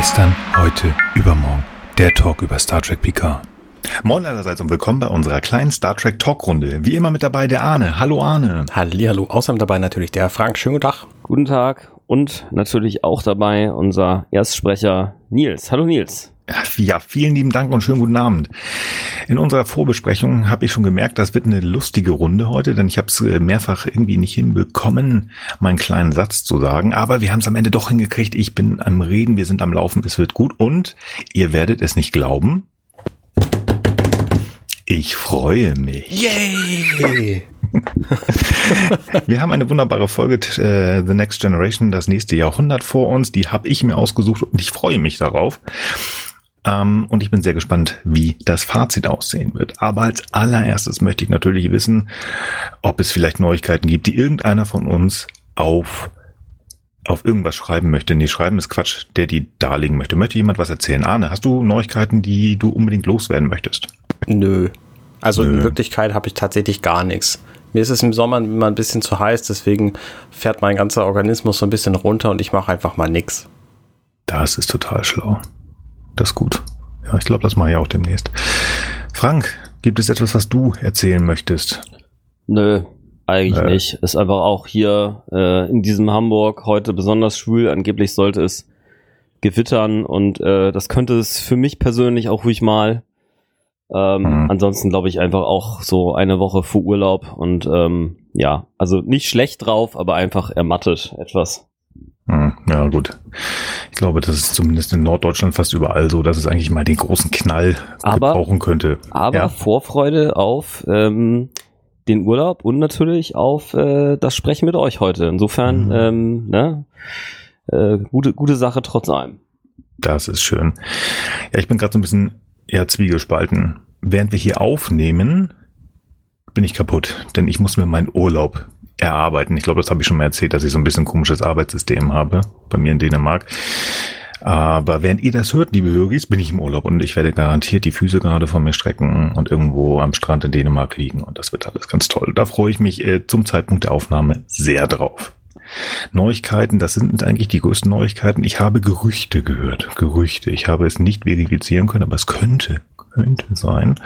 Gestern, heute, übermorgen. Der Talk über Star Trek Picard. Moin allerseits und willkommen bei unserer kleinen Star Trek Talkrunde. Wie immer mit dabei der Arne. Hallo Arne. Hallihallo. Außerdem dabei natürlich der Frank. Schönen guten Tag. Guten Tag. Und natürlich auch dabei unser Erstsprecher Nils. Hallo Nils. Ja, vielen lieben Dank und schönen guten Abend. In unserer Vorbesprechung habe ich schon gemerkt, das wird eine lustige Runde heute, denn ich habe es mehrfach irgendwie nicht hinbekommen, meinen kleinen Satz zu sagen. Aber wir haben es am Ende doch hingekriegt. Ich bin am Reden, wir sind am Laufen, es wird gut. Und ihr werdet es nicht glauben. Ich freue mich. Yay! Wir haben eine wunderbare Folge äh, The Next Generation, das nächste Jahrhundert vor uns. Die habe ich mir ausgesucht und ich freue mich darauf. Ähm, und ich bin sehr gespannt, wie das Fazit aussehen wird. Aber als allererstes möchte ich natürlich wissen, ob es vielleicht Neuigkeiten gibt, die irgendeiner von uns auf auf irgendwas schreiben möchte. Nee, schreiben ist Quatsch, der die darlegen möchte. Möchte jemand was erzählen? Arne, hast du Neuigkeiten, die du unbedingt loswerden möchtest? Nö. Also Nö. in Wirklichkeit habe ich tatsächlich gar nichts. Mir ist es im Sommer immer ein bisschen zu heiß, deswegen fährt mein ganzer Organismus so ein bisschen runter und ich mache einfach mal nichts. Das ist total schlau. Das ist gut. Ja, ich glaube, das mache ich auch demnächst. Frank, gibt es etwas, was du erzählen möchtest? Nö, eigentlich äh. nicht. Ist einfach auch hier äh, in diesem Hamburg heute besonders schwül. Angeblich sollte es gewittern und äh, das könnte es für mich persönlich auch ruhig mal. Ähm, mhm. Ansonsten glaube ich einfach auch so eine Woche vor Urlaub und ähm, ja, also nicht schlecht drauf, aber einfach ermattet etwas. Hm, ja, gut. Ich glaube, das ist zumindest in Norddeutschland fast überall so, dass es eigentlich mal den großen Knall aber, gebrauchen könnte. Aber ja. Vorfreude auf ähm, den Urlaub und natürlich auf äh, das Sprechen mit euch heute. Insofern, mhm. ähm, ne, äh, gute, gute Sache trotz allem. Das ist schön. Ja, ich bin gerade so ein bisschen eher zwiegespalten. Während wir hier aufnehmen, bin ich kaputt, denn ich muss mir meinen Urlaub erarbeiten. Ich glaube, das habe ich schon mal erzählt, dass ich so ein bisschen komisches Arbeitssystem habe bei mir in Dänemark. Aber während ihr das hört, liebe Hörgis, bin ich im Urlaub und ich werde garantiert die Füße gerade von mir strecken und irgendwo am Strand in Dänemark liegen und das wird alles ganz toll. Da freue ich mich äh, zum Zeitpunkt der Aufnahme sehr drauf. Neuigkeiten, das sind eigentlich die größten Neuigkeiten. Ich habe Gerüchte gehört. Gerüchte. Ich habe es nicht verifizieren können, aber es könnte könnte sein,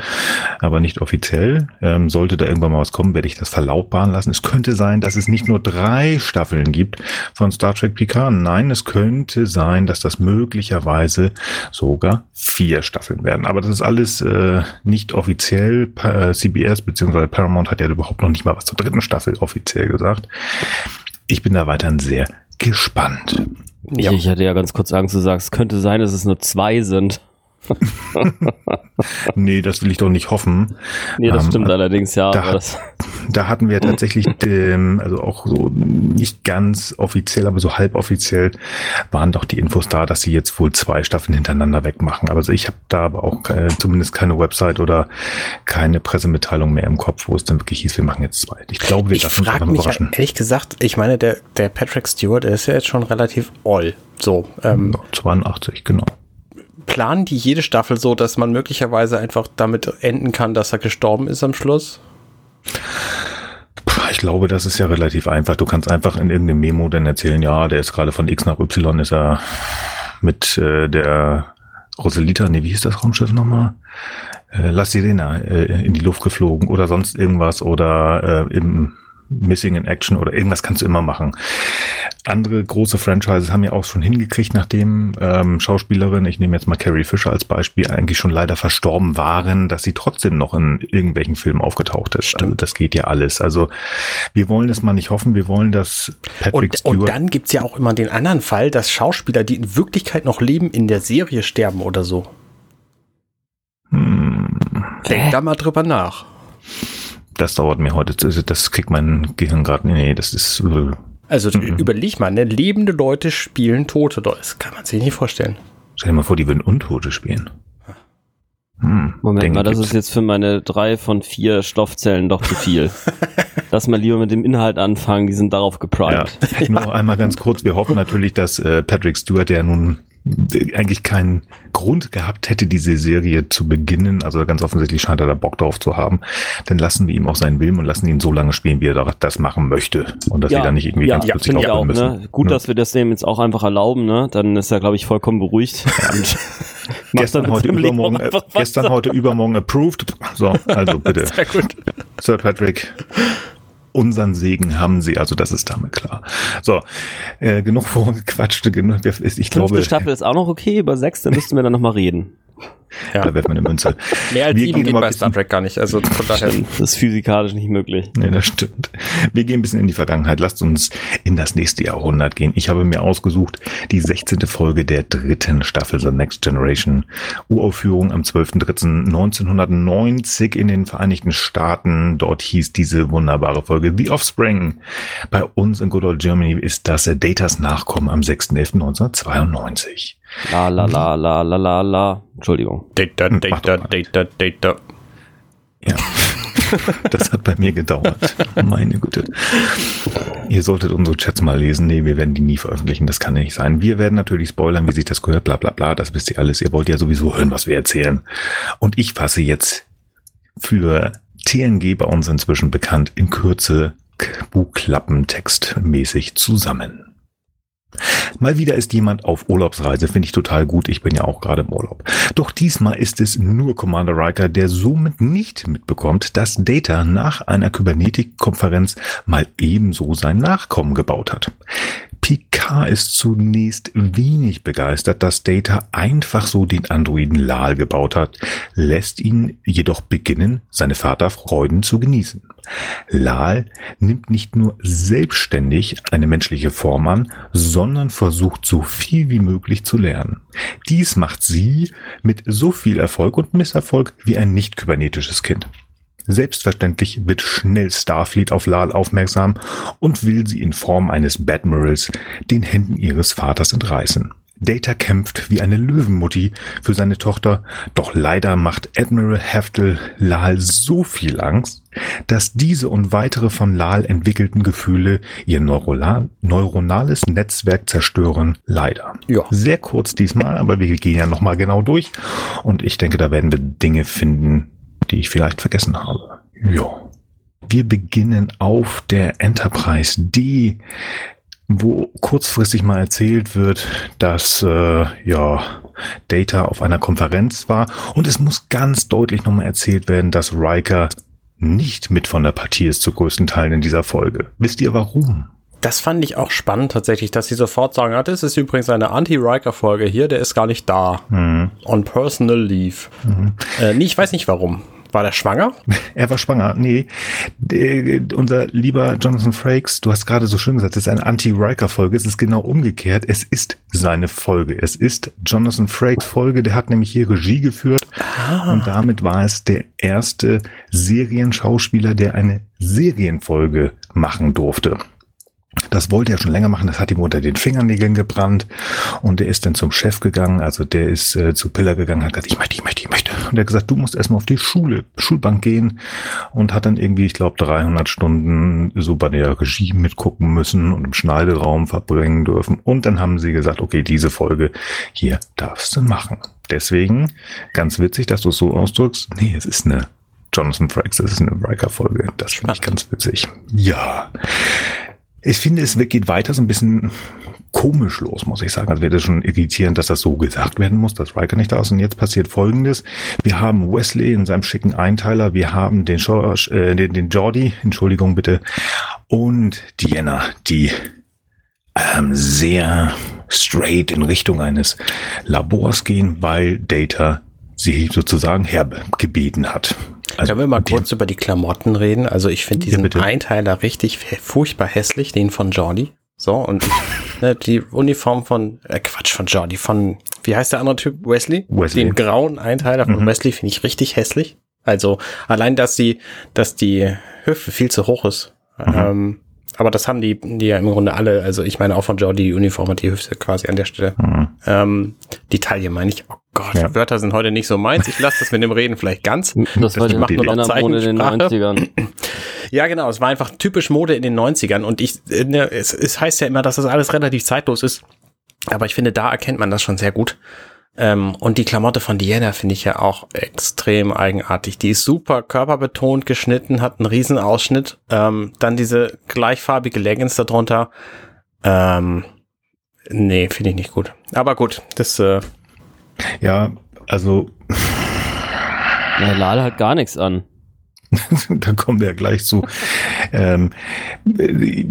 aber nicht offiziell. Ähm, sollte da irgendwann mal was kommen, werde ich das verlautbaren lassen. Es könnte sein, dass es nicht nur drei Staffeln gibt von Star Trek Picard. Nein, es könnte sein, dass das möglicherweise sogar vier Staffeln werden. Aber das ist alles äh, nicht offiziell. Äh, CBS bzw. Paramount hat ja überhaupt noch nicht mal was zur dritten Staffel offiziell gesagt. Ich bin da weiterhin sehr gespannt. Ich, ich hatte ja ganz kurz Angst, du sagst, es könnte sein, dass es nur zwei sind. nee, das will ich doch nicht hoffen. Nee, das ähm, stimmt allerdings, ja. Da, hat, da hatten wir tatsächlich, ähm, also auch so nicht ganz offiziell, aber so halboffiziell waren doch die Infos da, dass sie jetzt wohl zwei Staffeln hintereinander wegmachen. Also ich habe da aber auch äh, zumindest keine Website oder keine Pressemitteilung mehr im Kopf, wo es dann wirklich hieß, wir machen jetzt zwei. Ich glaube, wir ich frage mich überraschen. ehrlich gesagt, ich meine, der, der Patrick Stewart, der ist ja jetzt schon relativ all. So, ähm, 82, genau planen die jede Staffel so, dass man möglicherweise einfach damit enden kann, dass er gestorben ist am Schluss? Ich glaube, das ist ja relativ einfach. Du kannst einfach in irgendeinem Memo dann erzählen, ja, der ist gerade von X nach Y, ist er mit äh, der Rosalita, nee, wie hieß das Raumschiff nochmal? Äh, La Sirena äh, in die Luft geflogen oder sonst irgendwas oder äh, im Missing in Action oder irgendwas kannst du immer machen. Andere große Franchises haben ja auch schon hingekriegt, nachdem ähm, Schauspielerinnen, ich nehme jetzt mal Carrie Fisher als Beispiel, eigentlich schon leider verstorben waren, dass sie trotzdem noch in irgendwelchen Filmen aufgetaucht ist. Also das geht ja alles. Also wir wollen es mal nicht hoffen, wir wollen, dass Patrick und, Stewart... Und dann gibt's ja auch immer den anderen Fall, dass Schauspieler, die in Wirklichkeit noch leben, in der Serie sterben oder so. Hm. Denk da mal drüber nach das dauert mir heute, das kriegt mein Gehirn gerade, nee, das ist. Äh, also mhm. überleg mal, ne? lebende Leute spielen Tote, das kann man sich nicht vorstellen. Stell dir mal vor, die würden Untote spielen. Hm, Moment mal, das ist jetzt für meine drei von vier Stoffzellen doch zu viel. Lass mal lieber mit dem Inhalt anfangen, die sind darauf geprimed. Ja. Nur einmal ganz kurz, wir hoffen natürlich, dass äh, Patrick Stewart, der nun eigentlich keinen Grund gehabt hätte, diese Serie zu beginnen. Also ganz offensichtlich scheint er da Bock drauf zu haben. Dann lassen wir ihm auch seinen Willen und lassen ihn so lange spielen, wie er das machen möchte. Und dass Ja, wir da nicht irgendwie ja, ganz ja, plötzlich ich auch. aufhören müssen. Ne? Gut, Ne? dass wir das dem jetzt auch einfach erlauben. Ne? Dann ist er, glaube ich, vollkommen beruhigt. Gestern, heute, übermorgen, äh, gestern, heute, übermorgen approved. So, also bitte. Sir Patrick, unseren Segen haben Sie, also das ist damit klar. So, äh, genug vorgequatscht, genug, ich glaube, Staffel ist auch noch okay, über sechs, dann müssten wir dann nochmal reden. Ja. da wird man eine Münze. Mehr als Wir sieben geht bei Star Trek gar nicht. Also von daher. Das ist physikalisch nicht möglich. Nee, das stimmt. Wir gehen ein bisschen in die Vergangenheit. Lasst uns in das nächste Jahrhundert gehen. Ich habe mir ausgesucht die 16. Folge der dritten Staffel The Next Generation. Uraufführung am 12.03.1990 in den Vereinigten Staaten. Dort hieß diese wunderbare Folge The Offspring. Bei uns in Good Old Germany ist das Datas Nachkommen am 6.11.1992. La la la la la la la. Entschuldigung. Data, Data. Data, Data. Ja. Das hat bei mir gedauert. Meine Güte. Ihr solltet unsere Chats mal lesen. Nee, wir werden die nie veröffentlichen. Das kann nicht sein. Wir werden natürlich spoilern, wie sich das gehört, bla bla bla. Das wisst ihr alles. Ihr wollt ja sowieso hören, was wir erzählen. Und ich fasse jetzt für TNG bei uns inzwischen bekannt in Kürze Buchklappentextmäßig zusammen. Mal wieder ist jemand auf Urlaubsreise, finde ich total gut. Ich bin ja auch gerade im Urlaub. Doch diesmal ist es nur Commander Riker, der somit nicht mitbekommt, dass Data nach einer Kybernetik-Konferenz mal ebenso sein Nachkommen gebaut hat. Picard ist zunächst wenig begeistert, dass Data einfach so den Androiden Lal gebaut hat, lässt ihn jedoch beginnen, seine Vaterfreuden zu genießen. Lal nimmt nicht nur selbstständig eine menschliche Form an, sondern versucht so viel wie möglich zu lernen. Dies macht sie mit so viel Erfolg und Misserfolg wie ein nicht kybernetisches Kind. Selbstverständlich wird schnell Starfleet auf Lal aufmerksam und will sie in Form eines Badmirals den Händen ihres Vaters entreißen. Data kämpft wie eine Löwenmutti für seine Tochter, doch leider macht Admiral Heftel Lal so viel Angst, dass diese und weitere von Lal entwickelten Gefühle ihr Neurola- neuronales Netzwerk zerstören, leider. Ja. Sehr kurz diesmal, aber wir gehen ja nochmal genau durch und ich denke, da werden wir Dinge finden, die ich vielleicht vergessen habe. Ja. Wir beginnen auf der Enterprise D, wo kurzfristig mal erzählt wird, dass äh, ja Data auf einer Konferenz war und es muss ganz deutlich nochmal erzählt werden, dass Riker nicht mit von der Partie ist zu größten Teilen in dieser Folge. Wisst ihr warum? Das fand ich auch spannend tatsächlich, dass sie sofort sagen, das ist übrigens eine Anti-Riker-Folge hier, der ist gar nicht da. Hm. On personal leave. Äh, nee, ich weiß nicht warum. War der schwanger? Er war schwanger. Nee, äh, unser lieber Jonathan Frakes, du hast gerade so schön gesagt, es ist eine Anti-Riker-Folge. Es ist genau umgekehrt. Es ist seine Folge. Es ist Jonathan Frakes Folge. Der hat nämlich hier Regie geführt. Und damit war es der erste Serienschauspieler, der eine Serienfolge machen durfte. Das wollte er schon länger machen, das hat ihm unter den Fingernägeln gebrannt und er ist dann zum Chef gegangen, also der ist äh, zu Piller gegangen, hat gesagt, ich möchte, ich möchte, ich möchte. Und er hat gesagt, du musst erstmal auf die Schule, Schulbank gehen und hat dann irgendwie, ich glaube, 300 Stunden so bei der Regie mitgucken müssen und im Schneideraum verbringen dürfen. Und dann haben sie gesagt, okay, diese Folge hier darfst du machen. Deswegen, ganz witzig, dass du es so ausdrückst, nee, es ist eine Jonathan Frakes, das ist eine Riker-Folge. Das finde ich ganz witzig. Ja. Ich finde, es geht weiter so ein bisschen komisch los, muss ich sagen. Also wäre das schon irritierend, dass das so gesagt werden muss, dass Riker nicht da ist. Und jetzt passiert Folgendes. Wir haben Wesley in seinem schicken Einteiler. Wir haben den, George, äh, den, den Jordi, Entschuldigung bitte, und Diana, die ähm, sehr straight in Richtung eines Labors gehen, weil Data sie sozusagen hergebeten hat. Also Können wir mal kurz über die Klamotten reden? Also ich finde diesen bitte. Einteiler richtig furchtbar hässlich, den von Jordi. So, und ne, die Uniform von, äh, Quatsch, von Jordi, von, wie heißt der andere Typ? Wesley? Wesley. Den grauen Einteiler von Mhm. Wesley finde ich richtig hässlich. Also allein, dass die, dass die Hüfte viel zu hoch ist. Mhm. Ähm, aber das haben die, die ja im Grunde alle, also ich meine auch von Jordi, die Uniform hat die Hüfte quasi an der Stelle. Mhm. Ähm, die Taille meine ich, oh Gott, Ja. Wörter sind heute nicht so meins. Ich lasse das mit dem Reden vielleicht ganz. Das war die macht nur noch Männermode in den Zeichensprache. 90ern. Ja, genau. Es war einfach typisch Mode in den 90ern und ich, äh, ne, es, es heißt ja immer, dass das alles relativ zeitlos ist. Aber ich finde, da erkennt man das schon sehr gut. Ähm, und die Klamotte von Diana finde ich ja auch extrem eigenartig. Die ist super körperbetont geschnitten, hat einen riesen Ausschnitt. Ähm, dann diese gleichfarbige Leggings darunter. Ähm, nee, finde ich nicht gut. Aber gut, das. Äh ja, also. Ja, Lale hat gar nichts an. da kommen wir ja gleich zu. Ähm, äh,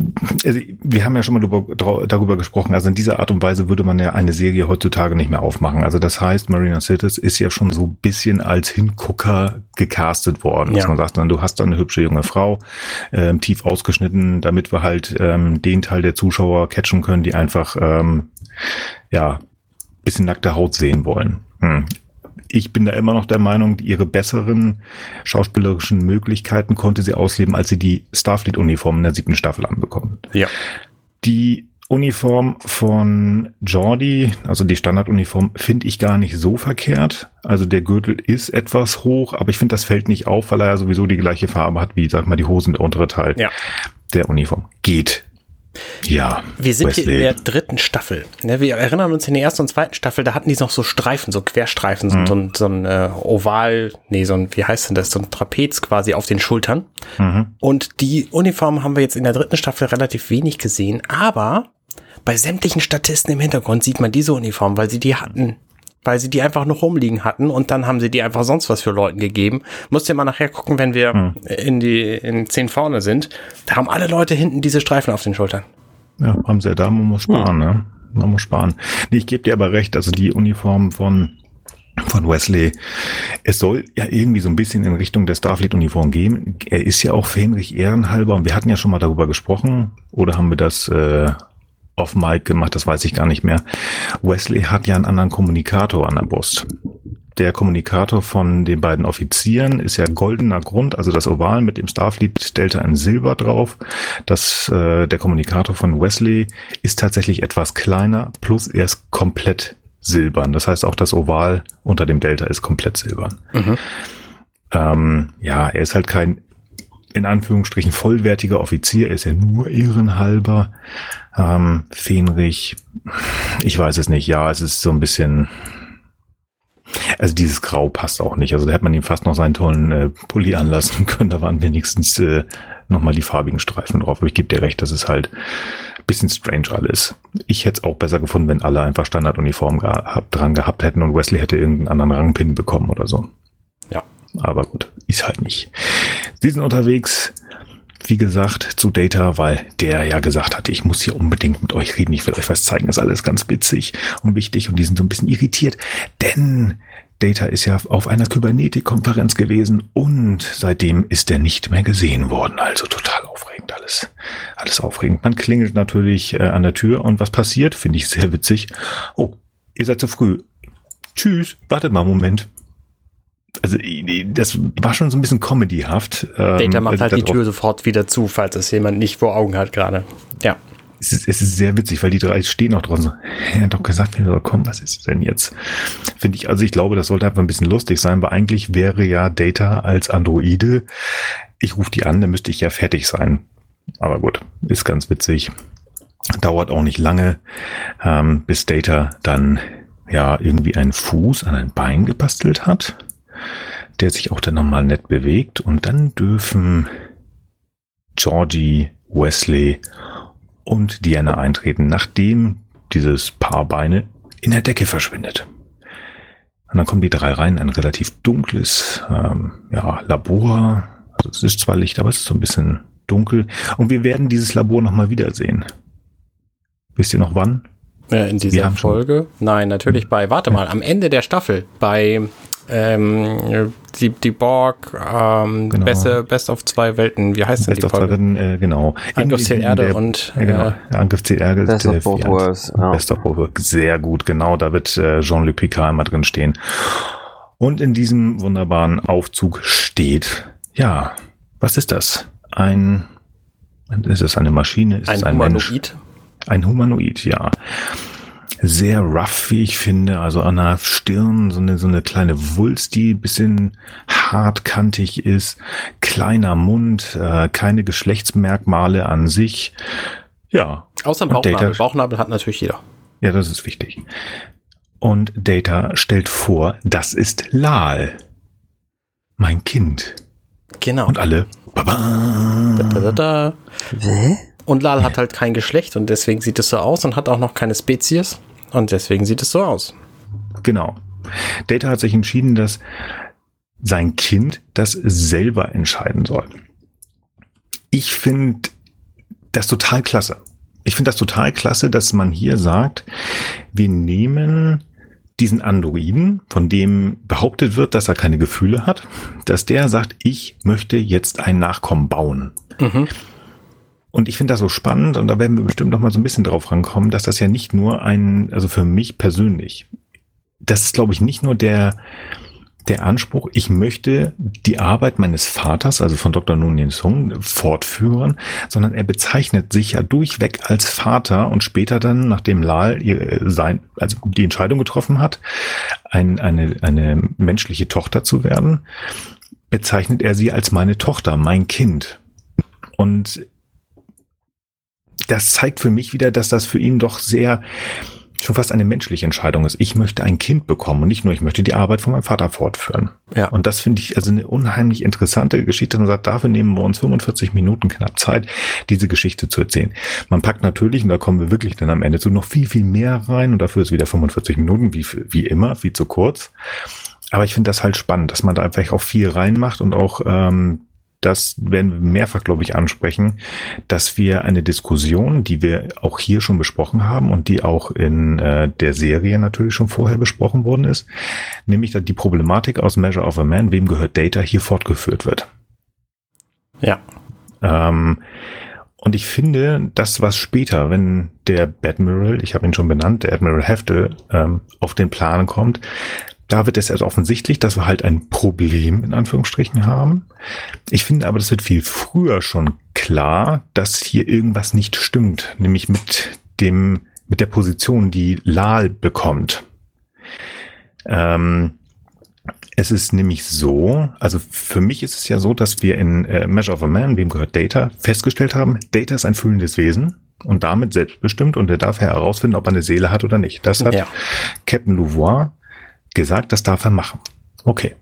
also wir haben ja schon mal darüber, darüber, gesprochen. Also in dieser Art und Weise würde man ja eine Serie heutzutage nicht mehr aufmachen. Also das heißt, Marina Cities ist ja schon so ein bisschen als Hingucker gecastet worden. Ja. man sagt dann, du hast da eine hübsche junge Frau, ähm, tief ausgeschnitten, damit wir halt ähm, den Teil der Zuschauer catchen können, die einfach ähm, ja bisschen nackte Haut sehen wollen. Hm ich bin da immer noch der Meinung, ihre besseren schauspielerischen Möglichkeiten konnte sie ausleben, als sie die Starfleet-Uniform in der siebten Staffel anbekommen. Ja. Die Uniform von Jordi, also die Standarduniform, finde ich gar nicht so verkehrt. Also der Gürtel ist etwas hoch, aber ich finde, das fällt nicht auf, weil er ja sowieso die gleiche Farbe hat wie, sag mal, die Hosen der untere Teil ja. der Uniform. Geht. Ja. Wir sind Wesley. hier in der dritten Staffel. Wir erinnern uns in der ersten und zweiten Staffel, da hatten die noch so Streifen, so Querstreifen, mhm. so, so ein äh, Oval, nee, so ein, wie heißt denn das, so ein Trapez quasi auf den Schultern. Mhm. Und die Uniform haben wir jetzt in der dritten Staffel relativ wenig gesehen, aber bei sämtlichen Statisten im Hintergrund sieht man diese Uniform, weil sie die hatten weil sie die einfach noch rumliegen hatten und dann haben sie die einfach sonst was für Leuten gegeben. Musst ihr mal nachher gucken, wenn wir hm. in die in 10 vorne sind. Da haben alle Leute hinten diese Streifen auf den Schultern. Ja, haben sie ja da, man muss sparen, hm. ne? Man muss sparen. Nee, ich gebe dir aber recht, also die Uniform von von Wesley. Es soll ja irgendwie so ein bisschen in Richtung der Starfleet-Uniform gehen. Er ist ja auch Fähnrich ehrenhalber und wir hatten ja schon mal darüber gesprochen. Oder haben wir das äh, auf Mike gemacht, das weiß ich gar nicht mehr. Wesley hat ja einen anderen Kommunikator an der Brust. Der Kommunikator von den beiden Offizieren ist ja goldener Grund, also das Oval mit dem Starfleet Delta in Silber drauf. Das, äh, der Kommunikator von Wesley ist tatsächlich etwas kleiner, plus er ist komplett silbern. Das heißt, auch das Oval unter dem Delta ist komplett silbern. Mhm. Ähm, ja, er ist halt kein in Anführungsstrichen vollwertiger Offizier, er ist ja nur ehrenhalber. Ähm, Fenrich, ich weiß es nicht, ja, es ist so ein bisschen, also dieses Grau passt auch nicht. Also da hätte man ihm fast noch seinen tollen äh, Pulli anlassen können, da waren wenigstens äh, nochmal die farbigen Streifen drauf. Aber ich gebe dir recht, das ist halt bisschen strange alles. Ich hätte es auch besser gefunden, wenn alle einfach Standarduniform gehabt, dran gehabt hätten und Wesley hätte irgendeinen anderen Rangpin bekommen oder so. Aber gut, ist halt nicht. Sie sind unterwegs, wie gesagt, zu Data, weil der ja gesagt hatte, ich muss hier unbedingt mit euch reden, ich will euch was zeigen, das ist alles ganz witzig und wichtig und die sind so ein bisschen irritiert, denn Data ist ja auf einer Kybernetik-Konferenz gewesen und seitdem ist er nicht mehr gesehen worden. Also total aufregend alles. Alles aufregend. Man klingelt natürlich äh, an der Tür und was passiert, finde ich sehr witzig. Oh, ihr seid zu früh. Tschüss, wartet mal einen Moment also das war schon so ein bisschen comedyhaft. Ähm, Data macht halt die Tür sofort wieder zu, falls das jemand nicht vor Augen hat gerade. Ja. Es ist, es ist sehr witzig, weil die drei stehen noch draußen. Er hat doch gesagt, wir soll kommen, was ist denn jetzt? Finde ich, also ich glaube, das sollte einfach ein bisschen lustig sein, weil eigentlich wäre ja Data als Androide, ich rufe die an, dann müsste ich ja fertig sein. Aber gut, ist ganz witzig. Dauert auch nicht lange, ähm, bis Data dann ja irgendwie einen Fuß an ein Bein gebastelt hat der sich auch dann nochmal nett bewegt. Und dann dürfen Georgie, Wesley und Diana eintreten, nachdem dieses Paar Beine in der Decke verschwindet. Und dann kommen die drei rein, ein relativ dunkles ähm, ja, Labor. Also es ist zwar Licht, aber es ist so ein bisschen dunkel. Und wir werden dieses Labor nochmal wiedersehen. Wisst ihr noch wann? in dieser Folge? Nein, natürlich bei, warte mal, am Ende der Staffel, bei ähm, die, die Borg, ähm, genau. Beste, Best of zwei Welten, wie heißt denn Best die Folge? Welten, äh, genau. Angriffsziel Erde der, und äh, genau. Ja, Angriffsziel Erde. Best of both worlds. Ja. Best of both worlds. Sehr gut, genau. Da wird äh, Jean-Luc Picard immer drin stehen. Und in diesem wunderbaren Aufzug steht, ja, was ist das? Ein, ist es eine Maschine? Ist ein, es ein Humanoid? Mensch? Ein Humanoid, ja sehr rough, wie ich finde. Also an der Stirn so eine, so eine kleine Wulst, die bisschen hartkantig ist. Kleiner Mund, äh, keine Geschlechtsmerkmale an sich. Ja. Außer Bauchnabel. Bauchnabel hat natürlich jeder. Ja, das ist wichtig. Und Data stellt vor, das ist Lal. Mein Kind. Genau. Und alle. Baba. Da, da, da. Und Lal hat halt kein Geschlecht und deswegen sieht es so aus und hat auch noch keine Spezies und deswegen sieht es so aus. Genau. Data hat sich entschieden, dass sein Kind das selber entscheiden soll. Ich finde das total klasse. Ich finde das total klasse, dass man hier sagt, wir nehmen diesen Androiden, von dem behauptet wird, dass er keine Gefühle hat, dass der sagt, ich möchte jetzt ein Nachkommen bauen. Mhm. Und ich finde das so spannend, und da werden wir bestimmt noch mal so ein bisschen drauf rankommen, dass das ja nicht nur ein, also für mich persönlich, das ist, glaube ich, nicht nur der, der Anspruch, ich möchte die Arbeit meines Vaters, also von Dr. Nunien Sung, fortführen, sondern er bezeichnet sich ja durchweg als Vater und später dann, nachdem Lal sein, also die Entscheidung getroffen hat, ein, eine, eine menschliche Tochter zu werden, bezeichnet er sie als meine Tochter, mein Kind. Und das zeigt für mich wieder, dass das für ihn doch sehr schon fast eine menschliche Entscheidung ist. Ich möchte ein Kind bekommen und nicht nur, ich möchte die Arbeit von meinem Vater fortführen. Ja. Und das finde ich also eine unheimlich interessante Geschichte und sagt, dafür nehmen wir uns 45 Minuten knapp Zeit, diese Geschichte zu erzählen. Man packt natürlich, und da kommen wir wirklich dann am Ende zu, noch viel, viel mehr rein und dafür ist wieder 45 Minuten, wie, wie immer, wie zu kurz. Aber ich finde das halt spannend, dass man da einfach auch viel reinmacht und auch ähm, das werden wir mehrfach, glaube ich, ansprechen, dass wir eine Diskussion, die wir auch hier schon besprochen haben und die auch in äh, der Serie natürlich schon vorher besprochen worden ist, nämlich dass die Problematik aus Measure of a Man, wem gehört Data, hier fortgeführt wird. Ja. Ähm, und ich finde, das, was später, wenn der Admiral, ich habe ihn schon benannt, der Admiral Heftel, ähm, auf den Plan kommt, da wird es erst offensichtlich, dass wir halt ein Problem in Anführungsstrichen haben. Ich finde aber, das wird viel früher schon klar, dass hier irgendwas nicht stimmt, nämlich mit dem, mit der Position, die Lal bekommt. Ähm, es ist nämlich so, also für mich ist es ja so, dass wir in äh, Measure of a Man, wem gehört Data, festgestellt haben, Data ist ein fühlendes Wesen und damit selbstbestimmt und er darf herausfinden, ob er eine Seele hat oder nicht. Das hat ja. Captain Louvois gesagt, das darf er machen. Okay.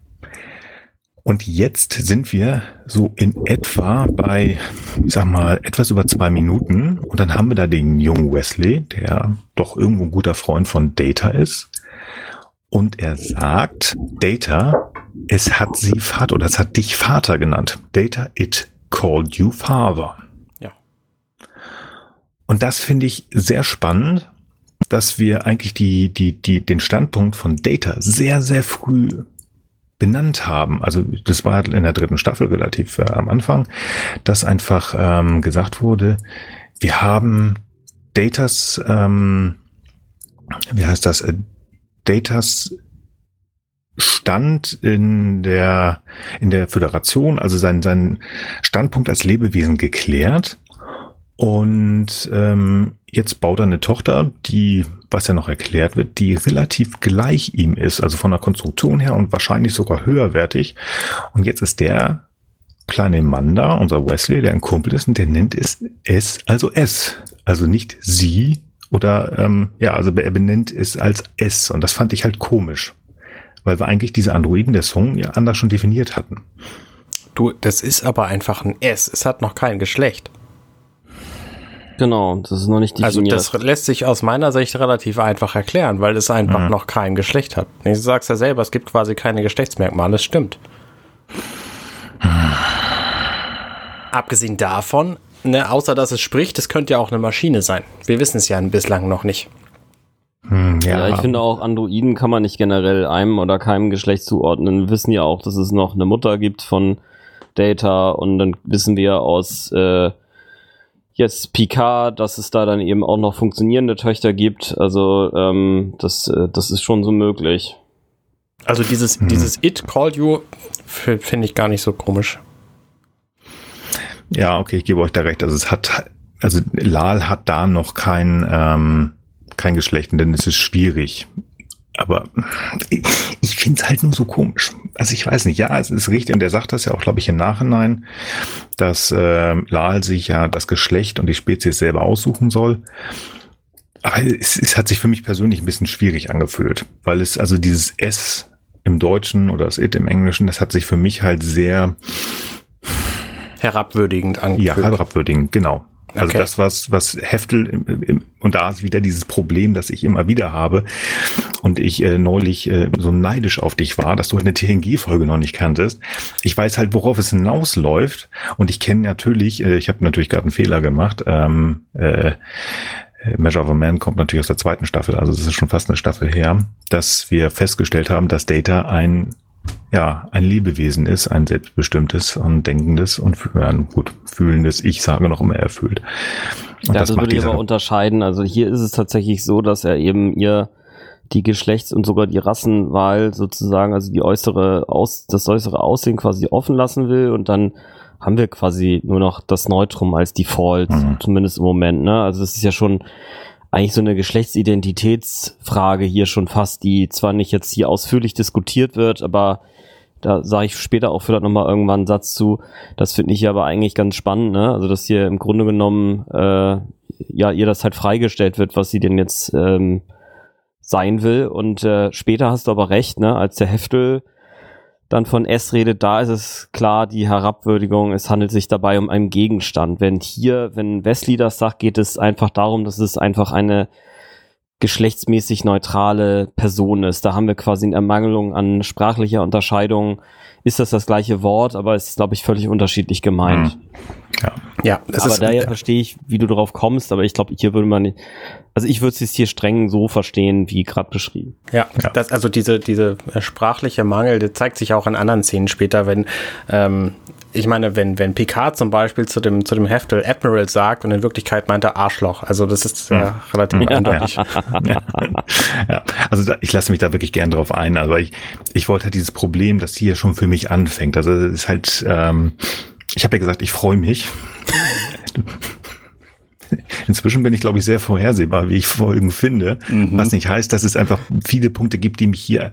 Und jetzt sind wir so in etwa bei, ich sag mal, etwas über zwei Minuten. Und dann haben wir da den jungen Wesley, der doch irgendwo ein guter Freund von Data ist. Und er sagt, Data, es hat sie Vater oder es hat dich Vater genannt. Data, it called you father. Ja. Und das finde ich sehr spannend, dass wir eigentlich die, die, die, den Standpunkt von Data sehr, sehr früh benannt haben. Also das war in der dritten Staffel relativ äh, am Anfang, dass einfach ähm, gesagt wurde, wir haben Datas, ähm, wie heißt das, äh, Datas Stand in der in der Föderation, also sein sein Standpunkt als Lebewesen geklärt und ähm, jetzt baut er eine Tochter, die, was ja noch erklärt wird, die relativ gleich ihm ist, also von der Konstruktion her und wahrscheinlich sogar höherwertig. Und jetzt ist der kleine Mann da, unser Wesley, der ein Kumpel ist, und der nennt es S, also S. Also nicht sie oder ähm, ja, also er benennt es als S. Und das fand ich halt komisch. Weil wir eigentlich diese Androiden der Song ja anders schon definiert hatten. Du, das ist aber einfach ein S. Es hat noch kein Geschlecht. Genau, das ist noch nicht definiert. Also das lässt sich aus meiner Sicht relativ einfach erklären, weil es einfach mhm. noch kein Geschlecht hat. Du sagst ja selber, es gibt quasi keine Geschlechtsmerkmale, das stimmt. Abgesehen davon, ne, außer dass es spricht, es könnte ja auch eine Maschine sein. Wir wissen es ja bislang noch nicht. Hm, ja. ja. ich finde auch, Androiden kann man nicht generell einem oder keinem Geschlecht zuordnen. Wir wissen ja auch, dass es noch eine Mutter gibt von Data und dann wissen wir aus äh, jetzt Picard, dass es da dann eben auch noch funktionierende Töchter gibt. Also ähm, das, äh, das ist schon so möglich. Also dieses, hm. dieses It Called You finde ich gar nicht so komisch. Ja, okay, ich gebe euch da recht. Also es hat, also Lal hat da noch kein, ähm, kein Geschlecht, denn es ist schwierig. Aber finde es halt nur so komisch. Also ich weiß nicht, ja, es ist richtig, und er sagt das ja auch, glaube ich, im Nachhinein, dass äh, Lal sich ja das Geschlecht und die Spezies selber aussuchen soll. Aber es, es hat sich für mich persönlich ein bisschen schwierig angefühlt, weil es also dieses S im Deutschen oder das It im Englischen, das hat sich für mich halt sehr herabwürdigend angefühlt. Ja, herabwürdigend, genau. Also Okay. das, was, was Heftel, im, im, und da ist wieder dieses Problem, das ich immer wieder habe. Und ich äh, neulich äh, so neidisch auf dich war, dass du eine TNG-Folge noch nicht kanntest. Ich weiß halt, worauf es hinausläuft. Und ich kenne natürlich, äh, ich habe natürlich gerade einen Fehler gemacht. Ähm, äh, Measure of a Man kommt natürlich aus der zweiten Staffel, also das ist schon fast eine Staffel her, dass wir festgestellt haben, dass Data ein ja, ein Lebewesen ist, ein selbstbestimmtes und denkendes und ja, gut, fühlendes, ich sage noch immer erfüllt. Und Ja, das, würde ich aber unterscheiden. Also hier ist es tatsächlich so, dass er eben ihr die Geschlechts- und sogar die Rassenwahl sozusagen, also die äußere Aus, das äußere Aussehen quasi offen lassen will und dann haben wir quasi nur noch das Neutrum als Default, Mhm. zumindest im Moment, ne? Also das ist ja schon eigentlich so eine Geschlechtsidentitätsfrage hier schon fast, die zwar nicht jetzt hier ausführlich diskutiert wird, aber da sage ich später auch vielleicht nochmal irgendwann einen Satz zu. Das finde ich aber eigentlich ganz spannend, ne? Also dass hier im Grunde genommen äh, ja ihr das halt freigestellt wird, was sie denn jetzt ähm, sein will. Und äh, später hast du aber recht, ne? Als der Heftel dann von S redet, da ist es klar, die Herabwürdigung, es handelt sich dabei um einen Gegenstand. Wenn hier, wenn Wesley das sagt, geht es einfach darum, dass es einfach eine geschlechtsmäßig neutrale Person ist. Da haben wir quasi eine Ermangelung an sprachlicher Unterscheidung. Ist das das gleiche Wort, aber es ist, glaube ich, völlig unterschiedlich gemeint. Ja. Ja, das aber ist daher verstehe ich, wie du darauf kommst, aber ich glaube, hier würde man, nicht- also ich würde es hier streng so verstehen, wie gerade beschrieben. Ja, Ja. Das, also diese, diese äh, sprachliche Mangel, der zeigt sich auch in anderen Szenen später, wenn, ähm, ich meine, wenn, wenn Picard zum Beispiel zu dem, zu dem Heftel Admiral sagt und in Wirklichkeit meint er Arschloch. Also das ist ja relativ eindeutig. ja, also da, ich lasse mich da wirklich gern drauf ein. Aber ich, ich wollte halt dieses Problem, das hier schon für mich anfängt. Also es ist halt, ähm, ich habe ja gesagt, ich freue mich. Inzwischen bin ich, glaube ich, sehr vorhersehbar, wie ich Folgen finde. Was nicht heißt, dass es einfach viele Punkte gibt, die mich hier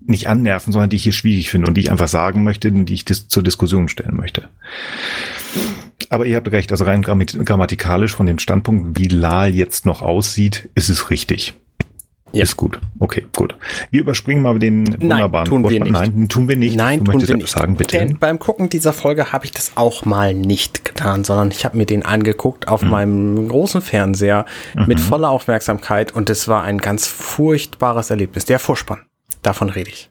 nicht annerven, sondern die ich hier schwierig finde und die ich einfach sagen möchte und die ich dis zur Diskussion stellen möchte. Aber ihr habt recht, also rein grammat- grammatikalisch von dem Standpunkt, wie Lal jetzt noch aussieht, ist es richtig. Ja. Ist gut. Okay, gut. Wir überspringen mal den wunderbaren tun wir Vorspann. nicht. Nein, tun wir nicht. Nein, du tun wir nicht. sagen, bitte. Denn beim Gucken dieser Folge habe ich das auch mal nicht getan, sondern ich habe mir den angeguckt auf Mhm. meinem großen Fernseher mit voller Aufmerksamkeit und es war ein ganz furchtbares Erlebnis. Der Vorspann, davon rede ich.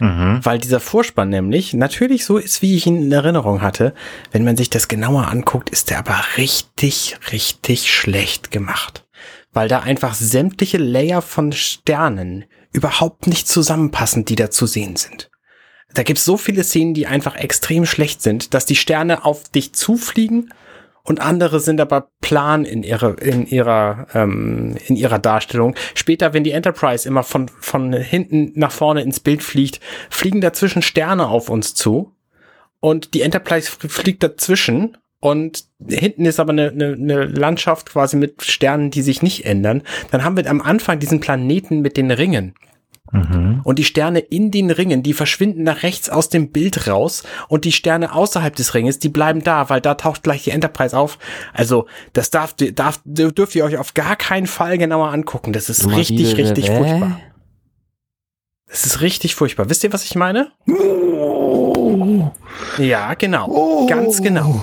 Mhm. Weil dieser Vorspann nämlich natürlich so ist, wie ich ihn in Erinnerung hatte. Wenn man sich das genauer anguckt, ist der aber richtig, richtig schlecht gemacht. Weil da einfach sämtliche Layer von Sternen überhaupt nicht zusammenpassen, die da zu sehen sind. Da gibt's so viele Szenen, die einfach extrem schlecht sind, dass die Sterne auf dich zufliegen und andere sind aber plan in ihrer in ihrer ähm, in ihrer Darstellung. Später, wenn die Enterprise immer von von hinten nach vorne ins Bild fliegt, fliegen dazwischen Sterne auf uns zu und die Enterprise fliegt dazwischen und hinten ist aber eine, eine, eine Landschaft quasi mit Sternen, die sich nicht ändern. Dann haben wir am Anfang diesen Planeten mit den Ringen. Mhm. Und die Sterne in den Ringen, die verschwinden nach rechts aus dem Bild raus und die Sterne außerhalb des Ringes, die bleiben da, weil da taucht gleich die Enterprise auf. Also, das darf, darf, dürft ihr euch auf gar keinen Fall genauer angucken. Das ist richtig, richtig furchtbar. Das ist richtig furchtbar. Wisst ihr, was ich meine? Ja, genau. Ganz genau.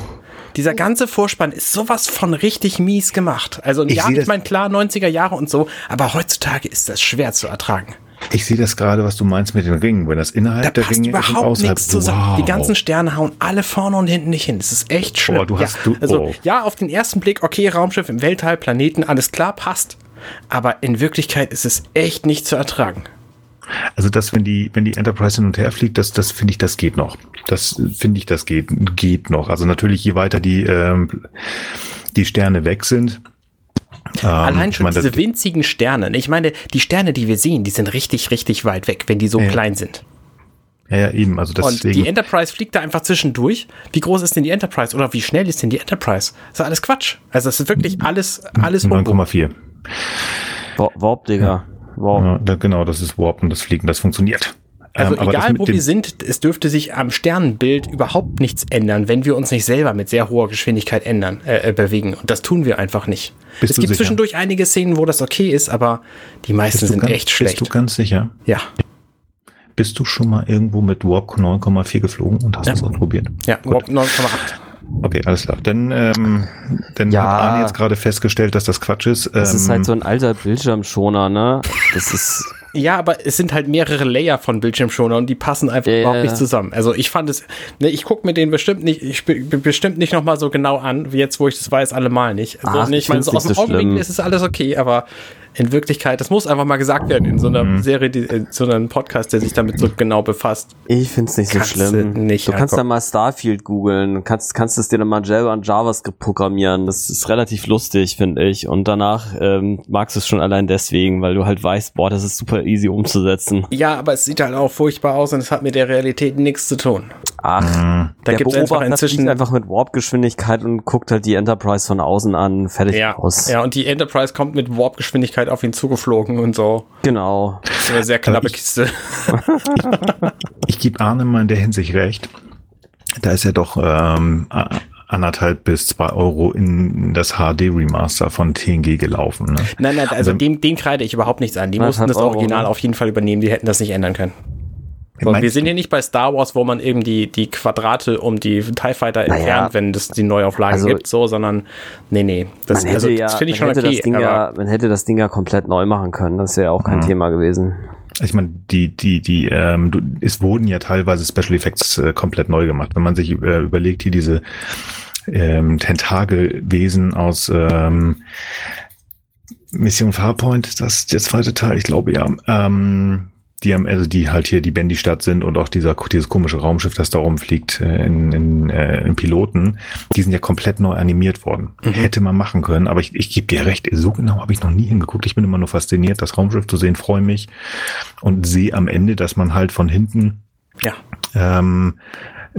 Dieser ganze Vorspann ist sowas von richtig mies gemacht. Also, Ich ja, ich meine, klar, 90er Jahre und so, aber heutzutage ist das schwer zu ertragen. Ich sehe das gerade, was du meinst mit den Ringen. Wenn das innerhalb Da der Ringe ist und überhaupt außerhalb. nichts zusammen. Wow. Die ganzen Sterne hauen alle vorne und hinten nicht hin. Das ist echt schlimm. Boah, du hast- ja, du- also, oh. ja, auf den ersten Blick, okay, Raumschiff im Weltall, Planeten, alles klar, passt. Aber in Wirklichkeit ist es echt nicht zu ertragen. Also das, wenn die, wenn die Enterprise hin und her fliegt, das, das finde ich, das geht noch. Das finde ich, das geht, geht noch. Also natürlich, je weiter die, ähm, die Sterne weg sind. Ähm, Allein ich schon meine, diese das- winzigen Sterne. Ich meine, die Sterne, die wir sehen, die sind richtig, richtig weit weg, wenn die so Ja. klein sind. Ja, ja, eben. Also Und deswegen. die Enterprise fliegt da einfach zwischendurch. Wie groß ist denn die Enterprise? Oder wie schnell ist denn die Enterprise? Das ist alles Quatsch. Also es ist wirklich alles, alles Humbug. 9,4. Wa- Warp, Digga. Warp. Ja, genau, das ist Warp und das Fliegen, das funktioniert. Also Ähm, aber das egal, wo wir sind, es dürfte sich am Sternenbild überhaupt nichts ändern, wenn wir uns nicht selber mit sehr hoher Geschwindigkeit ändern, äh, äh, bewegen. Und das tun wir einfach nicht. Bist es gibt sicher? zwischendurch einige Szenen, wo das okay ist, aber die meisten sind ganz, echt schlecht. Bist du ganz sicher? ja, Bist du schon mal irgendwo mit Warp 9,4 geflogen und hast Ja. das ausprobiert? ja, Warp 9,8. Okay, alles klar. Dann, ähm, dann Ja. hat Arne jetzt gerade festgestellt, dass das Quatsch ist. Das ist Ähm, halt so ein alter Bildschirmschoner, ne? Das ist. Ja, aber es sind halt mehrere Layer von Bildschirmschoner und die passen einfach Ja, überhaupt nicht zusammen. Also ich fand es, ne, ich gucke mir den bestimmt nicht, ich be- be- bestimmt nicht nochmal so genau an, wie jetzt, wo ich das weiß, allemal nicht. Also Ach, nicht, ich meine, so aus nicht dem schlimm. ist es alles okay, aber in Wirklichkeit, das muss einfach mal gesagt werden in so einer Mhm. Serie, die, in so einem Podcast, der sich damit so genau befasst. Ich find's nicht so schlimm. nicht du kannst angucken. ja mal Starfield googeln, kannst kannst es dir dann mal selber an JavaScript programmieren. Das ist relativ lustig, finde ich. Und danach ähm, magst du es schon allein deswegen, weil du halt weißt, boah, das ist super easy umzusetzen. Ja, aber es sieht halt auch furchtbar aus und es hat mit der Realität nichts zu tun. Ach, Da der gibt es einfach inzwischen fliegt einfach mit Warp-Geschwindigkeit und guckt halt die Enterprise von außen an, fertig ja, aus. ja, und die Enterprise kommt mit Warp-Geschwindigkeit auf ihn zugeflogen und so. Genau. Das ist eine sehr knappe ich- Kiste. Ich gebe Arne mal in der Hinsicht recht. Da ist ja doch ähm, anderthalb bis zwei Euro in das HD-Remaster von TNG gelaufen. Ne? Nein, nein, also dem, dem kreide ich überhaupt nichts an. Die mussten das Euro, Original ne? auf jeden Fall übernehmen, die hätten das nicht ändern können. So, Meinst wir sind du? hier nicht bei Star Wars, wo man eben die, die Quadrate um die TIE Fighter Naja. entfernt, wenn es die Neuauflage Also- gibt, so, sondern nee, nee. Das, Man hätte also, ja, das finde ich schon man hätte okay. das Ding aber ja, man hätte das Ding ja komplett neu machen können. Das wäre ja auch kein Mhm. Thema gewesen. Ich meine, die, die, die, ähm, du, es wurden ja teilweise Special Effects äh, komplett neu gemacht. Wenn man sich äh, überlegt, hier diese ähm, Tentakelwesen aus ähm, Mission Farpoint, ist das der zweite Teil, ich glaube ja. Ähm, die haben, also die halt hier die Bendy-Stadt sind und auch dieser, dieses komische Raumschiff, das da rumfliegt äh, in, in, äh, in Piloten, die sind ja komplett neu animiert worden. Hätte man machen können, aber ich, ich gebe dir recht, so genau habe ich noch nie hingeguckt. Ich bin immer nur fasziniert, das Raumschiff zu sehen, freue mich und sehe am Ende, dass man halt von hinten ja. ähm,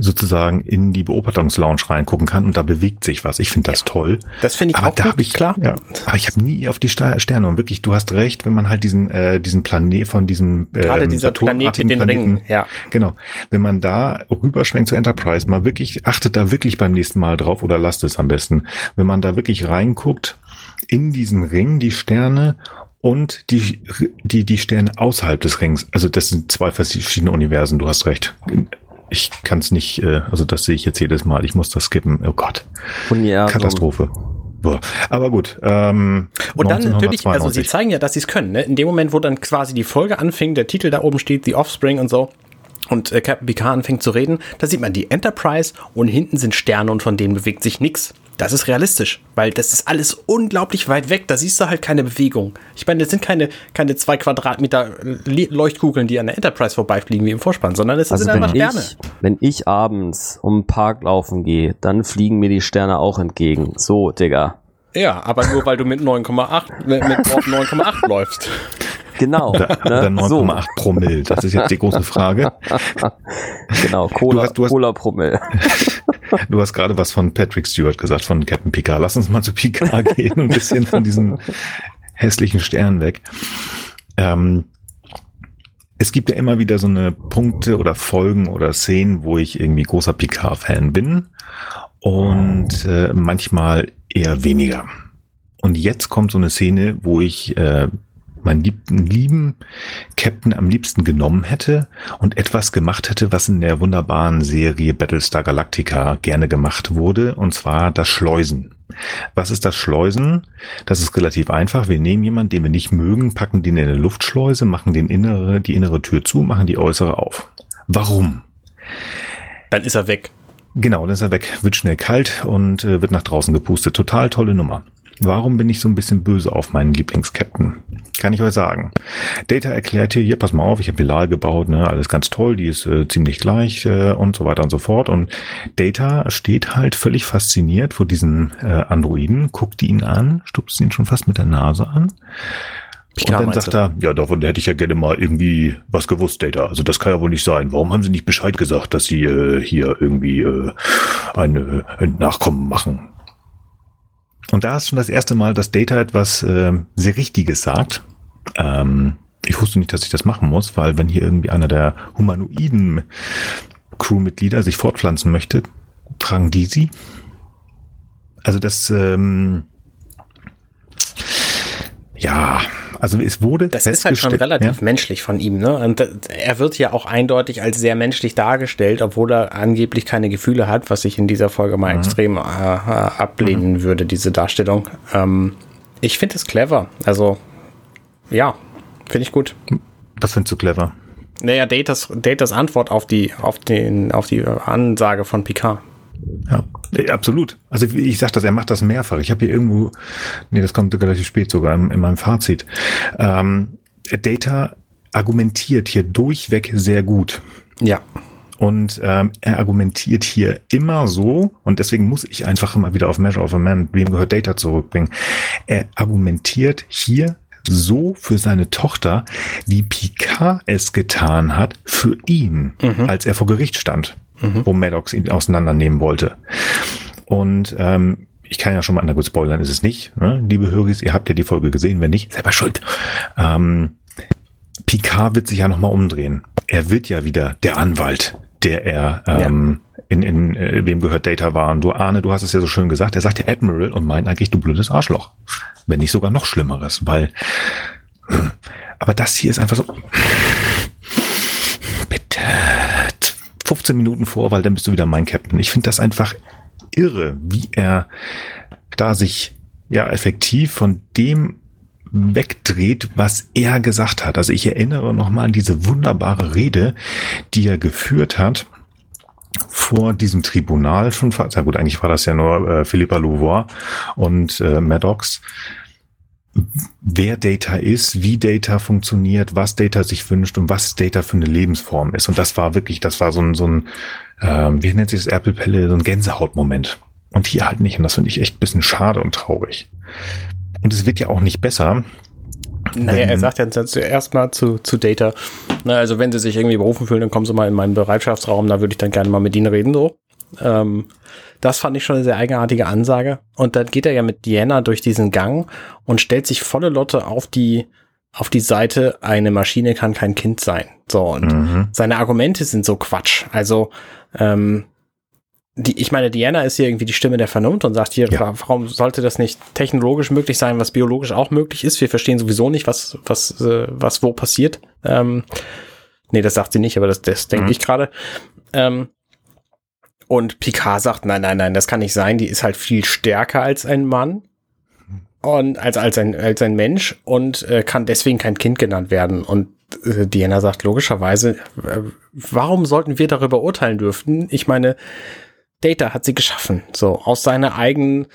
sozusagen in die Beobachtungslounge reingucken kann und da bewegt sich was. Ich finde das toll. Das finde ich Aber auch da habe ich klar. Ja, aber ich habe nie auf die Sterne und wirklich, du hast recht, wenn man halt diesen äh, diesen Planet von diesem Gerade ähm, dieser Planet mit den Ringen, ja. Genau. Wenn man da rüberschwenkt zur Enterprise, mal wirklich, achtet da wirklich beim nächsten Mal drauf oder lasst es am besten. Wenn man da wirklich reinguckt, in diesen Ring, die Sterne und die, die, die Sterne außerhalb des Rings. Also das sind zwei verschiedene Universen, du hast recht. Ich kann es nicht, äh, also das sehe ich jetzt jedes Mal. Ich muss das skippen. Oh Gott. Universum. Katastrophe. Boah. Aber gut. Ähm, Und dann natürlich, also sie 1992. zeigen ja, dass sie es können. Ne? In dem Moment, wo dann quasi die Folge anfing, der Titel da oben steht, The Offspring und so, und äh, Captain Picard anfängt zu reden, da sieht man die Enterprise und hinten sind Sterne und von denen bewegt sich nichts. Das ist realistisch, weil das ist alles unglaublich weit weg. Da siehst du halt keine Bewegung. Ich meine, das sind keine, keine zwei Quadratmeter Le- Leuchtkugeln, die an der Enterprise vorbeifliegen wie im Vorspann, sondern es Also sind einfach Sterne. ich, wenn ich abends um den Park laufen gehe, dann fliegen mir die Sterne auch entgegen. So, Digga. Ja, aber nur weil du mit 9,8 mit, mit Warp 9,8 läufst. Genau. Oder ne? so, 9,8 Promille. Das ist jetzt die große Frage. genau. Cola, Du hast- du hast- Cola Promille. Du hast gerade was von Patrick Stewart gesagt, von Captain Picard. Lass uns mal zu Picard gehen und ein bisschen von diesen hässlichen Sternen weg. Ähm, es gibt ja immer wieder so eine Punkte oder Folgen oder Szenen, wo ich irgendwie großer Picard-Fan bin und äh, manchmal eher weniger. Und jetzt kommt so eine Szene, wo ich äh, meinen liebten, lieben Captain am liebsten genommen hätte und etwas gemacht hätte, was in der wunderbaren Serie Battlestar Galactica gerne gemacht wurde, und zwar das Schleusen. Was ist das Schleusen? Das ist relativ einfach. Wir nehmen jemanden, den wir nicht mögen, packen den in eine Luftschleuse, machen den innere, die innere Tür zu, machen die äußere auf. Warum? Dann ist er weg. Genau, dann ist er weg, wird schnell kalt und äh, wird nach draußen gepustet. Total tolle Nummer. Warum bin ich so ein bisschen böse auf meinen Lieblingskapitän? Kann ich euch sagen. Data erklärt hier, hier, pass mal auf, ich habe Bilal gebaut, ne, alles ganz toll, die ist äh, ziemlich gleich äh, und so weiter und so fort. Und Data steht halt völlig fasziniert vor diesen äh, Androiden, guckt ihn an, stupst ihn schon fast mit der Nase an. Picard, und dann sagt er, ja, davon hätte ich ja gerne mal irgendwie was gewusst, Data. Also das kann ja wohl nicht sein. Warum haben sie nicht Bescheid gesagt, dass sie äh, hier irgendwie äh, eine, ein Nachkommen machen? Und da ist schon das erste Mal, dass Data etwas äh, sehr Richtiges sagt. Ähm, ich wusste nicht, dass ich das machen muss, weil wenn hier irgendwie einer der humanoiden Crewmitglieder sich fortpflanzen möchte, tragen die sie. Also das, ähm, ja, also es wurde. Das ist halt schon relativ ja? menschlich von ihm, ne? Und er wird ja auch eindeutig als sehr menschlich dargestellt, obwohl er angeblich keine Gefühle hat, was ich in dieser Folge mal mhm. extrem äh, ablehnen mhm. würde, diese Darstellung. Ähm, ich finde es clever. Also, ja, finde ich gut. Was findest du clever? Naja, Datas, Datas Antwort auf die, auf den, auf die Ansage von Picard. Ja, absolut. Also ich sag das, er macht das mehrfach. Ich habe hier irgendwo, nee, das kommt relativ spät sogar in, in meinem Fazit. Ähm, Data argumentiert hier durchweg sehr gut. Ja. Und ähm, er argumentiert hier immer so, und deswegen muss ich einfach immer wieder auf Measure of a Man, wem gehört Data zurückbringen. Er argumentiert hier so für seine Tochter, wie Picard es getan hat für ihn, mhm. als er vor Gericht stand mhm. wo Maddox ihn auseinandernehmen wollte. Und ähm, ich kann ja schon mal, na gut, spoilern ist es nicht. Ne? Liebe Höris, ihr habt ja die Folge gesehen, wenn nicht, selber schuld. Ähm, Picard wird sich ja nochmal umdrehen. Er wird ja wieder der Anwalt, der er ähm, ja. in, in äh, wem gehört Data war. Und du Arne, du hast es ja so schön gesagt, er sagt ja Admiral und meint eigentlich du blödes Arschloch. Wenn nicht sogar noch Schlimmeres, weil aber das hier ist einfach so. Bitte 15 Minuten vor, weil dann bist du wieder mein Captain. Ich finde das einfach irre, wie er da sich ja effektiv von dem wegdreht, was er gesagt hat. Also ich erinnere nochmal an diese wunderbare Rede, die er geführt hat vor diesem Tribunal schon, sehr gut, eigentlich war das ja nur äh, Philippa Louvois und äh, Maddox, wer Data ist, wie Data funktioniert, was Data sich wünscht und was Data für eine Lebensform ist. Und das war wirklich, das war so ein, so ein ähm, wie nennt sich das Erpelpelle, so ein Gänsehautmoment. Und hier halt nicht. Und das finde ich echt ein bisschen schade und traurig. Und es wird ja auch nicht besser. Naja, er sagt ja zuerst mal zu, zu Data, na, also wenn sie sich irgendwie berufen fühlen, dann kommen sie mal in meinen Bereitschaftsraum, da würde ich dann gerne mal mit ihnen reden, so. Ähm, das fand ich schon eine sehr eigenartige Ansage. Und dann geht er ja mit Diana durch diesen Gang und stellt sich volle Lotte auf die, auf die Seite, eine Maschine kann kein Kind sein. So, und mhm. seine Argumente sind so Quatsch. Also, ähm, die, ich meine, Diana ist hier irgendwie die Stimme der Vernunft und sagt hier, ja. warum sollte das nicht technologisch möglich sein, was biologisch auch möglich ist? Wir verstehen sowieso nicht, was, was, äh, was wo passiert. Ähm, nee, das sagt sie nicht, aber das, das denke mhm. ich gerade. Ähm, und Picard sagt, nein, nein, nein, das kann nicht sein. Die ist halt viel stärker als ein Mann und als als ein als ein Mensch und äh, kann deswegen kein Kind genannt werden. Und äh, Diana sagt logischerweise, äh, warum sollten wir darüber urteilen dürfen? Ich meine, Data hat sie geschaffen, so aus seiner eigenen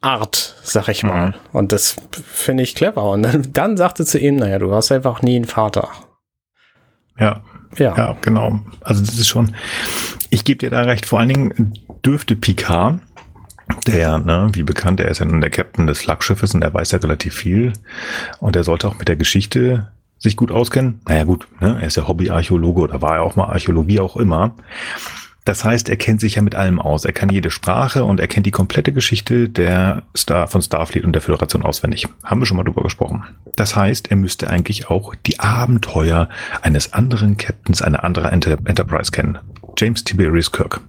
Art, sag ich mal. Mhm. Und das finde ich clever. Und dann, dann sagte zu ihm, naja, du hast einfach nie einen Vater. Ja. Ja. Ja, genau. Also das ist schon, ich gebe dir da recht. Vor allen Dingen dürfte Picard, der, ne, wie bekannt, er ist ja nun der Captain des Flaggschiffes und er weiß ja relativ viel. Und er sollte auch mit der Geschichte sich gut auskennen. Naja, gut, ne, er ist ja Hobbyarchäologe oder war ja auch mal Archäologie auch immer. Das heißt, er kennt sich ja mit allem aus. Er kann jede Sprache und er kennt die komplette Geschichte der Star von Starfleet und der Föderation auswendig. Haben wir schon mal drüber gesprochen. Das heißt, er müsste eigentlich auch die Abenteuer eines anderen Captains einer anderen Enter Enterprise kennen. James Tiberius Kirk.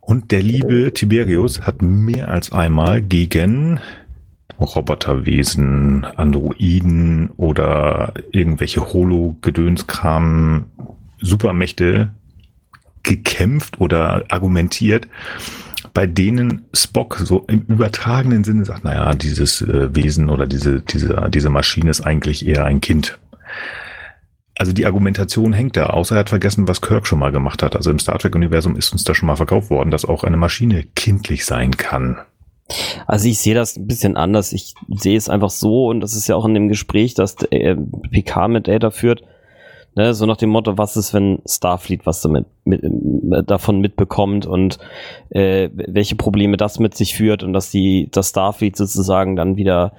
Und der liebe Tiberius hat mehr als einmal gegen Roboterwesen, Androiden oder irgendwelche Holo-Gedönskram Supermächte gekämpft oder argumentiert, bei denen Spock so im übertragenen Sinne sagt, naja, dieses äh, Wesen oder diese, diese, diese Maschine ist eigentlich eher ein Kind. Also die Argumentation hängt da, außer er hat vergessen, was Kirk schon mal gemacht hat. Also im Star Trek-Universum ist uns da schon mal verkauft worden, dass auch eine Maschine kindlich sein kann. Also ich sehe das ein bisschen anders. Ich sehe es einfach so, und das ist ja auch in dem Gespräch, das äh, PK mit Data führt, Ne, so nach dem Motto, was ist, wenn Starfleet was damit mit, davon mitbekommt und äh, welche Probleme das mit sich führt und dass die das Starfleet sozusagen dann wieder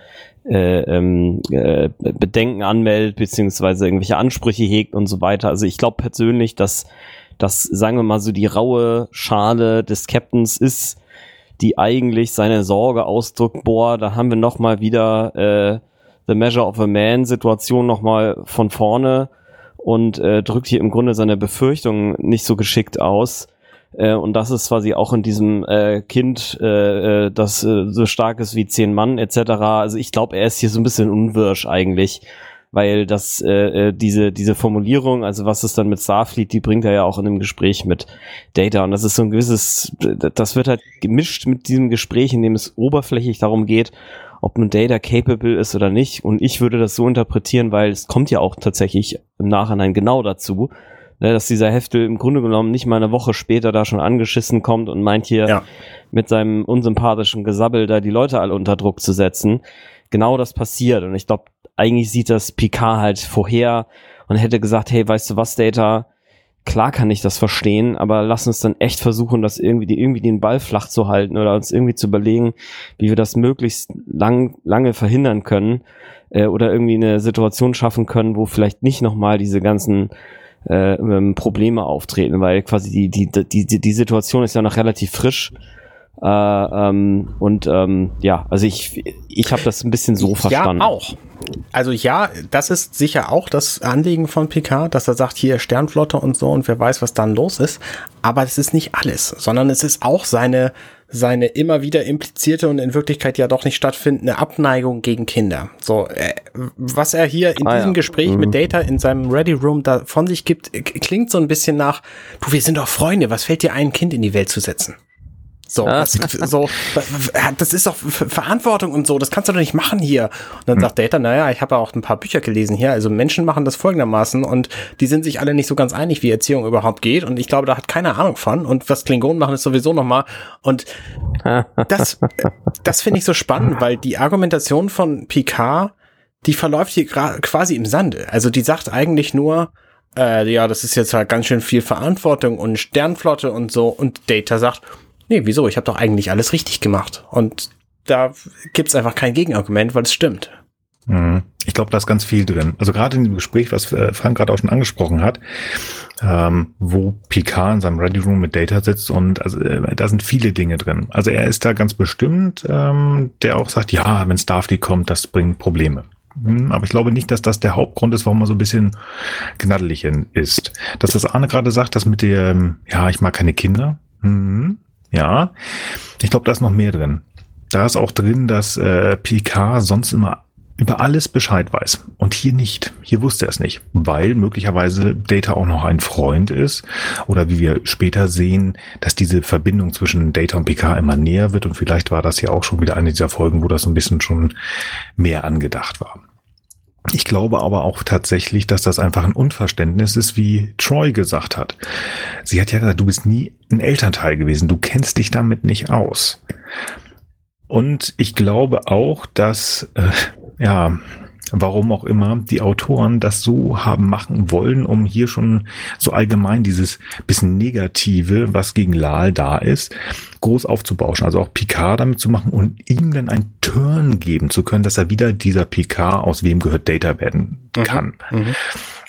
äh, ähm, äh, Bedenken anmeldet beziehungsweise irgendwelche Ansprüche hegt und so weiter. Also ich glaube persönlich, dass das sagen wir mal so die raue Schale des Captains ist, die eigentlich seine Sorge ausdrückt. Boah, da haben wir noch mal wieder äh, The Measure of a Man Situation nochmal von vorne und äh, drückt hier im Grunde seine Befürchtungen nicht so geschickt aus. Äh, und das ist quasi auch in diesem äh, Kind, äh, äh, das äh, so stark ist wie zehn Mann etc. Also ich glaube, er ist hier so ein bisschen unwirsch eigentlich weil das äh, äh, diese diese Formulierung, also was ist dann mit Starfleet, die bringt er ja auch in einem Gespräch mit Data und das ist so ein gewisses, das wird halt gemischt mit diesem Gespräch, in dem es oberflächlich darum geht, ob ein Data capable ist oder nicht und ich würde das so interpretieren, weil es kommt ja auch tatsächlich im Nachhinein genau dazu, ne, dass dieser Heftel im Grunde genommen nicht mal eine Woche später da schon angeschissen kommt und meint hier ja. mit seinem unsympathischen Gesabbel da die Leute alle unter Druck zu setzen. Genau das passiert und ich glaube, eigentlich sieht das Picard halt vorher und hätte gesagt, hey, weißt du was, Data, klar kann ich das verstehen, aber lass uns dann echt versuchen, das irgendwie, irgendwie den Ball flach zu halten oder uns irgendwie zu überlegen, wie wir das möglichst lang, lange verhindern können äh, oder irgendwie eine Situation schaffen können, wo vielleicht nicht nochmal diese ganzen äh, ähm, Probleme auftreten, weil quasi die, die, die, die Situation ist ja noch relativ frisch äh, ähm, und ähm, ja, also ich, ich habe das ein bisschen so verstanden. Ja, auch. Also ja, das ist sicher auch das Anliegen von Picard, dass er sagt, hier Sternflotte und so und wer weiß, was dann los ist. Aber es ist nicht alles, sondern es ist auch seine, seine immer wieder implizierte und in Wirklichkeit ja doch nicht stattfindende Abneigung gegen Kinder. So, äh, was er hier in ah, diesem ja. Gespräch mhm. mit Data in seinem Ready Room da von sich gibt, klingt so ein bisschen nach, du, wir sind doch Freunde, was fällt dir ein, Kind in die Welt zu setzen? So, das, so, das ist doch Verantwortung und so, das kannst du doch nicht machen hier. Und dann hm. sagt Data, naja, ich habe ja auch ein paar Bücher gelesen hier, also Menschen machen das folgendermaßen und die sind sich alle nicht so ganz einig, wie Erziehung überhaupt geht und ich glaube, da hat keiner Ahnung von und was Klingonen machen, ist sowieso nochmal und das, das finde ich so spannend, weil die Argumentation von Picard, die verläuft hier quasi im Sande. Also die sagt eigentlich nur, äh, ja, das ist jetzt halt ganz schön viel Verantwortung und Sternflotte und so und Data sagt, nee, wieso? Ich habe doch eigentlich alles richtig gemacht. Und da gibt's einfach kein Gegenargument, weil es stimmt. Mhm. Ich glaube, da ist ganz viel drin. Also gerade in dem Gespräch, was äh, Frank gerade auch schon angesprochen hat, ähm, wo Picard in seinem Ready Room mit Data sitzt und also äh, da sind viele Dinge drin. Also er ist da ganz bestimmt, ähm, der auch sagt, ja, wenn Starfleet kommt, das bringt Probleme. Hm, aber ich glaube nicht, dass das der Hauptgrund ist, warum er so ein bisschen gnaddelig ist. Dass das Arne gerade sagt, das mit dem, ja, ich mag keine Kinder. Mhm. Ja, ich glaube, da ist noch mehr drin. Da ist auch drin, dass äh, Picard sonst immer über alles Bescheid weiß. Und hier nicht. Hier wusste er es nicht, weil möglicherweise Data auch noch ein Freund ist. Oder wie wir später sehen, dass diese Verbindung zwischen Data und Picard immer näher wird. Und vielleicht war das ja auch schon wieder eine dieser Folgen, wo das ein bisschen schon mehr angedacht war. Ich glaube aber auch tatsächlich, dass das einfach ein Unverständnis ist, wie Troy gesagt hat. Sie hat ja gesagt, du bist nie ein Elternteil gewesen, du kennst dich damit nicht aus. Und ich glaube auch, dass, äh, ja, warum auch immer, die Autoren das so haben machen wollen, um hier schon so allgemein dieses bisschen Negative, was gegen Lal da ist, groß aufzubauschen. Also auch Picard damit zu machen und ihm dann einen Turn geben zu können, dass er wieder dieser Picard aus wem gehört Data werden mhm. kann. Mhm.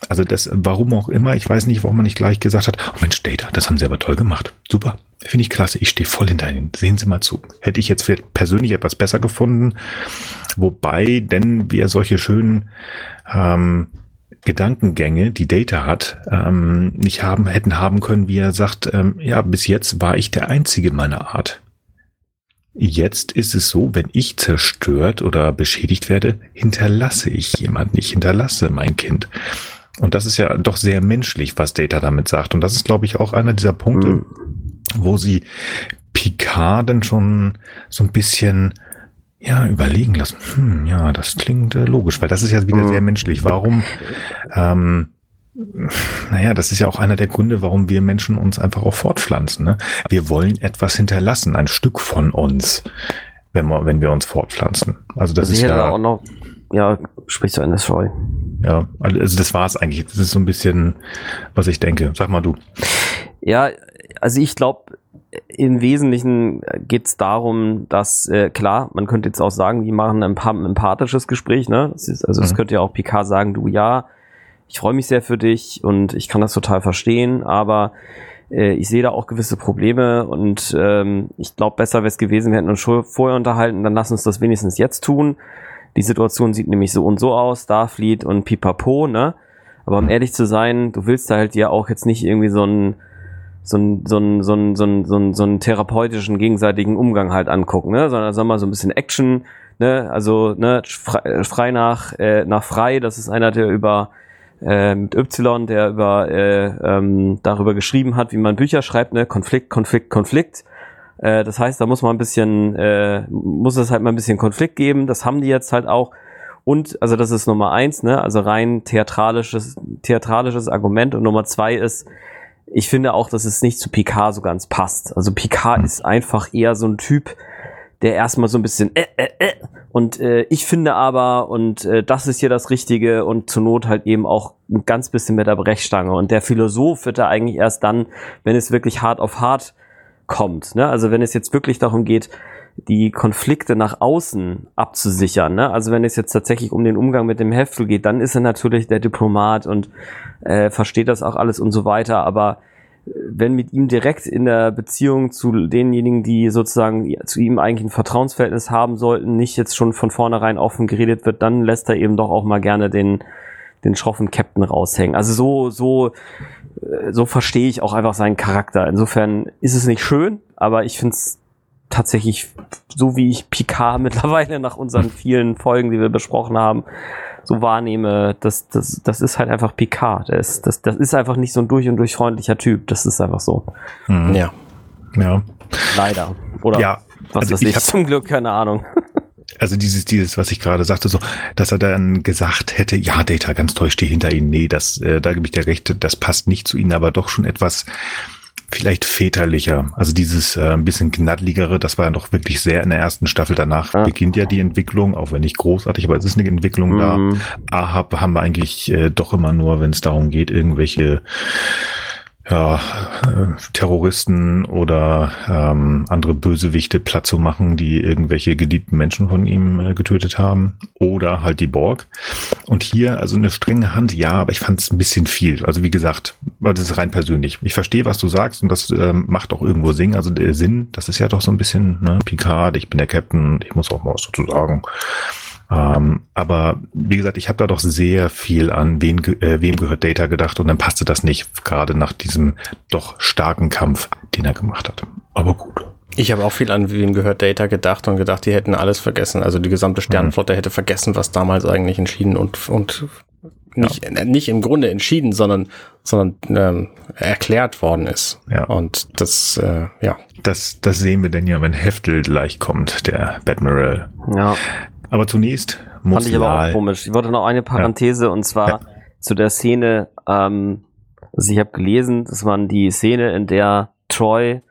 Also das, warum auch immer, ich weiß nicht, warum man nicht gleich gesagt hat, oh Mensch, Data, das haben sie aber toll gemacht. Super. Finde ich klasse. Ich stehe voll hinter Ihnen. Sehen Sie mal zu. Hätte ich jetzt persönlich etwas besser gefunden. Wobei, denn wir solche schönen ähm, Gedankengänge, die Data hat, ähm, nicht haben, hätten haben können, wie er sagt, ähm, ja, bis jetzt war ich der Einzige meiner Art. Jetzt ist es so, wenn ich zerstört oder beschädigt werde, hinterlasse ich jemanden. Ich hinterlasse mein Kind. Und das ist ja doch sehr menschlich, was Data damit sagt. Und das ist, glaube ich, auch einer dieser Punkte, mhm. Wo sie Picard dann schon so ein bisschen ja, überlegen lassen. Hm, ja, das klingt äh, logisch, weil das ist ja wieder mhm. sehr menschlich. Warum? Ähm, naja, das ist ja auch einer der Gründe, warum wir Menschen uns einfach auch fortpflanzen. Ne? Wir wollen etwas hinterlassen, ein Stück von uns, wenn wir, wenn wir uns fortpflanzen. Also das, das ist ja auch noch ja, sprich zu Ende, sorry. Ja, also das war es eigentlich. Das ist so ein bisschen, was ich denke. Sag mal du. Ja, also ich glaube, im Wesentlichen geht es darum, dass, äh, klar, man könnte jetzt auch sagen, die machen ein, ein empathisches Gespräch, ne? Das ist, also das mhm. könnte ja auch Picard sagen, du ja, ich freue mich sehr für dich und ich kann das total verstehen, aber äh, ich sehe da auch gewisse Probleme und ähm, ich glaube, besser wäre es gewesen, wir hätten uns schon vorher unterhalten, dann lass uns das wenigstens jetzt tun die Situation sieht nämlich so und so aus, Starfleet und Pipapo, ne? Aber um ehrlich zu sein, du willst da halt ja auch jetzt nicht irgendwie so einen so einen so einen so einen so einen so einen, so einen therapeutischen gegenseitigen Umgang halt angucken, ne? Sondern sag mal so ein bisschen Action, ne? Also ne frei, frei nach äh, nach frei, das ist einer der über äh, mit Y, der über äh, ähm, darüber geschrieben hat, wie man Bücher schreibt, ne? Konflikt, Konflikt, Konflikt. Äh, das heißt, da muss man ein bisschen, äh, muss es halt mal ein bisschen Konflikt geben. Das haben die jetzt halt auch. Und, also das ist Nummer eins, ne? Also rein theatralisches, theatralisches Argument. Und Nummer zwei ist, ich finde auch, dass es nicht zu Picard so ganz passt. Also Picard ist einfach eher so ein Typ, der erstmal so ein bisschen äh, äh, äh, und äh, ich finde aber und äh, das ist hier das Richtige und zur Not halt eben auch ein ganz bisschen mit der Brechstange und der Philosoph wird da eigentlich erst dann, wenn es wirklich hart auf hart kommt. Ne? Also wenn es jetzt wirklich darum geht, die Konflikte nach außen abzusichern. Ne? Also wenn es jetzt tatsächlich um den Umgang mit dem Heftel geht, dann ist er natürlich der Diplomat und äh, versteht das auch alles und so weiter. Aber äh, wenn mit ihm direkt in der Beziehung zu denjenigen, die sozusagen zu ihm eigentlich ein Vertrauensverhältnis haben sollten, nicht jetzt schon von vornherein offen geredet wird, dann lässt er eben doch auch mal gerne den, den schroffen Captain raushängen. Also so, so, äh, so verstehe ich auch einfach seinen Charakter. Insofern ist es nicht schön, aber ich finde es tatsächlich, so wie ich Picard mittlerweile nach unseren vielen Folgen, die wir besprochen haben, so wahrnehme, das, das, das ist halt einfach Picard. Das, ist, das, das ist einfach nicht so ein durch und durch freundlicher Typ. Das ist einfach so. Mhm. Ja. Ja. Leider. Oder Ja, was also weiß ich ich, hab- zum Glück, keine Ahnung. Also dieses, dieses, was ich gerade sagte, so, dass er dann gesagt hätte, ja, Data, ganz toll, stehe hinter Ihnen. Nee, das, äh, da gebe ich dir recht, das passt nicht zu Ihnen, aber doch schon etwas vielleicht väterlicher. Also dieses äh, ein bisschen gnadligere, das war ja doch wirklich sehr in der ersten Staffel. Danach Ja. beginnt ja die Entwicklung, auch wenn nicht großartig, aber es ist eine Entwicklung da. Mhm. Ahab haben wir eigentlich äh, doch immer nur, wenn es darum geht, irgendwelche ja, äh, Terroristen oder ähm, andere Bösewichte platt zu machen, die irgendwelche geliebten Menschen von ihm äh, getötet haben. Oder halt die Borg. Und hier, also eine strenge Hand, ja, aber ich fand es ein bisschen viel. Also wie gesagt, aber das ist rein persönlich. Ich verstehe, was du sagst und das ähm, macht auch irgendwo Sinn. Also der Sinn, das ist ja doch so ein bisschen, ne, Picard, ich bin der Captain, ich muss auch mal was dazu sagen. Ähm, aber wie gesagt, ich habe da doch sehr viel an wen, äh, wem gehört Data gedacht und dann passte das nicht, gerade nach diesem doch starken Kampf, den er gemacht hat. Aber gut. Ich habe auch viel an wem gehört Data gedacht und gedacht, die hätten alles vergessen. Also die gesamte Sternenflotte hätte vergessen, was damals eigentlich entschieden und, und nicht, äh, nicht im Grunde entschieden, sondern, sondern ähm, erklärt worden ist. Ja. Und das, äh, ja. Das, das sehen wir denn ja, wenn Heftel gleich kommt, der Badmiral. Ja. Aber zunächst muss Fand ich aber auch komisch. Ich wollte noch eine Parenthese und zwar Ja. zu der Szene, ähm, also ich habe gelesen, das war die Szene, in der Troy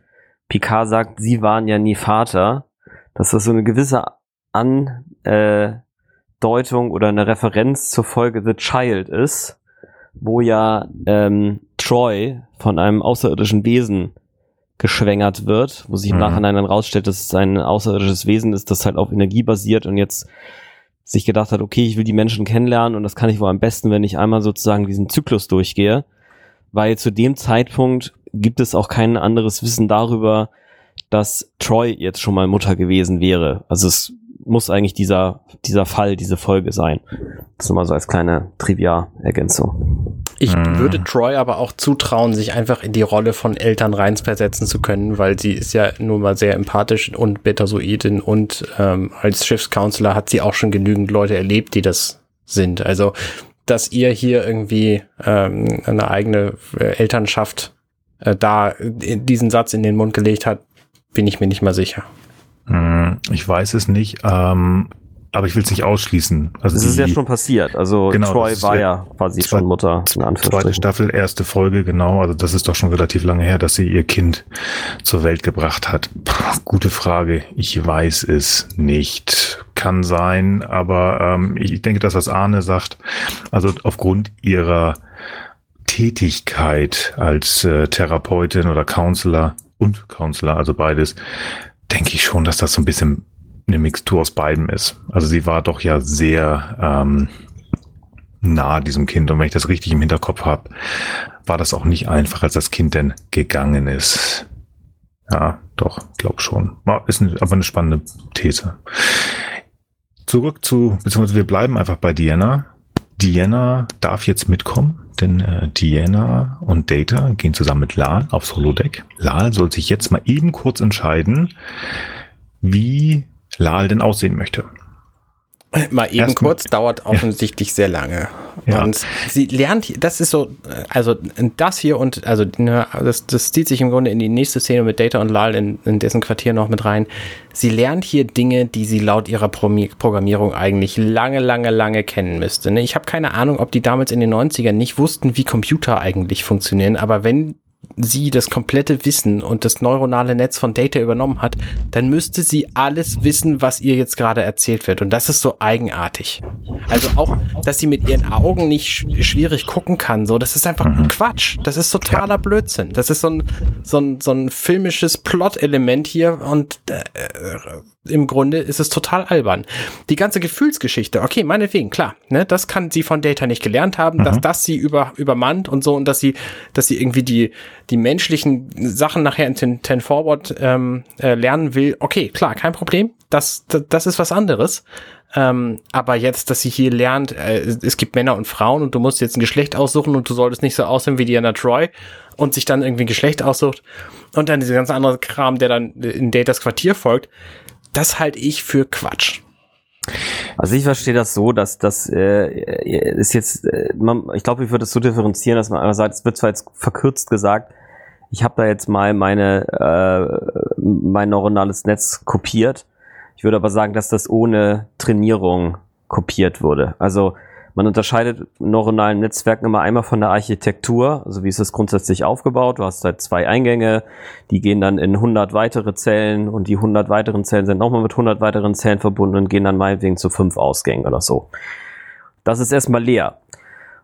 Picard sagt, sie waren ja nie Vater, dass das so eine gewisse Andeutung äh, oder eine Referenz zur Folge The Child ist, wo ja ähm, Troy von einem außerirdischen Wesen geschwängert wird, wo sich im Mhm. Nachhinein dann rausstellt, dass es ein außerirdisches Wesen ist, das halt auf Energie basiert und jetzt sich gedacht hat, okay, ich will die Menschen kennenlernen und das kann ich wohl am besten, wenn ich einmal sozusagen diesen Zyklus durchgehe, weil zu dem Zeitpunkt gibt es auch kein anderes Wissen darüber, dass Troy jetzt schon mal Mutter gewesen wäre. Also es muss eigentlich dieser, dieser Fall, diese Folge sein. Das nur mal so als kleine Trivia-Ergänzung. Ich Mhm. würde Troy aber auch zutrauen, sich einfach in die Rolle von Eltern reinversetzen zu können, weil sie ist ja nun mal sehr empathisch und Betasoidin und ähm, als Schiffscounselor hat sie auch schon genügend Leute erlebt, die das sind. Also, dass ihr hier irgendwie ähm, eine eigene äh, Elternschaft äh, da äh, diesen Satz in den Mund gelegt hat, bin ich mir nicht mal sicher. Hm, Ich weiß es nicht, ähm, aber ich will es nicht ausschließen. Also Das ist die ja schon passiert. Also Genau, Troy ist war ja- quasi schon Mutter, in zweite. Staffel, erste Folge, genau. Also das ist doch schon relativ lange her, dass sie ihr Kind zur Welt gebracht hat. Puh, gute Frage. Ich weiß es nicht. Kann sein, aber ähm, ich denke, das, was Arne sagt, also aufgrund ihrer Tätigkeit als äh, Therapeutin oder Counselor und Counselor, also beides, denke ich schon, dass das so ein bisschen eine Mixtur aus beidem ist. Also sie war doch ja sehr ähm, nah diesem Kind. Und wenn ich das richtig im Hinterkopf habe, war das auch nicht einfach, als das Kind denn gegangen ist. Ja, doch, glaub schon. Ist eine, aber eine spannende These. zurück zu, beziehungsweise wir bleiben einfach bei Diana. Diana darf jetzt mitkommen, denn äh, Diana und Data gehen zusammen mit Lal aufs Holodeck. Lal soll sich jetzt mal eben kurz entscheiden, wie Lal denn aussehen möchte. Mal eben Erst kurz, dauert offensichtlich ja. sehr lange. Ja. Und sie lernt, das ist so, also das hier und, also ne, das, das zieht sich im Grunde in die nächste Szene mit Data und Lal in, in dessen Quartier noch mit rein. Sie lernt hier Dinge, die sie laut ihrer Programmierung eigentlich lange, lange, lange kennen müsste. Ne? Ich habe keine Ahnung, ob die damals in den 90ern nicht wussten, wie Computer eigentlich funktionieren, aber wenn sie das komplette Wissen und das neuronale Netz von Data übernommen hat, dann müsste sie alles wissen, was ihr jetzt gerade erzählt wird. Und das ist so eigenartig. Also auch, dass sie mit ihren Augen nicht sch schwierig gucken kann, so, das ist einfach mhm. Quatsch. Das ist totaler Blödsinn. Das ist so ein, so ein, so ein filmisches Plot-Element hier und äh, im Grunde ist es total albern. Die ganze Gefühlsgeschichte, okay, meinetwegen, klar, ne, das kann sie von Data nicht gelernt haben, mhm. dass das sie über, übermannt und so und dass sie, dass sie irgendwie die, die menschlichen Sachen nachher in Ten, Ten Forward ähm, äh, lernen will, okay, klar, kein Problem. Das, das, das ist was anderes. Ähm, aber jetzt, dass sie hier lernt, äh, es gibt Männer und Frauen und du musst jetzt ein Geschlecht aussuchen und du solltest nicht so aussehen wie Diana Troy und sich dann irgendwie ein Geschlecht aussucht und dann diese ganze andere Kram, der dann in Datas Quartier folgt, das halte ich für Quatsch. Also ich verstehe das so, dass das äh, ist jetzt, äh, man, ich glaube, ich würde es so differenzieren, dass man einerseits, es wird zwar jetzt verkürzt gesagt, ich habe da jetzt mal meine äh, mein neuronales Netz kopiert. Ich würde aber sagen, dass das ohne Trainierung kopiert wurde. Also man unterscheidet neuronalen Netzwerken immer einmal von der Architektur, also wie ist das grundsätzlich aufgebaut. Du hast halt zwei Eingänge, die gehen dann in 100 weitere Zellen und die 100 weiteren Zellen sind nochmal mit 100 weiteren Zellen verbunden und gehen dann meinetwegen zu fünf Ausgängen oder so. Das ist erstmal leer.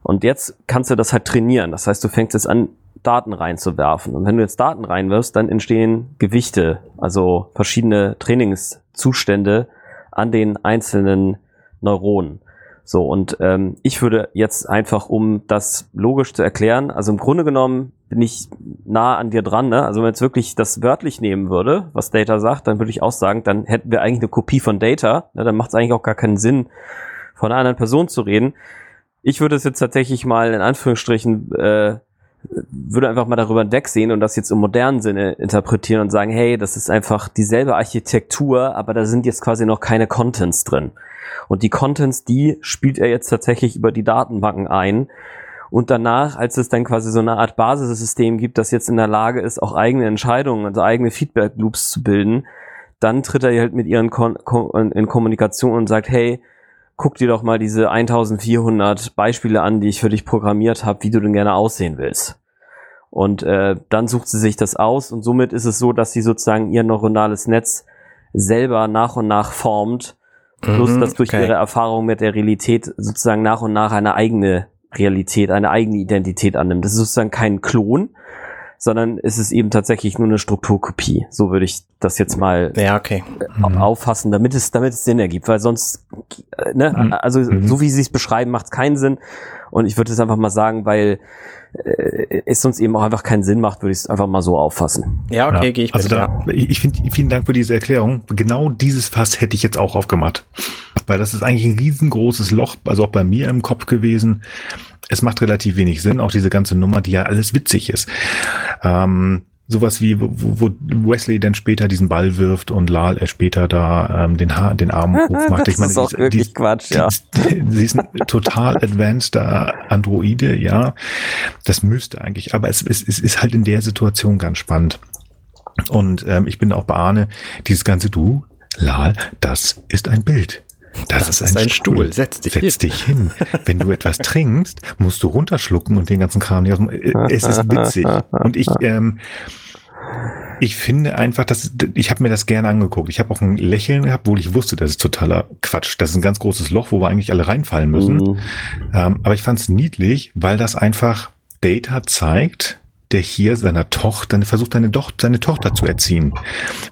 Und jetzt kannst du das halt trainieren. Das heißt, du fängst jetzt an, Daten reinzuwerfen. Und wenn du jetzt Daten reinwirfst, dann entstehen Gewichte, also verschiedene Trainingszustände an den einzelnen Neuronen. So, und ähm, ich würde jetzt einfach, um das logisch zu erklären, also im Grunde genommen bin ich nah an dir dran, ne? Also wenn man jetzt wirklich das wörtlich nehmen würde, was Data sagt, dann würde ich auch sagen, dann hätten wir eigentlich eine Kopie von Data, ne? dann macht es eigentlich auch gar keinen Sinn, von einer anderen Person zu reden. Ich würde es jetzt tatsächlich mal in Anführungsstrichen äh, würde einfach mal darüber hinwegsehen und das jetzt im modernen Sinne interpretieren und sagen, hey, das ist einfach dieselbe Architektur, aber da sind jetzt quasi noch keine Contents drin. Und die Contents, die spielt er jetzt tatsächlich über die Datenbanken ein. Und danach, als es dann quasi so eine Art Basissystem gibt, das jetzt in der Lage ist, auch eigene Entscheidungen, also eigene Feedback-Loops zu bilden, dann tritt er halt mit ihren Kon Kon in Kommunikation und sagt, hey, guck dir doch mal diese 1400 Beispiele an, die ich für dich programmiert habe, wie du denn gerne aussehen willst. Und äh, dann sucht sie sich das aus und somit ist es so, dass sie sozusagen ihr neuronales Netz selber nach und nach formt Plus, mhm, dass durch okay. ihre Erfahrung mit der Realität sozusagen nach und nach eine eigene Realität, eine eigene Identität annimmt. Das ist sozusagen kein Klon, sondern es ist eben tatsächlich nur eine Strukturkopie. So würde ich das jetzt mal ja, okay. mhm. auffassen, damit es, damit es Sinn ergibt, weil sonst, äh, ne, mhm. also mhm. so wie sie es beschreiben, macht es keinen Sinn. Und ich würde es einfach mal sagen, weil äh, es uns eben auch einfach keinen Sinn macht, würde ich es einfach mal so auffassen. Ja, okay, ja. gehe ich also mit. Da, Ich finde, vielen Dank für diese Erklärung. Genau dieses Fass hätte ich jetzt auch aufgemacht. Weil das ist eigentlich ein riesengroßes Loch, also auch bei mir im Kopf gewesen. Es macht relativ wenig Sinn, auch diese ganze Nummer, die ja alles witzig ist. Ähm, sowas wie, wo, wo Wesley dann später diesen Ball wirft und Lal er später da ähm, den, ha den Arm hochmacht. Ich meine, das ist auch wirklich die, Quatsch, ja. Die, sie ist ein total advanceder Androide, ja. Das müsste eigentlich, aber es, es, es ist halt in der Situation ganz spannend. Und ähm, ich bin auch bei Arne, dieses ganze Du, Lal, das ist ein Bild. Das, das ist, ein, ein Stuhl. Stuhl. Setz dich, Setz hin. dich hin. Wenn du etwas trinkst, musst du runterschlucken und den ganzen Kram nicht äh, Es ist witzig. Und ich, ähm, ich finde einfach, dass ich habe mir das gerne angeguckt. Ich habe auch ein Lächeln gehabt, obwohl ich wusste, das ist totaler Quatsch. Das ist ein ganz großes Loch, wo wir eigentlich alle reinfallen müssen. Mhm. Ähm, aber ich fand es niedlich, weil das einfach Data zeigt, der hier seiner Tochter, versucht seine, seine Tochter zu erziehen.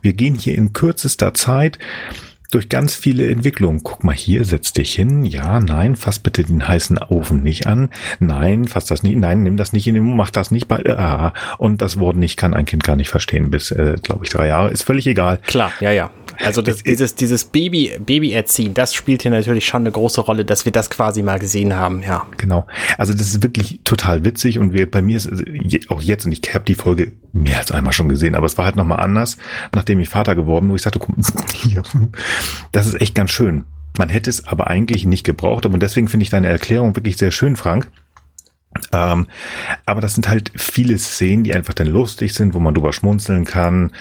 Wir gehen hier in kürzester Zeit durch ganz viele Entwicklungen. Guck mal hier, setz dich hin. Ja, nein, fass bitte den heißen Ofen nicht an. Nein, fass das nicht. Nein, nimm das nicht in den Mund, mach das nicht bei. Ah. Und das Wort nicht kann ein Kind gar nicht verstehen bis, äh, glaube ich, drei Jahre. Ist völlig egal. Klar, ja, ja. Also das, dieses, dieses Baby, Baby-Erziehen, das spielt hier natürlich schon eine große Rolle, dass wir das quasi mal gesehen haben, ja. Genau. Also das ist wirklich total witzig und wir, bei mir ist auch jetzt, und ich habe die Folge mehr als einmal schon gesehen, aber es war halt nochmal anders, nachdem ich Vater geworden, wo ich sagte, guck, hier, das ist echt ganz schön. Man hätte es aber eigentlich nicht gebraucht, und deswegen finde ich deine Erklärung wirklich sehr schön, Frank. Ähm, aber das sind halt viele Szenen, die einfach dann lustig sind, wo man drüber schmunzeln kann,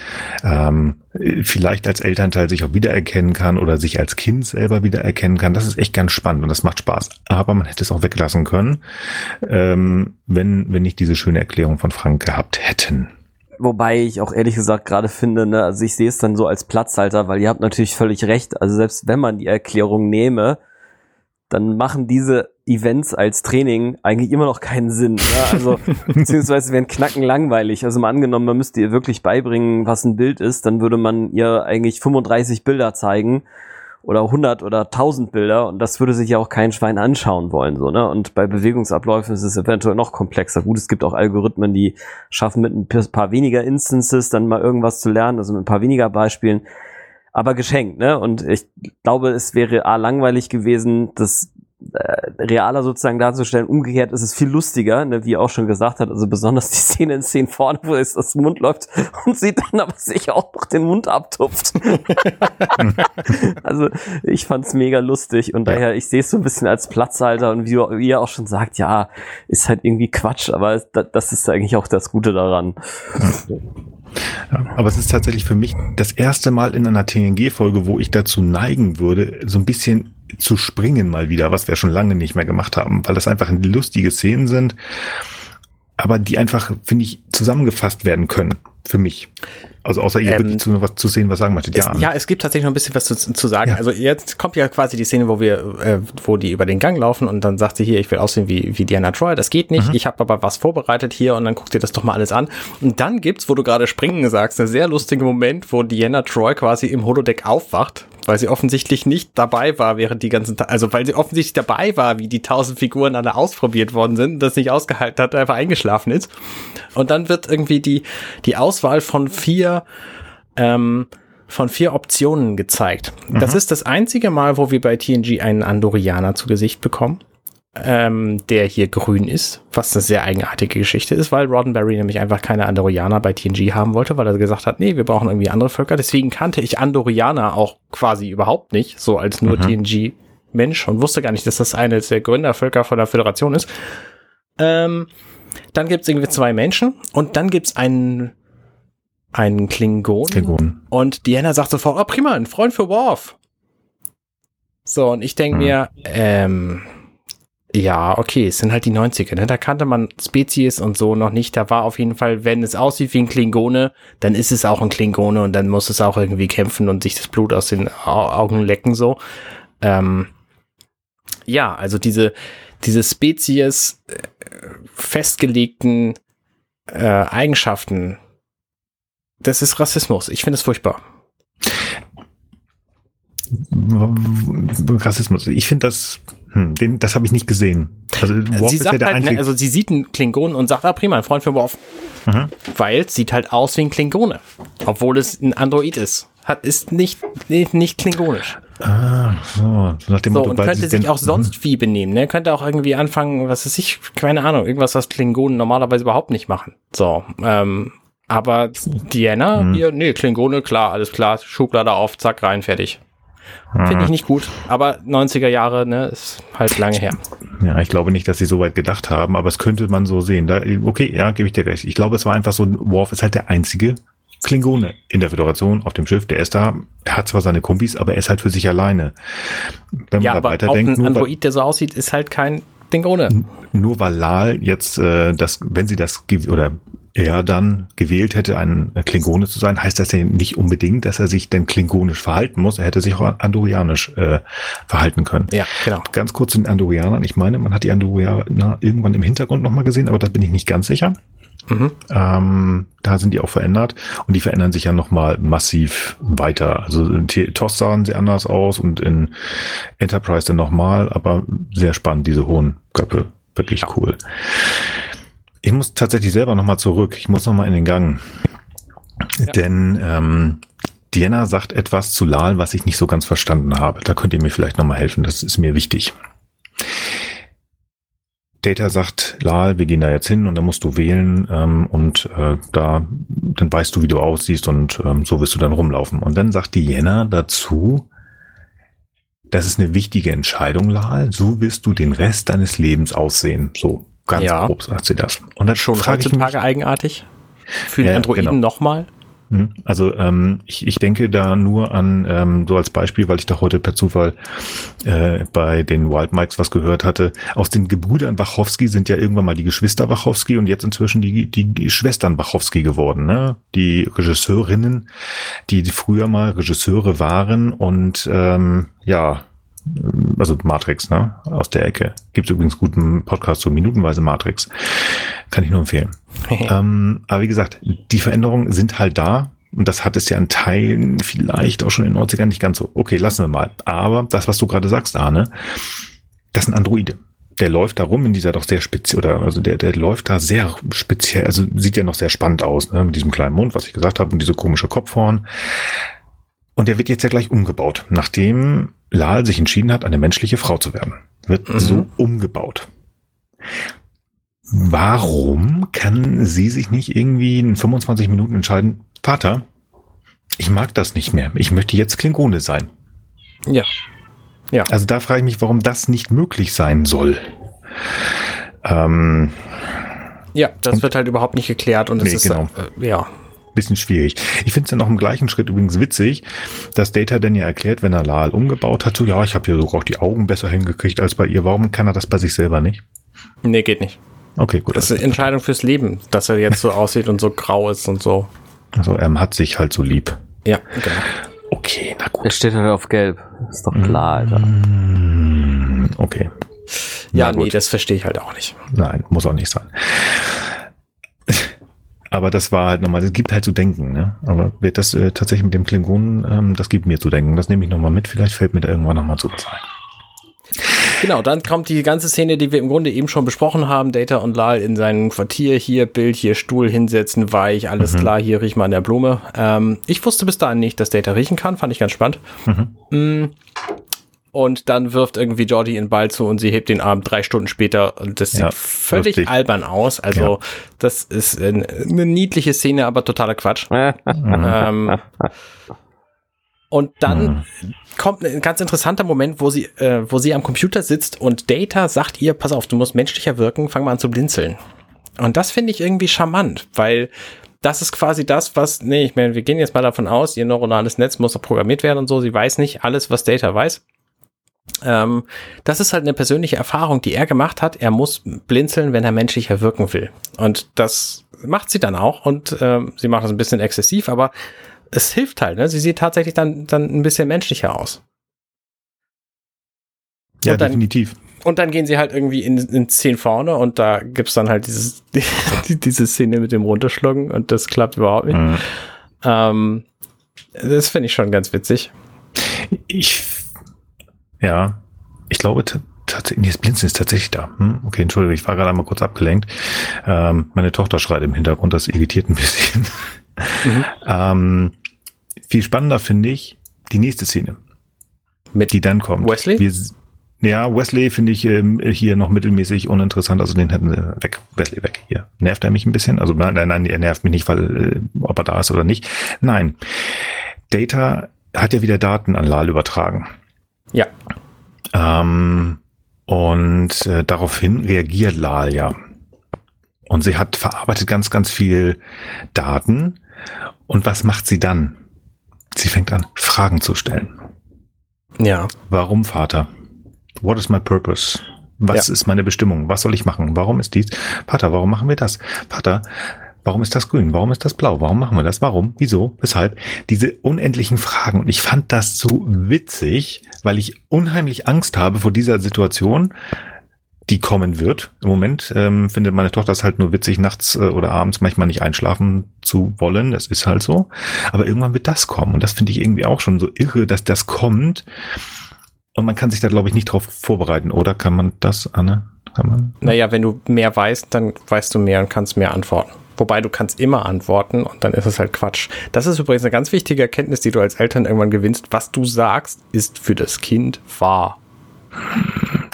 ähm, vielleicht als Elternteil sich auch wiedererkennen kann oder sich als Kind selber wiedererkennen kann. Das ist echt ganz spannend und das macht Spaß. Aber man hätte es auch weglassen können, ähm, wenn, wenn nicht diese schöne Erklärung von Frank gehabt hätten. Wobei ich auch ehrlich gesagt gerade finde, ne, also ich sehe es dann so als Platzhalter, weil ihr habt natürlich völlig recht. Also selbst wenn man die Erklärung nehme, dann machen diese Events als Training eigentlich immer noch keinen Sinn. Ja? Also, beziehungsweise wären knacken langweilig. Also mal angenommen, man müsste ihr wirklich beibringen, was ein Bild ist, dann würde man ihr eigentlich 35 Bilder zeigen oder 100 oder 1000 Bilder und das würde sich ja auch kein Schwein anschauen wollen, so, ne? Und bei Bewegungsabläufen ist es eventuell noch komplexer. Gut, es gibt auch Algorithmen, die schaffen mit ein paar weniger Instances dann mal irgendwas zu lernen, also mit ein paar weniger Beispielen aber geschenkt, ne? Und ich glaube, es wäre A langweilig gewesen, das äh, realer sozusagen darzustellen. Umgekehrt ist es viel lustiger, ne, wie er auch schon gesagt hat, also besonders die Szene in Szenen vorne, wo es aus dem Mund läuft und sieht dann aber sich auch noch den Mund abtupft. also ich fand's mega lustig und daher, ich sehe es so ein bisschen als Platzhalter und wie, wie er auch schon sagt, ja, ist halt irgendwie Quatsch, aber das ist eigentlich auch das Gute daran. Ja, aber es ist tatsächlich für mich das erste Mal in einer TNG-Folge, wo ich dazu neigen würde, so ein bisschen zu springen mal wieder, was wir schon lange nicht mehr gemacht haben, weil das einfach lustige Szenen sind, aber die einfach, finde ich, zusammengefasst werden können für mich. Also außer ihr ähm, wirklich zu, was zu sehen, was sagen möchtet. Ja, ja, es gibt tatsächlich noch ein bisschen was zu, zu sagen. Ja. Also jetzt kommt ja quasi die Szene, wo wir, äh, wo die über den Gang laufen und dann sagt sie hier, ich will aussehen wie, wie Diana Troy. Das geht nicht. Mhm. Ich habe aber was vorbereitet hier und dann guckt ihr das doch mal alles an. Und dann gibt's, wo du gerade springen sagst, einen sehr lustigen Moment, wo Diana Troy quasi im Holodeck aufwacht weil sie offensichtlich nicht dabei war während die ganzen, also weil sie offensichtlich dabei war, wie die tausend Figuren alle ausprobiert worden sind, das nicht ausgehalten hat, einfach eingeschlafen ist. Und dann wird irgendwie die, die Auswahl von vier, ähm, von vier Optionen gezeigt. Mhm. Das ist das einzige Mal, wo wir bei TNG einen Andorianer zu Gesicht bekommen ähm, der hier grün ist, was eine sehr eigenartige Geschichte ist, weil Roddenberry nämlich einfach keine Andorianer bei TNG haben wollte, weil er gesagt hat, nee, wir brauchen irgendwie andere Völker. Deswegen kannte ich Andorianer auch quasi überhaupt nicht, so als nur mhm. TNG-Mensch und wusste gar nicht, dass das eine der Gründervölker von der Föderation ist. Ähm, dann gibt's irgendwie zwei Menschen und dann gibt's einen einen Klingon. Klingon. Und Diana sagt sofort, oh prima, ein Freund für Worf. So, und ich denke mhm. mir, ähm, ja, okay, es sind halt die 90er, ne? Da kannte man Spezies und so noch nicht. Da war auf jeden Fall, wenn es aussieht wie ein Klingone, dann ist es auch ein Klingone und dann muss es auch irgendwie kämpfen und sich das Blut aus den Augen lecken, so. Ähm, ja, also diese, diese Spezies äh, festgelegten äh, Eigenschaften, das ist Rassismus. Ich finde es furchtbar. Rassismus. Ich finde das hm, den, das habe ich nicht gesehen. Also, Worf sie sagt ja halt, ne, also sie sieht einen Klingon und sagt, ah prima, ein Freund für Worf. Mhm. Weil es sieht halt aus wie ein Klingone. Obwohl es ein Android ist. Hat, ist nicht, nicht, nicht klingonisch. Ah, so. Nach dem so, und könnte sich auch sonst wie benehmen, ne? Könnte auch irgendwie anfangen, was weiß ich, keine Ahnung, irgendwas, was Klingonen normalerweise überhaupt nicht machen. So, ähm, aber Diana, hm. hier, nee, Klingone, klar, alles klar, Schublade auf, zack, rein, fertig. Finde ich nicht gut. Aber 90er Jahre, ne, ist halt lange her. Ja, ich glaube nicht, dass sie so weit gedacht haben, aber es könnte man so sehen. Da, okay, ja, gebe ich dir recht. Ich glaube, es war einfach so, Worf ist halt der einzige Klingone in der Föderation auf dem Schiff. Der ist da, er hat zwar seine Kumpis, aber er ist halt für sich alleine. Wenn ja, man da weiterdenkt, ein Android, der so aussieht, ist halt kein Klingone. Nur weil Lal jetzt äh, das, wenn sie das oder er dann gewählt hätte, ein Klingone zu sein, heißt das ja nicht unbedingt, dass er sich denn klingonisch verhalten muss. Er hätte sich auch andorianisch äh, verhalten können. Ja, genau. Ganz kurz zu den Andorianern. Ich meine, man hat die Andorianer irgendwann im Hintergrund nochmal gesehen, aber da bin ich nicht ganz sicher. Mhm. Ähm, da sind die auch verändert und die verändern sich ja nochmal massiv weiter. Also in TOS sahen sie anders aus und in Enterprise dann nochmal, aber sehr spannend, diese hohen Köpfe. Wirklich ja. cool. Ich muss tatsächlich selber nochmal zurück. Ich muss nochmal in den Gang. Ja. Denn ähm, Diana sagt etwas zu Lal, was ich nicht so ganz verstanden habe. Da könnt ihr mir vielleicht nochmal helfen. Das ist mir wichtig. Data sagt, Lal, wir gehen da jetzt hin und dann musst du wählen ähm, und äh, da, dann weißt du, wie du aussiehst und ähm, so wirst du dann rumlaufen. Und dann sagt Diana dazu, das ist eine wichtige Entscheidung, Lal. So wirst du den Rest deines Lebens aussehen. So ganz ja. grob sagt sie das. Und dann schon heutzutage eigenartig. Für die ja, Androiden genau. nochmal. Mhm. Also ähm, ich, ich denke da nur an, ähm, so als Beispiel, weil ich da heute per Zufall äh, bei den Wild Mikes was gehört hatte. Aus den Gebrüdern Wachowski sind ja irgendwann mal die Geschwister Wachowski und jetzt inzwischen die, die, die Schwestern Wachowski geworden. Ne? Die Regisseurinnen, die früher mal Regisseure waren und ähm, ja, also Matrix, ne? Aus der Ecke. Gibt übrigens guten Podcast zu Minutenweise Matrix. Kann ich nur empfehlen. ähm, aber wie gesagt, die Veränderungen sind halt da. Und das hat es ja in Teilen vielleicht auch schon in den 90ern nicht ganz so. Okay, lassen wir mal. Aber das, was du gerade sagst, Arne, das sind Androide. Der läuft da rum in dieser doch sehr speziell, oder also der, der läuft da sehr speziell, also sieht ja noch sehr spannend aus, ne? mit diesem kleinen Mund, was ich gesagt habe, und diese komische Kopfhorn. Und der wird jetzt ja gleich umgebaut, nachdem Lal sich entschieden hat, eine menschliche Frau zu werden. Wird mhm. so umgebaut. Warum kann sie sich nicht irgendwie in 25 Minuten entscheiden, Vater, ich mag das nicht mehr. Ich möchte jetzt Klingone sein. Ja. Ja. Also da frage ich mich, warum das nicht möglich sein soll. Ähm, ja, das wird halt überhaupt nicht geklärt und es nee, ist genau. äh, ja bisschen schwierig. Ich finde es dann auch im gleichen Schritt übrigens witzig, dass Data dann ja erklärt, wenn er Lal umgebaut hat, so ja, ich habe hier sogar auch die Augen besser hingekriegt als bei ihr. Warum kann er das bei sich selber nicht? Nee, geht nicht. Okay, gut. Das ist eine Entscheidung fürs Leben, dass er jetzt so aussieht und so grau ist und so. Also er hat sich halt so lieb. Ja, genau. Okay, na gut. Er steht halt auf gelb. Ist doch klar, Alter. Okay. Ja, nee, das verstehe ich halt auch nicht. Nein, muss auch nicht sein. Aber das war halt nochmal, es gibt halt zu denken, ne? Aber wird das äh, tatsächlich mit dem Klingonen, ähm, das gibt mir zu denken. Das nehme ich nochmal mit, vielleicht fällt mir da irgendwann nochmal zu was ein. Genau, dann kommt die ganze Szene, die wir im Grunde eben schon besprochen haben. Data und Lal in seinem Quartier, hier Bild, hier Stuhl hinsetzen, weich, alles mhm. klar, hier riech mal an der Blume. Ähm, ich wusste bis dahin nicht, dass Data riechen kann, fand ich ganz spannend. Mhm. Und dann wirft irgendwie Jordi den Ball zu und sie hebt den Arm drei Stunden später und das ja, sieht völlig lustig. albern aus. Also ja. das ist eine, eine, niedliche Szene, aber totaler Quatsch. ähm, und dann mhm. kommt ein ganz interessanter Moment, wo sie, äh, wo sie am Computer sitzt und Data sagt ihr, pass auf, du musst menschlicher wirken, fang mal an zu blinzeln. Und das finde ich irgendwie charmant, weil das ist quasi das, was, nee, ich meine, wir gehen jetzt mal davon aus, ihr neuronales Netz muss programmiert werden und so, sie weiß nicht alles, was Data weiß. Ähm, das ist halt eine persönliche Erfahrung, die er gemacht hat. Er muss blinzeln, wenn er menschlicher wirken will. Und das macht sie dann auch. Und ähm, sie macht das ein bisschen exzessiv, aber es hilft halt. Ne? Sie sieht tatsächlich dann, dann ein bisschen menschlicher aus. Ja, dann, definitiv. Und dann gehen sie halt irgendwie in, in Szenen vorne und da gibt's dann halt dieses, die, diese Szene mit dem Runterschlucken und das klappt überhaupt nicht. Mhm. Ähm, das finde ich schon ganz witzig. Ich ja, ich glaube tatsächlich, das Blinzen ist tatsächlich da. Hm? Okay, entschuldige, ich war gerade einmal kurz abgelenkt. Ähm, meine Tochter schreit im Hintergrund, das irritiert ein bisschen. Mhm. ähm, viel spannender finde ich die nächste Szene, mit die dann kommt. Wesley? Wir, ja, Wesley finde ich ähm, hier noch mittelmäßig uninteressant, also den hätten sie weg. Wesley weg hier. Nervt er mich ein bisschen? Also nein, nein, er nervt mich nicht, weil äh, ob er da ist oder nicht. Nein. Data hat ja wieder Daten an Lal übertragen. Ja. Ähm, und äh, daraufhin reagiert Lal ja. Und sie hat verarbeitet ganz, ganz viel Daten. Und was macht sie dann? Sie fängt an, Fragen zu stellen. Ja. Warum, Vater? What is my purpose? Was ja. ist meine Bestimmung? Was soll ich machen? Warum ist dies? Vater, warum machen wir das? Vater, Warum ist das grün? Warum ist das blau? Warum machen wir das? Warum? Wieso? Weshalb? Diese unendlichen Fragen. Und ich fand das so witzig, weil ich unheimlich Angst habe vor dieser Situation, die kommen wird. Im Moment ähm, findet meine Tochter es halt nur witzig, nachts äh, oder abends manchmal nicht einschlafen zu wollen. Das ist halt so. Aber irgendwann wird das kommen. Und das finde ich irgendwie auch schon so irre, dass das kommt. Und man kann sich da, glaube ich, nicht drauf vorbereiten. Oder kann man das, Anne? Kann man? Naja, wenn du mehr weißt, dann weißt du mehr und kannst mehr antworten. Wobei du kannst immer antworten und dann ist es halt Quatsch. Das ist übrigens eine ganz wichtige Erkenntnis, die du als Eltern irgendwann gewinnst. Was du sagst, ist für das Kind wahr.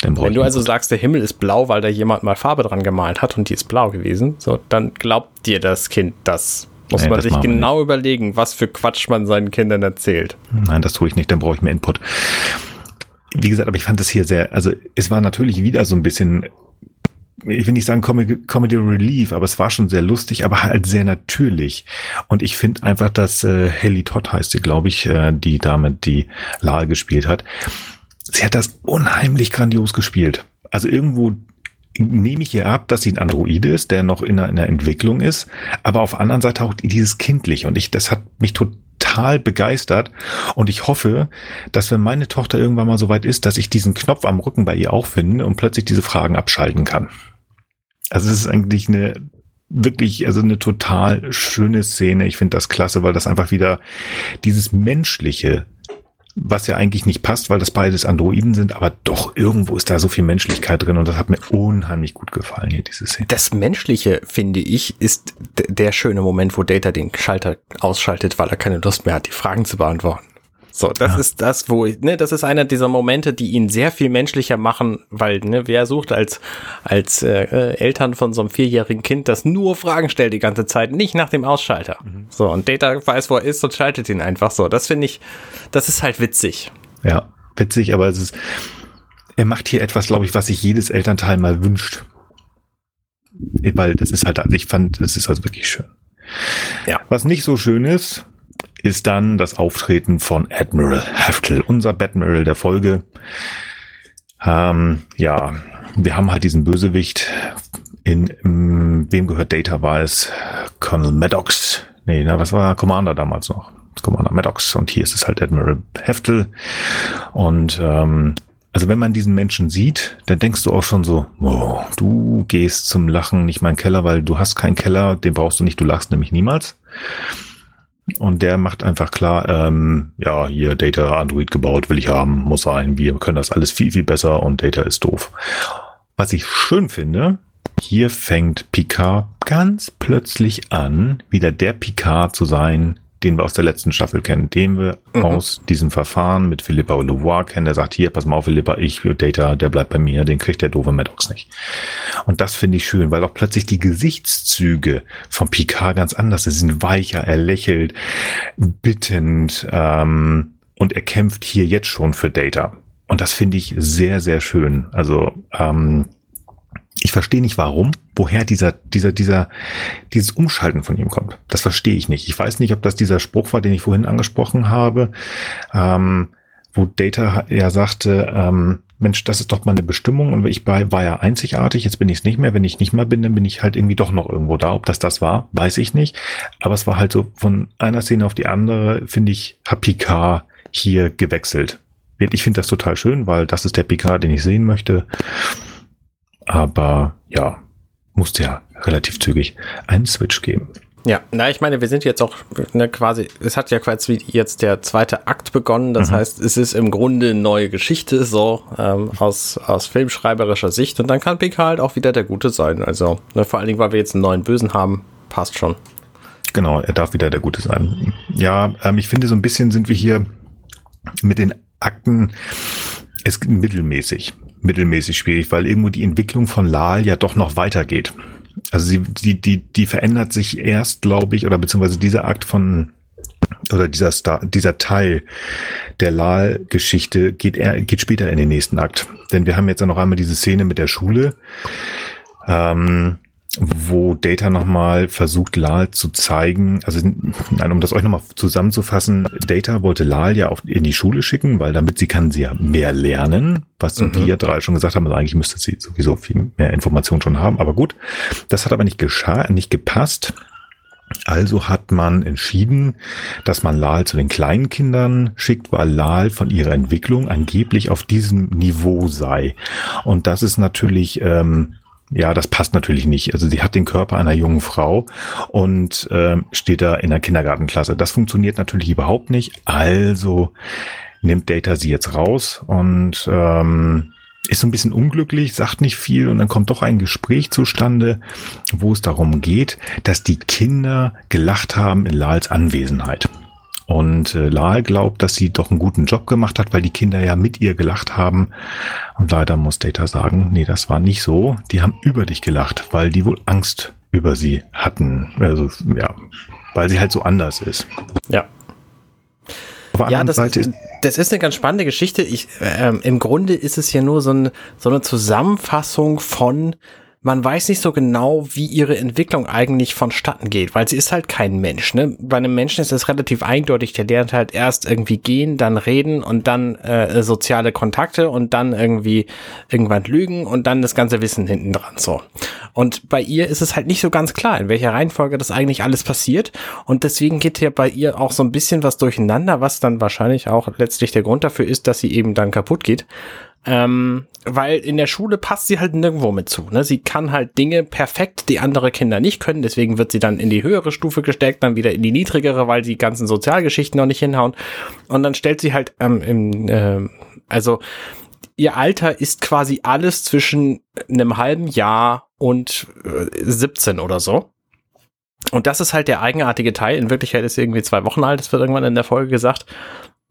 Wenn du also sagst, der Himmel ist blau, weil da jemand mal Farbe dran gemalt hat und die ist blau gewesen, so, dann glaubt dir das Kind das. Muss nee, man sich genau überlegen, was für Quatsch man seinen Kindern erzählt. Nein, das tue ich nicht, dann brauche ich mehr Input. Wie gesagt, aber ich fand das hier sehr, also es war natürlich wieder so ein bisschen ich will nicht sagen Comedy, Relief, aber es war schon sehr lustig, aber halt sehr natürlich. Und ich finde einfach, dass äh, Haley Todd heißt sie, glaube ich, äh, die Dame, die Lal gespielt hat. Sie hat das unheimlich grandios gespielt. Also irgendwo nehme ich ihr ab, dass sie ein Androide ist, der noch in einer, in einer Entwicklung ist, aber auf der anderen Seite auch dieses kindlich und ich, das hat mich total begeistert und ich hoffe, dass wenn meine Tochter irgendwann mal so weit ist, dass ich diesen Knopf am Rücken bei ihr auch finde und plötzlich diese Fragen abschalten kann. Also es ist eigentlich eine wirklich, also eine total schöne Szene. Ich finde das klasse, weil das einfach wieder dieses menschliche, was ja eigentlich nicht passt, weil das beides Androiden sind, aber doch irgendwo ist da so viel Menschlichkeit drin und das hat mir unheimlich gut gefallen hier, diese Szene. Das Menschliche, finde ich, ist der schöne Moment, wo Data den Schalter ausschaltet, weil er keine Lust mehr hat, die Fragen zu beantworten. So, das ja. ist das, wo ich, ne, das ist einer dieser Momente, die ihn sehr viel menschlicher machen, weil, ne, wer sucht als, als äh, äh, Eltern von so einem vierjährigen Kind, das nur Fragen stellt die ganze Zeit, nicht nach dem Ausschalter. Mhm. So, und Data weiß, wo er ist und schaltet ihn einfach so. Das finde ich, das ist halt witzig. Ja, witzig, aber es ist, er macht hier etwas, glaube ich, was sich jedes Elternteil mal wünscht. Weil das ist halt, also ich fand, das ist also wirklich schön. Ja. Was nicht so schön ist, ist dann das Auftreten von Admiral Heftel, unser Batmiral der Folge. Ähm, ja, wir haben halt diesen Bösewicht. In, in wem gehört Data war es? Colonel Maddox. Nee, na, was war Commander damals noch? Commander Maddox. Und hier ist es halt Admiral Heftel. Und ähm, also wenn man diesen Menschen sieht, dann denkst du auch schon so, oh, du gehst zum Lachen nicht mal in den Keller, weil du hast keinen Keller, den brauchst du nicht, du lachst nämlich niemals. Und der macht einfach klar, ähm, ja, hier Data Android gebaut, will ich haben, muss sein. Wir können das alles viel, viel besser und Data ist doof. Was ich schön finde, hier fängt Picard ganz plötzlich an, wieder der Picard zu sein, den wir aus der letzten Staffel kennen, den wir mhm. aus diesem Verfahren mit Philippa Louvois kennen, der sagt, hier, pass mal auf, Philippa, ich, Data, der bleibt bei mir, den kriegt der doofe Maddox nicht. Und das finde ich schön, weil auch plötzlich die Gesichtszüge von Picard ganz anders sind, Sie sind weicher, er lächelt, bittend, ähm, und er kämpft hier jetzt schon für Data. Und das finde ich sehr, sehr schön. Also, ähm, ich verstehe nicht warum, woher dieser, dieser, dieser, dieses Umschalten von ihm kommt. Das verstehe ich nicht. Ich weiß nicht, ob das dieser Spruch war, den ich vorhin angesprochen habe, ähm, wo Data ja sagte, ähm, Mensch, das ist doch mal eine Bestimmung und ich war ja einzigartig, jetzt bin ich es nicht mehr. Wenn ich nicht mehr bin, dann bin ich halt irgendwie doch noch irgendwo da. Ob das das war, weiß ich nicht. Aber es war halt so von einer Szene auf die andere, finde ich, hat Picard hier gewechselt. Ich finde das total schön, weil das ist der Picard, den ich sehen möchte. Aber ja, musste ja relativ zügig einen Switch geben. Ja, na, ich meine, wir sind jetzt auch ne, quasi, es hat ja quasi jetzt der zweite Akt begonnen. Das mhm. heißt, es ist im Grunde neue Geschichte, so ähm, aus, aus filmschreiberischer Sicht. Und dann kann PK halt auch wieder der Gute sein. Also, ne, vor allen Dingen, weil wir jetzt einen neuen Bösen haben, passt schon. Genau, er darf wieder der Gute sein. Ja, ähm, ich finde, so ein bisschen sind wir hier mit den Akten, es mittelmäßig mittelmäßig schwierig, weil irgendwo die Entwicklung von Lal ja doch noch weitergeht. Also sie, die, die, die verändert sich erst, glaube ich, oder beziehungsweise dieser Akt von oder dieser Star, dieser Teil der Lal-Geschichte geht, er, geht später in den nächsten Akt. Denn wir haben jetzt ja noch einmal diese Szene mit der Schule. Ähm, wo Data nochmal versucht, Lal zu zeigen, also nein, um das euch nochmal zusammenzufassen, Data wollte Lal ja auch in die Schule schicken, weil damit sie kann sie ja mehr lernen, was mhm. wir drei schon gesagt haben, also eigentlich müsste sie sowieso viel mehr Informationen schon haben, aber gut, das hat aber nicht geschah, nicht gepasst. Also hat man entschieden, dass man Lal zu den kleinen Kindern schickt, weil Lal von ihrer Entwicklung angeblich auf diesem Niveau sei. Und das ist natürlich, ähm, ja, das passt natürlich nicht. Also sie hat den Körper einer jungen Frau und ähm, steht da in der Kindergartenklasse. Das funktioniert natürlich überhaupt nicht. Also nimmt Data sie jetzt raus und ähm, ist so ein bisschen unglücklich, sagt nicht viel und dann kommt doch ein Gespräch zustande, wo es darum geht, dass die Kinder gelacht haben in Lals Anwesenheit. Und äh, Lal glaubt, dass sie doch einen guten Job gemacht hat, weil die Kinder ja mit ihr gelacht haben. Und leider muss Data sagen, nee, das war nicht so. Die haben über dich gelacht, weil die wohl Angst über sie hatten. Also, ja, weil sie halt so anders ist. Ja. Auf Ja, das, Seite ist, ist, das ist eine ganz spannende Geschichte. Ich, ähm, Im Grunde ist es ja nur so, ein, so eine Zusammenfassung von, man weiß nicht so genau, wie ihre Entwicklung eigentlich vonstatten geht, weil sie ist halt kein Mensch. Ne? Bei einem Menschen ist es relativ eindeutig, der lernt halt erst irgendwie gehen, dann reden und dann äh, soziale Kontakte und dann irgendwie irgendwann lügen und dann das ganze Wissen hinten dran. So. Und bei ihr ist es halt nicht so ganz klar, in welcher Reihenfolge das eigentlich alles passiert. Und deswegen geht ja bei ihr auch so ein bisschen was durcheinander, was dann wahrscheinlich auch letztlich der Grund dafür ist, dass sie eben dann kaputt geht. Ähm, weil in der Schule passt sie halt nirgendwo mit zu. Ne? Sie kann halt Dinge perfekt, die andere Kinder nicht können. Deswegen wird sie dann in die höhere Stufe gesteckt, dann wieder in die niedrigere, weil die ganzen Sozialgeschichten noch nicht hinhauen. Und dann stellt sie halt ähm, im, äh, also ihr Alter ist quasi alles zwischen einem halben Jahr und äh, 17 oder so. Und das ist halt der eigenartige Teil. In Wirklichkeit ist sie irgendwie zwei Wochen alt, das wird irgendwann in der Folge gesagt.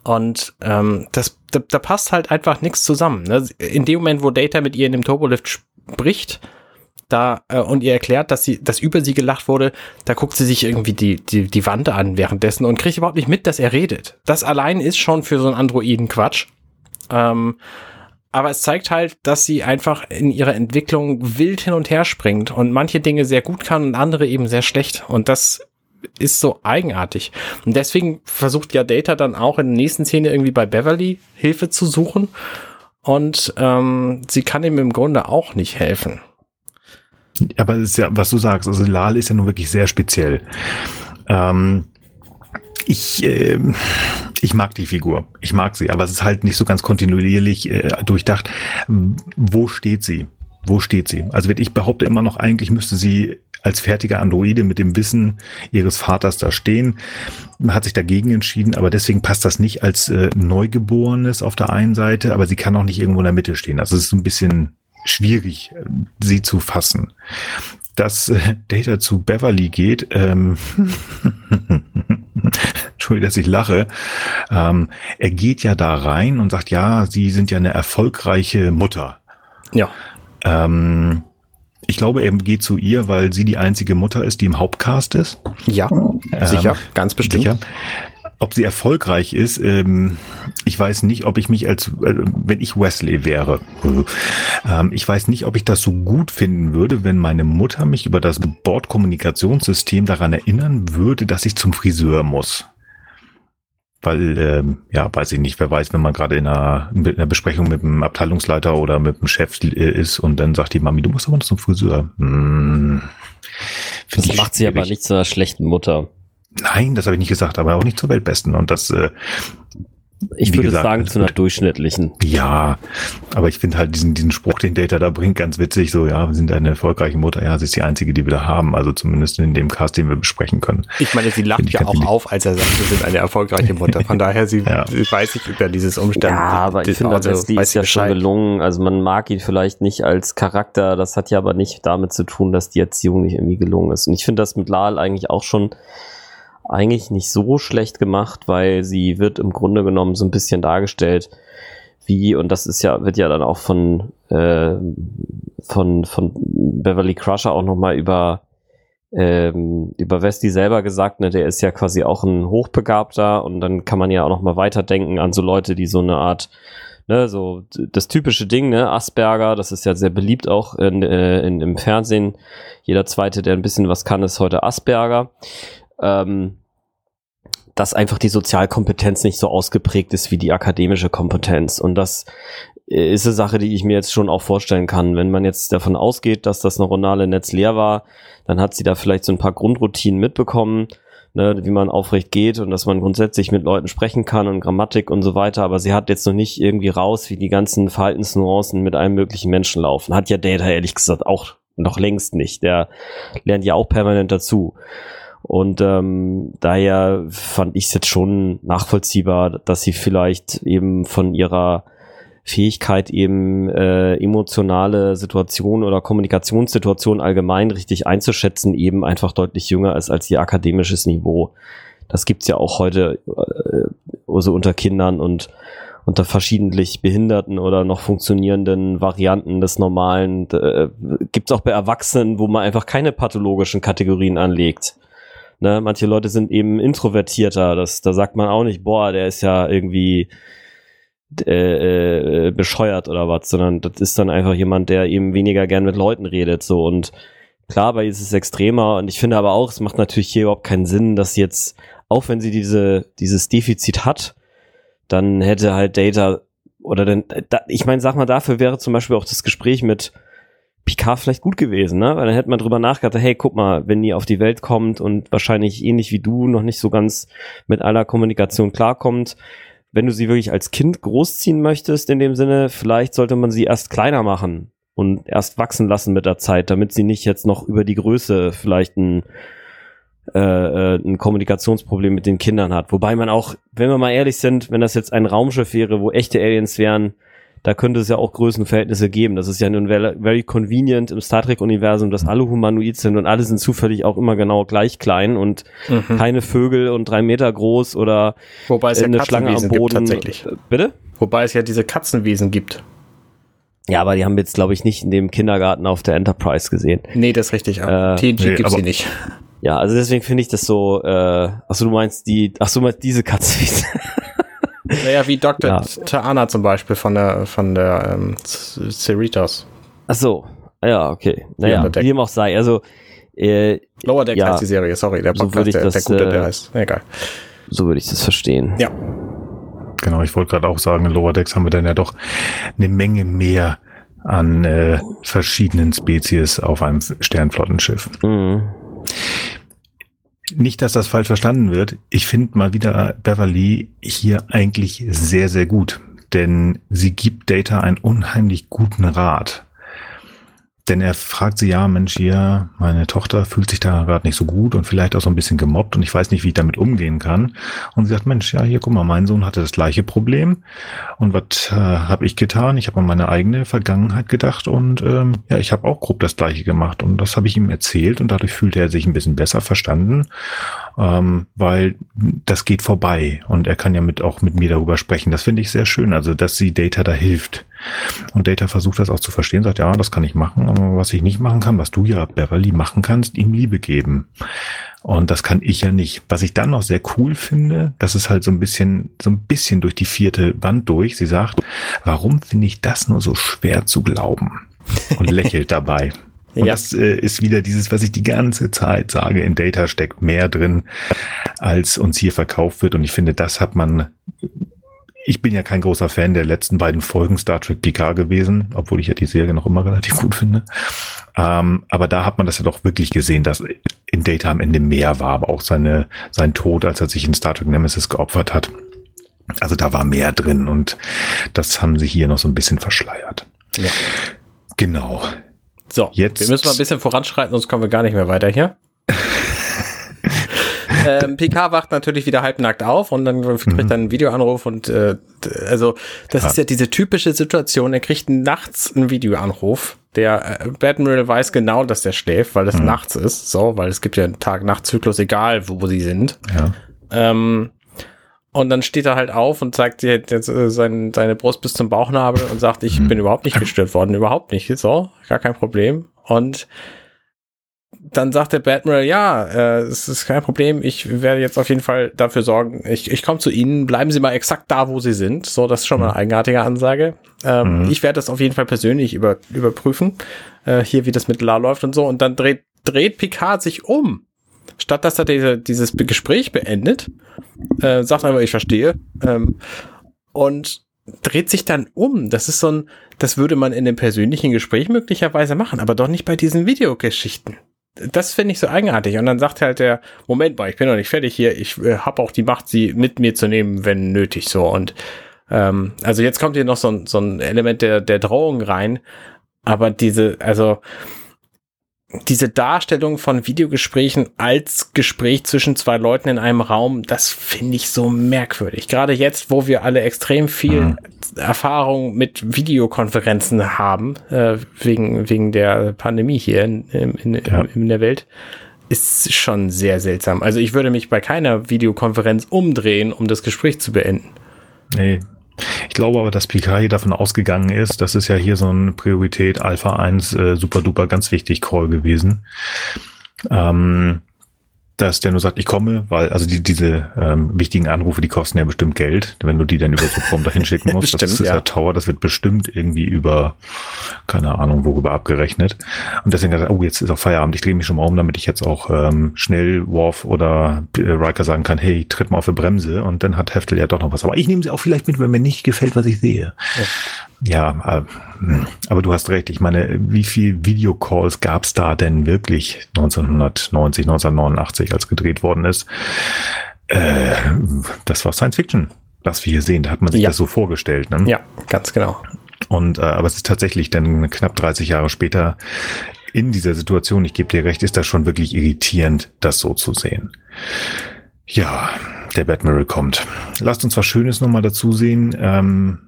Und ähm, das, da, da passt halt einfach nichts zusammen. Ne? In dem Moment, wo Data mit ihr in dem Turbolift spricht, da äh, und ihr erklärt, dass sie, dass über sie gelacht wurde, da guckt sie sich irgendwie die, die, die Wand an währenddessen und kriegt überhaupt nicht mit, dass er redet. Das allein ist schon für so einen Androiden Quatsch. Ähm, aber es zeigt halt, dass sie einfach in ihrer Entwicklung wild hin und her springt und manche Dinge sehr gut kann und andere eben sehr schlecht. Und das ist so eigenartig. Und deswegen versucht ja Data dann auch in der nächsten Szene irgendwie bei Beverly Hilfe zu suchen. Und ähm, sie kann ihm im Grunde auch nicht helfen. aber es ist ja, was du sagst, also Lal ist ja nun wirklich sehr speziell. Ähm, ich, ähm, ich mag die Figur. Ich mag sie, aber es ist halt nicht so ganz kontinuierlich äh, durchdacht. Wo steht sie? Wo steht sie? Also ich behaupte immer noch, eigentlich müsste sie als fertige Androide mit dem Wissen ihres Vaters da stehen. Man hat sich dagegen entschieden, aber deswegen passt das nicht als äh, Neugeborenes auf der einen Seite, aber sie kann auch nicht irgendwo in der Mitte stehen. Also es ist ein bisschen schwierig, äh, sie zu fassen. Dass äh, Data zu Beverly geht, ähm, Entschuldigung, dass ich lache. Ähm, er geht ja da rein und sagt, ja, Sie sind ja eine erfolgreiche Mutter. Ja. Ähm, ich glaube, er geht zu ihr, weil sie die einzige Mutter ist, die im Hauptcast ist. Ja, sicher, ganz bestimmt. Sicher. Ob sie erfolgreich ist, ähm, ich weiß nicht, ob ich mich als, äh, wenn ich Wesley wäre, ähm, ich weiß nicht, ob ich das so gut finden würde, wenn meine Mutter mich über das Bordkommunikationssystem daran erinnern würde, dass ich zum Friseur muss. Weil, ähm, ja, weiß ich nicht, wer weiß, wenn man gerade in einer, in einer Besprechung mit dem Abteilungsleiter oder mit dem Chef äh, ist und dann sagt die Mami, du musst aber noch zum Friseur. Hm, Das macht sie aber schwierig. nicht zu einer schlechten Mutter. Nein, das habe ich nicht gesagt, aber auch nicht zur Weltbesten. Und das, äh, Ich würde gesagt, sagen, zu einer durchschnittlichen. ja, aber ich finde halt diesen, diesen Spruch, den Data da bringt, ganz witzig. So, ja, wir sind eine erfolgreiche Mutter. Ja, sie ist die einzige, die wir da haben. Also zumindest in dem Cast, den wir besprechen können. Ich meine, sie lacht ja auch auf, als er sagt, wir sind eine erfolgreiche Mutter. Von daher, sie Ja. weiß sich über dieses Umstand. Ja, aber ich finde, also, die ist sie ja schon gelungen. Also man mag ihn vielleicht nicht als Charakter. Das hat ja aber nicht damit zu tun, dass die Erziehung nicht irgendwie gelungen ist. Und ich finde das mit Lal eigentlich auch schon eigentlich nicht so schlecht gemacht, weil sie wird im Grunde genommen so ein bisschen dargestellt, wie, und das ist ja, wird ja dann auch von, äh, von, von Beverly Crusher auch nochmal über, ähm, über Westy selber gesagt, ne, der ist ja quasi auch ein Hochbegabter und dann kann man ja auch nochmal weiterdenken an so Leute, die so eine Art, ne, so das typische Ding, ne, Asperger, das ist ja sehr beliebt auch in, äh, in, im Fernsehen. Jeder zweite, der ein bisschen was kann, ist heute Asperger. Ähm, dass einfach die Sozialkompetenz nicht so ausgeprägt ist wie die akademische Kompetenz und dass ist eine Sache, die ich mir jetzt schon auch vorstellen kann. Wenn man jetzt davon ausgeht, dass das neuronale Netz leer war, dann hat sie da vielleicht so ein paar Grundroutinen mitbekommen, ne, wie man aufrecht geht und dass man grundsätzlich mit Leuten sprechen kann und Grammatik und so weiter. Aber sie hat jetzt noch nicht irgendwie raus, wie die ganzen Verhaltensnuancen mit einem möglichen Menschen laufen. Hat ja Data ehrlich gesagt auch noch längst nicht. Der lernt ja auch permanent dazu. Und ähm, daher fand ich es jetzt schon nachvollziehbar, dass sie vielleicht eben von ihrer Fähigkeit eben äh, emotionale Situationen oder Kommunikationssituationen allgemein richtig einzuschätzen, eben einfach deutlich jünger ist als ihr akademisches Niveau. Das gibt's ja auch heute äh, also unter Kindern und unter verschiedentlich behinderten oder noch funktionierenden Varianten des Normalen. Äh, gibt's auch bei Erwachsenen, wo man einfach keine pathologischen Kategorien anlegt. Ne, manche Leute sind eben introvertierter. Das, da sagt man auch nicht, boah, der ist ja irgendwie äh, äh, bescheuert oder was, sondern das ist dann einfach jemand, der eben weniger gern mit Leuten redet. So und klar, bei ist es extremer und ich finde aber auch, es macht natürlich hier überhaupt keinen Sinn, dass jetzt, auch wenn sie diese, dieses Defizit hat, dann hätte halt Data oder denn, da, ich meine, sag mal, dafür wäre zum Beispiel auch das Gespräch mit Picard vielleicht gut gewesen, ne? Weil dann hätte man drüber nachgedacht, hey, guck mal, wenn die auf die Welt kommt und wahrscheinlich ähnlich wie du noch nicht so ganz mit aller Kommunikation klarkommt, wenn du sie wirklich als Kind großziehen möchtest, in dem Sinne, vielleicht sollte man sie erst kleiner machen und erst wachsen lassen mit der Zeit, damit sie nicht jetzt noch über die Größe vielleicht ein, äh, äh ein Kommunikationsproblem mit den Kindern hat. Wobei man auch, wenn wir mal ehrlich sind, wenn das jetzt ein Raumschiff wäre, wo echte Aliens wären, da könnte es ja auch Größenverhältnisse geben. Das ist ja nun very convenient im Star Trek-Universum, dass alle humanoid sind und alle sind zufällig auch immer genau gleich klein und mhm. keine Vögel und drei Meter groß oder Wobei es ja eine Schlange am Boden. Gibt, tatsächlich. Bitte? Wobei es ja diese Katzenwesen gibt. Ja, aber die haben wir jetzt, glaube ich, nicht in dem Kindergarten auf der Enterprise gesehen. Nee, das ist richtig. Äh, TNG nee, gibt's sie nicht. Ja, also deswegen finde ich das so, äh, achso, du meinst die, achso, du meinst diese Katzenwesen. Naja, wie Dr. Ja. Ta'ana zum Beispiel von der, von der ähm, Cerritos. Ach so, ja, okay. Naja, wie dem auch sei. Also, äh, Lower Deck ja, heißt die Serie, sorry, der Podcast, so ich der, das, der Gute, der äh, heißt. Egal. So würde ich das verstehen. Ja. Genau, ich wollte gerade auch sagen, in Lower Decks haben wir dann ja doch eine Menge mehr an äh, verschiedenen Spezies auf einem Sternflottenschiff. Mhm. Nicht, dass das falsch verstanden wird. Ich finde mal wieder Beverly hier eigentlich sehr, sehr gut. Denn sie gibt Data einen unheimlich guten Rat. Denn er fragt sie, ja, Mensch, hier, meine Tochter fühlt sich da gerade nicht so gut und vielleicht auch so ein bisschen gemobbt und ich weiß nicht, wie ich damit umgehen kann. Und sie sagt, Mensch, ja, hier, guck mal, mein Sohn hatte das gleiche Problem. Und was äh, habe ich getan? Ich habe an meine eigene Vergangenheit gedacht und ähm, ja, ich habe auch grob das gleiche gemacht. Und das habe ich ihm erzählt und dadurch fühlte er sich ein bisschen besser verstanden ähm, weil das geht vorbei und er kann ja mit auch mit mir darüber sprechen. Das finde ich sehr schön, also dass sie Data da hilft. Und Data versucht das auch zu verstehen, sagt, ja, das kann ich machen, aber was ich nicht machen kann, was du ja, Beverly, machen kannst, ihm Liebe geben. Und das kann ich ja nicht. Was ich dann noch sehr cool finde, das ist halt so ein bisschen, so ein bisschen durch die vierte Wand durch. Sie sagt, warum finde ich das nur so schwer zu glauben? Und lächelt dabei. Und ja. das äh, ist wieder dieses, was ich die ganze Zeit sage, in Data steckt mehr drin, als uns hier verkauft wird. Und ich finde, das hat man. Ich bin ja kein großer Fan der letzten beiden Folgen Star Trek PK gewesen, obwohl ich ja die Serie noch immer relativ gut finde. Ähm, aber da hat man das ja doch wirklich gesehen, dass in Data am Ende mehr war, aber auch seine, sein Tod, als er sich in Star Trek Nemesis geopfert hat. Also da war mehr drin und das haben sie hier noch so ein bisschen verschleiert. Ja. Genau. So, jetzt. Wir müssen mal ein bisschen voranschreiten, sonst kommen wir gar nicht mehr weiter hier. ähm, PK wacht natürlich wieder halbnackt auf und dann kriegt mhm. er einen Videoanruf und äh, also das ja. ist ja diese typische Situation, er kriegt nachts einen Videoanruf. Der äh, Admiral weiß genau, dass der schläft, weil es mhm. nachts ist, so, weil es gibt ja einen Tag-Nacht-Zyklus, egal wo, sie sind. Ja. Ähm, und dann steht er halt auf und zeigt dir jetzt, äh, sein, seine Brust bis zum Bauchnabel und sagt, ich bin überhaupt nicht gestört worden, überhaupt nicht. So, gar kein Problem. Und dann sagt der Batman, ja, äh, es ist kein Problem, ich werde jetzt auf jeden Fall dafür sorgen, ich, ich komme zu Ihnen, bleiben Sie mal exakt da, wo Sie sind. So, das ist schon mal eine eigenartige Ansage. Ähm, mhm. Ich werde das auf jeden Fall persönlich über, überprüfen, äh, hier wie das mit La läuft und so. Und dann dreht, dreht Picard sich um statt dass er diese, dieses Gespräch beendet, äh, sagt einfach, ich verstehe. Ähm, und dreht sich dann um. Das ist so ein, das würde man in einem persönlichen Gespräch möglicherweise machen, aber doch nicht bei diesen Videogeschichten. Das finde ich so eigenartig. Und dann sagt halt der, Moment mal, ich bin noch nicht fertig hier, ich äh, habe auch die Macht, sie mit mir zu nehmen, wenn nötig so. Und ähm, also jetzt kommt hier noch so ein, so ein Element der, der Drohung rein, aber diese, also diese Darstellung von Videogesprächen als Gespräch zwischen zwei Leuten in einem Raum, das finde ich so merkwürdig. Gerade jetzt, wo wir alle extrem viel mhm. Erfahrung mit Videokonferenzen haben, äh, wegen, wegen der Pandemie hier in, in, ja. in, der Welt, ist schon sehr seltsam. Also ich würde mich bei keiner Videokonferenz umdrehen, um das Gespräch zu beenden. Nee, ich glaube aber, dass Picard hier davon ausgegangen ist, das ist ja hier so ein Priorität Alpha 1 äh, super duper ganz wichtig Call gewesen. Ähm, dass der nur sagt, ich komme, weil also die, diese ähm, wichtigen Anrufe, die kosten ja bestimmt Geld, wenn du die dann über so Prompter hinschicken musst. bestimmt, das ist ja. ja Tower, das wird bestimmt irgendwie über, keine Ahnung, worüber abgerechnet. Und deswegen hat er, oh, jetzt ist auch Feierabend, ich drehe mich schon mal um, damit ich jetzt auch ähm, schnell Worf oder äh, Riker sagen kann, hey, tritt mal auf die Bremse und dann hat Heftel ja doch noch was. Aber ich nehme sie auch vielleicht mit, wenn mir nicht gefällt, was ich sehe. Ja. Ja, äh, aber du hast recht. Ich meine, wie viel Videocalls gab es da denn wirklich 1990, 1989, als gedreht worden ist? Äh, das war Science Fiction, was wir hier sehen. Da hat man sich ja. das so vorgestellt. Ne? Ja, ganz genau. Und äh, aber es ist tatsächlich dann knapp 30 Jahre später in dieser Situation, ich gebe dir recht, ist das schon wirklich irritierend, das so zu sehen. Ja, der Batman kommt. Lasst uns was Schönes nochmal dazu sehen. Ähm,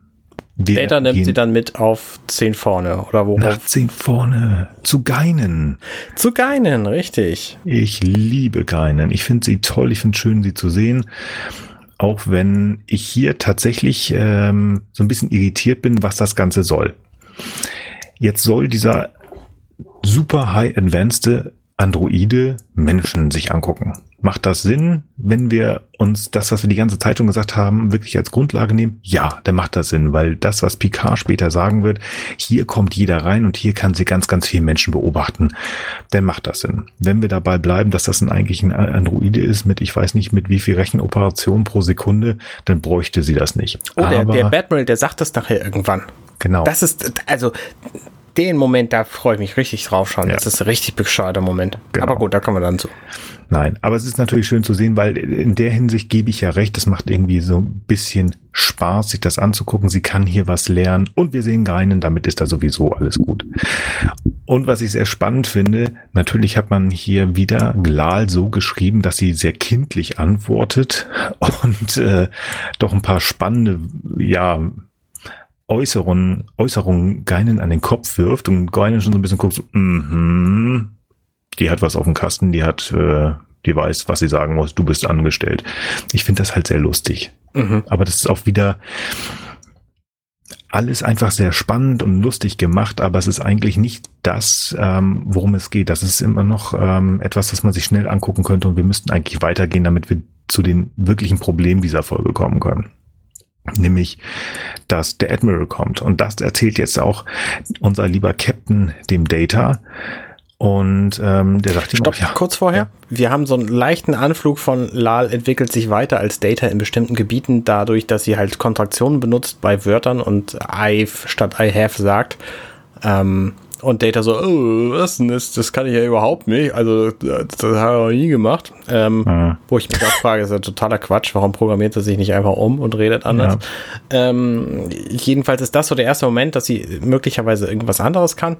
wir Data nimmt sie dann mit auf 10 vorne oder wo? Nach 10 vorne. Zu Geinen. Zu Geinen, richtig. Ich liebe Geinen. Ich finde sie toll. Ich finde schön, sie zu sehen. Auch wenn ich hier tatsächlich ähm, so ein bisschen irritiert bin, was das Ganze soll. Jetzt soll dieser super high advanced Androide Menschen sich angucken. Macht das Sinn, wenn wir uns das, was wir die ganze Zeit schon gesagt haben, wirklich als Grundlage nehmen? Ja, dann macht das Sinn, weil das, was Picard später sagen wird, hier kommt jeder rein und hier kann sie ganz, ganz viele Menschen beobachten, dann macht das Sinn. Wenn wir dabei bleiben, dass das ein, eigentlich ein Androide ist mit, ich weiß nicht, mit wie viel Rechenoperationen pro Sekunde, dann bräuchte sie das nicht. Oh, der, der Batman, der sagt das nachher irgendwann. Genau. Das ist, also, den Moment, da freue ich mich richtig drauf schon. Ja. Das ist ein richtig bescheuerter Moment. Genau. Aber gut, da kommen wir dann zu. Nein, aber es ist natürlich schön zu sehen, weil in der Hinsicht gebe ich ja recht, es macht irgendwie so ein bisschen Spaß, sich das anzugucken. Sie kann hier was lernen und wir sehen Geinen, damit ist da sowieso alles gut. Und was ich sehr spannend finde, natürlich hat man hier wieder Glal so geschrieben, dass sie sehr kindlich antwortet und äh, doch ein paar spannende, ja, Äußerungen, Äußerungen Geinen an den Kopf wirft und Geinen schon so ein bisschen guckt, so, mm die hat was auf dem Kasten, die hat, äh, die weiß, was sie sagen muss, du bist angestellt. Ich finde das halt sehr lustig. Mhm. Aber das ist auch wieder alles einfach sehr spannend und lustig gemacht, aber es ist eigentlich nicht das, ähm, worum es geht. Das ist immer noch ähm, etwas, das man sich schnell angucken könnte und wir müssten eigentlich weitergehen, damit wir zu den wirklichen Problemen dieser Folge kommen können nämlich dass der Admiral kommt. Und das erzählt jetzt auch unser lieber Captain dem Data. Und ähm, der sagt Stopp, ihm auch, ja, kurz vorher. Ja. Wir haben so einen leichten Anflug von Lal entwickelt sich weiter als Data in bestimmten Gebieten, dadurch, dass sie halt Kontraktionen benutzt bei Wörtern und I've statt I have sagt. Ähm, und Data so, oh, was denn das? Das kann ich ja überhaupt nicht. Also, das, das hat er noch nie gemacht. Ähm, mhm. Wo ich mich auch frage, ist ja totaler Quatsch. Warum programmiert er sich nicht einfach um und redet anders? Ja. Ähm, jedenfalls ist das so der erste Moment, dass sie möglicherweise irgendwas anderes kann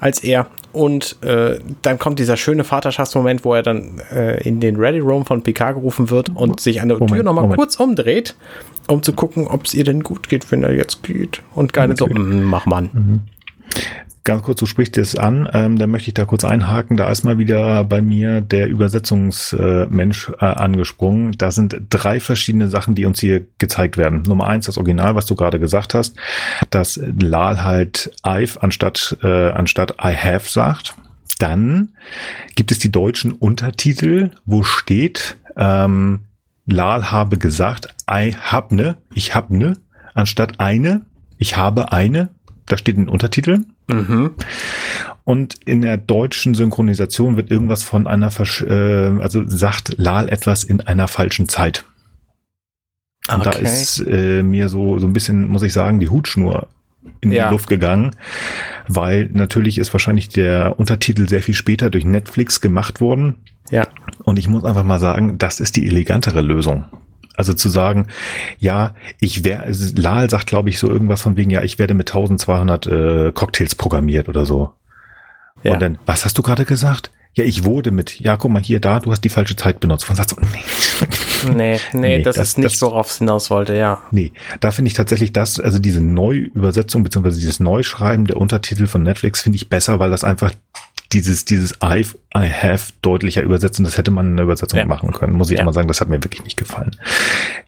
als er. Und äh, dann kommt dieser schöne Vaterschaftsmoment, wo er dann äh, in den Ready Room von Picard gerufen wird und sich an der Moment, Tür nochmal kurz umdreht, um zu gucken, ob es ihr denn gut geht, wenn er jetzt geht. Und keine so, mm, mach Mann. Mhm. Ganz kurz, du sprichst es an, ähm, da möchte ich da kurz einhaken. Da ist mal wieder bei mir der Übersetzungsmensch äh, angesprungen. Da sind drei verschiedene Sachen, die uns hier gezeigt werden. Nummer eins, das Original, was du gerade gesagt hast, dass Lal halt I've anstatt, äh, anstatt I have sagt. Dann gibt es die deutschen Untertitel, wo steht, ähm, Lal habe gesagt, I hab ne, ich hab ne, anstatt eine, ich habe eine, da steht ein Untertitel. Mhm. Und in der deutschen Synchronisation wird irgendwas von einer, Versch äh, also sagt Lal etwas in einer falschen Zeit. Und da Okay. ist äh, mir so, so ein bisschen, muss ich sagen, die Hutschnur in Ja. die Luft gegangen, weil natürlich ist wahrscheinlich der Untertitel sehr viel später durch Netflix gemacht worden. Ja. Und ich muss einfach mal sagen, das ist die elegantere Lösung. Also zu sagen, ja, ich wäre, Lal sagt, glaube ich, so irgendwas von wegen, ja, ich werde mit 1200 äh, Cocktails programmiert oder so. Ja. Und dann, was hast du gerade gesagt? Ja, ich wurde mit, ja, guck mal hier, da, du hast die falsche Zeit benutzt. Sagt so, nee, Nee, nee, Nee, das, das- ist nicht, das- worauf es hinaus wollte, ja. nee. Da finde ich tatsächlich das, also diese Neuübersetzung beziehungsweise dieses Neuschreiben der Untertitel von Netflix finde ich besser, weil das einfach dieses, dieses I've, I have deutlicher übersetzen, das hätte man in der Übersetzung Ja. machen können, muss ich Ja. immer sagen, das hat mir wirklich nicht gefallen.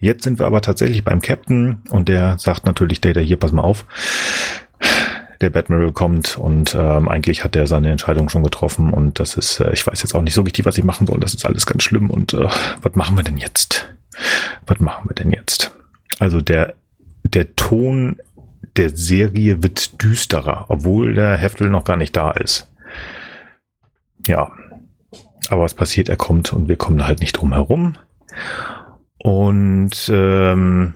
Jetzt sind wir aber tatsächlich beim Captain und der sagt natürlich, Data, hier, pass mal auf. Der Batman kommt und ähm, eigentlich hat er seine Entscheidung schon getroffen und das ist, äh, ich weiß jetzt auch nicht so richtig, was ich machen soll. Das ist alles ganz schlimm und äh, was machen wir denn jetzt? Was machen wir denn jetzt? Also der, der Ton der Serie wird düsterer, obwohl der Heftel noch gar nicht da ist. Ja, aber was passiert? Er kommt und wir kommen halt nicht drum herum. Und ähm,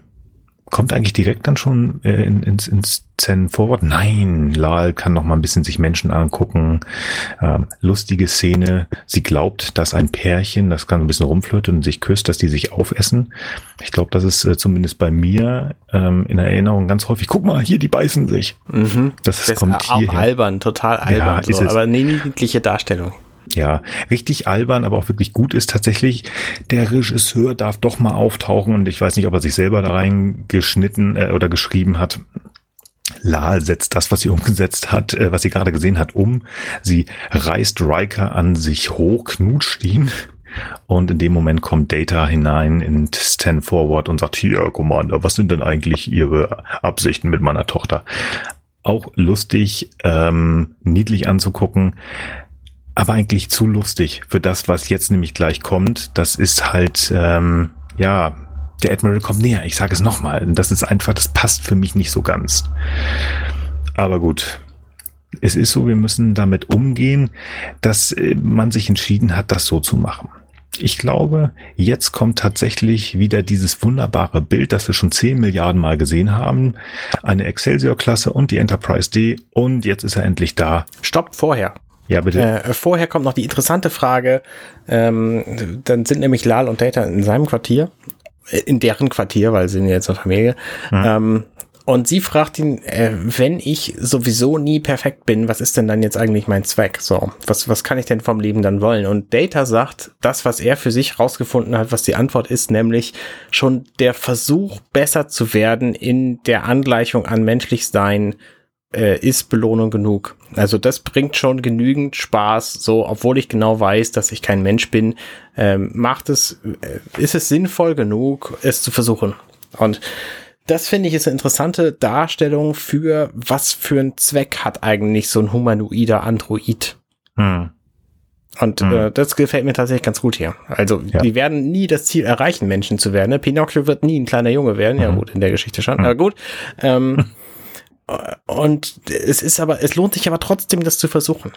kommt eigentlich direkt dann schon äh, in, ins, ins Zen Forward? Nein, Lal kann noch mal ein bisschen sich Menschen angucken. Ähm, lustige Szene. Sie glaubt, dass ein Pärchen, das kann ein bisschen rumflirten und sich küsst, dass die sich aufessen. Ich glaube, das ist äh, zumindest bei mir ähm, in Erinnerung ganz häufig. Guck mal, hier, die beißen sich. Mhm. Das, Das ist kommt hier. albern, total albern. ist so, aber eine niedliche Darstellung. Ja, richtig albern, aber auch wirklich gut ist tatsächlich, der Regisseur darf doch mal auftauchen und ich weiß nicht, ob er sich selber da reingeschnitten äh, oder geschrieben hat. Lal setzt das, was sie umgesetzt hat, äh, was sie gerade gesehen hat, um. Sie reißt Riker an sich hoch, knutscht ihn. Und in dem Moment kommt Data hinein in Stan Forward und sagt, hier, Commander, was sind denn eigentlich Ihre Absichten mit meiner Tochter? Auch lustig, ähm, niedlich anzugucken aber eigentlich zu lustig für das, was jetzt nämlich gleich kommt. Das ist halt, ähm, ja, der Admiral kommt näher. Ich sage es nochmal. Das ist einfach, das passt für mich nicht so ganz. Aber gut. Es ist so, wir müssen damit umgehen, dass äh, man sich entschieden hat, das so zu machen. Ich glaube, jetzt kommt tatsächlich wieder dieses wunderbare Bild, das wir schon 10 Milliarden Mal gesehen haben. Eine Excelsior-Klasse und die Enterprise D. Und jetzt ist er endlich da. Stopp, vorher. Ja, bitte. Äh, vorher kommt noch die interessante Frage. Ähm, dann sind nämlich Lal und Data in seinem Quartier, äh, in deren Quartier, weil sie sind ja jetzt eine Familie. Ähm, und sie fragt ihn, äh, wenn ich sowieso nie perfekt bin, was ist denn dann jetzt eigentlich mein Zweck? So, was, was kann ich denn vom Leben dann wollen? Und Data sagt, das, was er für sich rausgefunden hat, was die Antwort ist, nämlich schon der Versuch, besser zu werden in der Angleichung an menschlich Sein, äh, ist Belohnung genug. Also das bringt schon genügend Spaß, so obwohl ich genau weiß, dass ich kein Mensch bin, ähm, macht es, äh, ist es sinnvoll genug, es zu versuchen. Und das finde ich ist eine interessante Darstellung für, was für einen Zweck hat eigentlich so ein humanoider Android. Hm. Und Mhm. äh, das gefällt mir tatsächlich ganz gut hier. Also, Ja. die werden nie das Ziel erreichen, Menschen zu werden. Ne? Pinocchio wird nie ein kleiner Junge werden. Ja, Mhm. gut, in der Geschichte schon. Mhm. Aber gut. Ähm, und es ist aber, es lohnt sich aber trotzdem, das zu versuchen.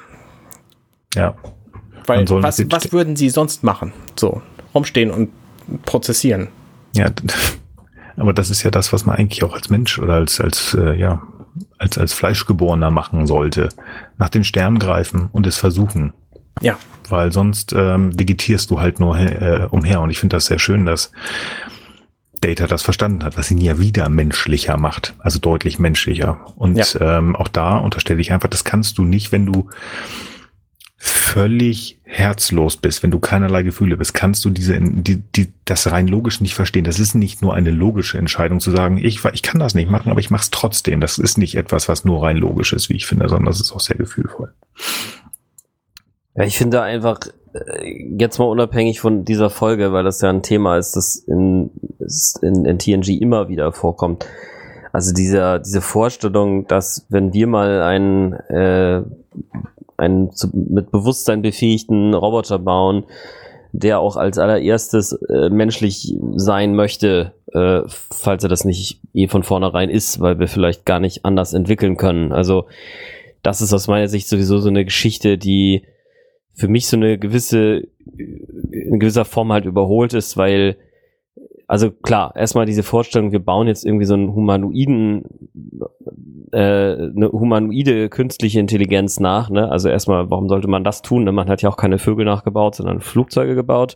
Ja. Weil, was, was würden sie sonst machen? So, rumstehen und prozessieren. Ja, aber das ist ja das, was man eigentlich auch als Mensch oder als, als, äh, ja, als, als Fleischgeborener machen sollte. Nach den Sternen greifen und es versuchen. Ja, Weil sonst ähm, vegetierst du halt nur äh, umher. Und ich finde das sehr schön, dass Data das verstanden hat, was ihn ja wieder menschlicher macht. Also deutlich menschlicher. Und Ja. ähm, auch da unterstelle ich einfach, das kannst du nicht, wenn du völlig herzlos bist, wenn du keinerlei Gefühle bist, kannst du diese, die, die, das rein logisch nicht verstehen. Das ist nicht nur eine logische Entscheidung zu sagen, ich, ich kann das nicht machen, aber ich mache es trotzdem. Das ist nicht etwas, was nur rein logisch ist, wie ich finde, sondern das ist auch sehr gefühlvoll. Ja, ich finde einfach, äh, jetzt mal unabhängig von dieser Folge, weil das ja ein Thema ist, das in, in, in TNG immer wieder vorkommt. Also dieser, diese Vorstellung, dass wenn wir mal einen, äh, einen zu, mit Bewusstsein befähigten Roboter bauen, der auch als allererstes äh, menschlich sein möchte, äh, falls er das nicht eh von vornherein ist, weil wir vielleicht gar nicht anders entwickeln können. Also das ist aus meiner Sicht sowieso so eine Geschichte, die für mich so eine gewisse, in gewisser Form halt überholt ist, weil also klar, erstmal diese Vorstellung, wir bauen jetzt irgendwie so einen humanoiden, äh, eine humanoide künstliche Intelligenz nach, ne? Also erstmal, warum sollte man das tun? Ne? Man hat ja auch keine Vögel nachgebaut, sondern Flugzeuge gebaut.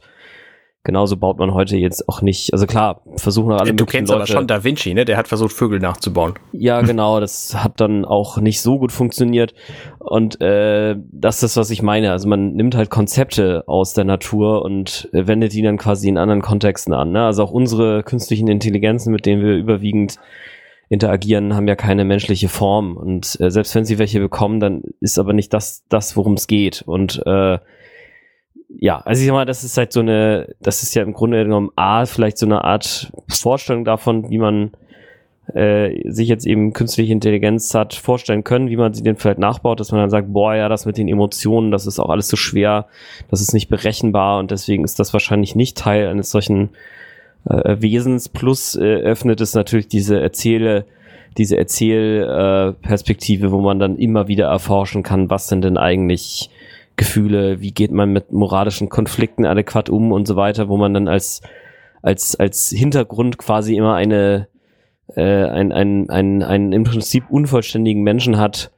Genauso baut man heute jetzt auch nicht, also klar, versuchen alle Du kennst Leute, aber schon Da Vinci, ne? Der hat versucht, Vögel nachzubauen. Ja, genau, das hat dann auch nicht so gut funktioniert. Und äh, das ist, was ich meine. Also man nimmt halt Konzepte aus der Natur und wendet die dann quasi in anderen Kontexten an. Ne? Also auch unsere künstlichen Intelligenzen, mit denen wir überwiegend interagieren, haben ja keine menschliche Form. Und äh, selbst wenn sie welche bekommen, dann ist aber nicht das, das worum es geht. Und äh, ja, also ich sag mal, das ist halt so eine, das ist ja im Grunde genommen A, vielleicht so eine Art Vorstellung davon, wie man äh, sich jetzt eben künstliche Intelligenz hat vorstellen können, wie man sie denn vielleicht nachbaut, dass man dann sagt, boah, ja, das mit den Emotionen, das ist auch alles so schwer, das ist nicht berechenbar und deswegen ist das wahrscheinlich nicht Teil eines solchen äh, Wesens. Plus äh, öffnet es natürlich diese Erzähle, diese Erzählperspektive, äh, wo man dann immer wieder erforschen kann, was sind denn eigentlich Gefühle, wie geht man mit moralischen Konflikten adäquat um und so weiter, wo man dann als, als, als Hintergrund quasi immer eine, äh, ein, ein, ein, ein im Prinzip unvollständigen Menschen hat,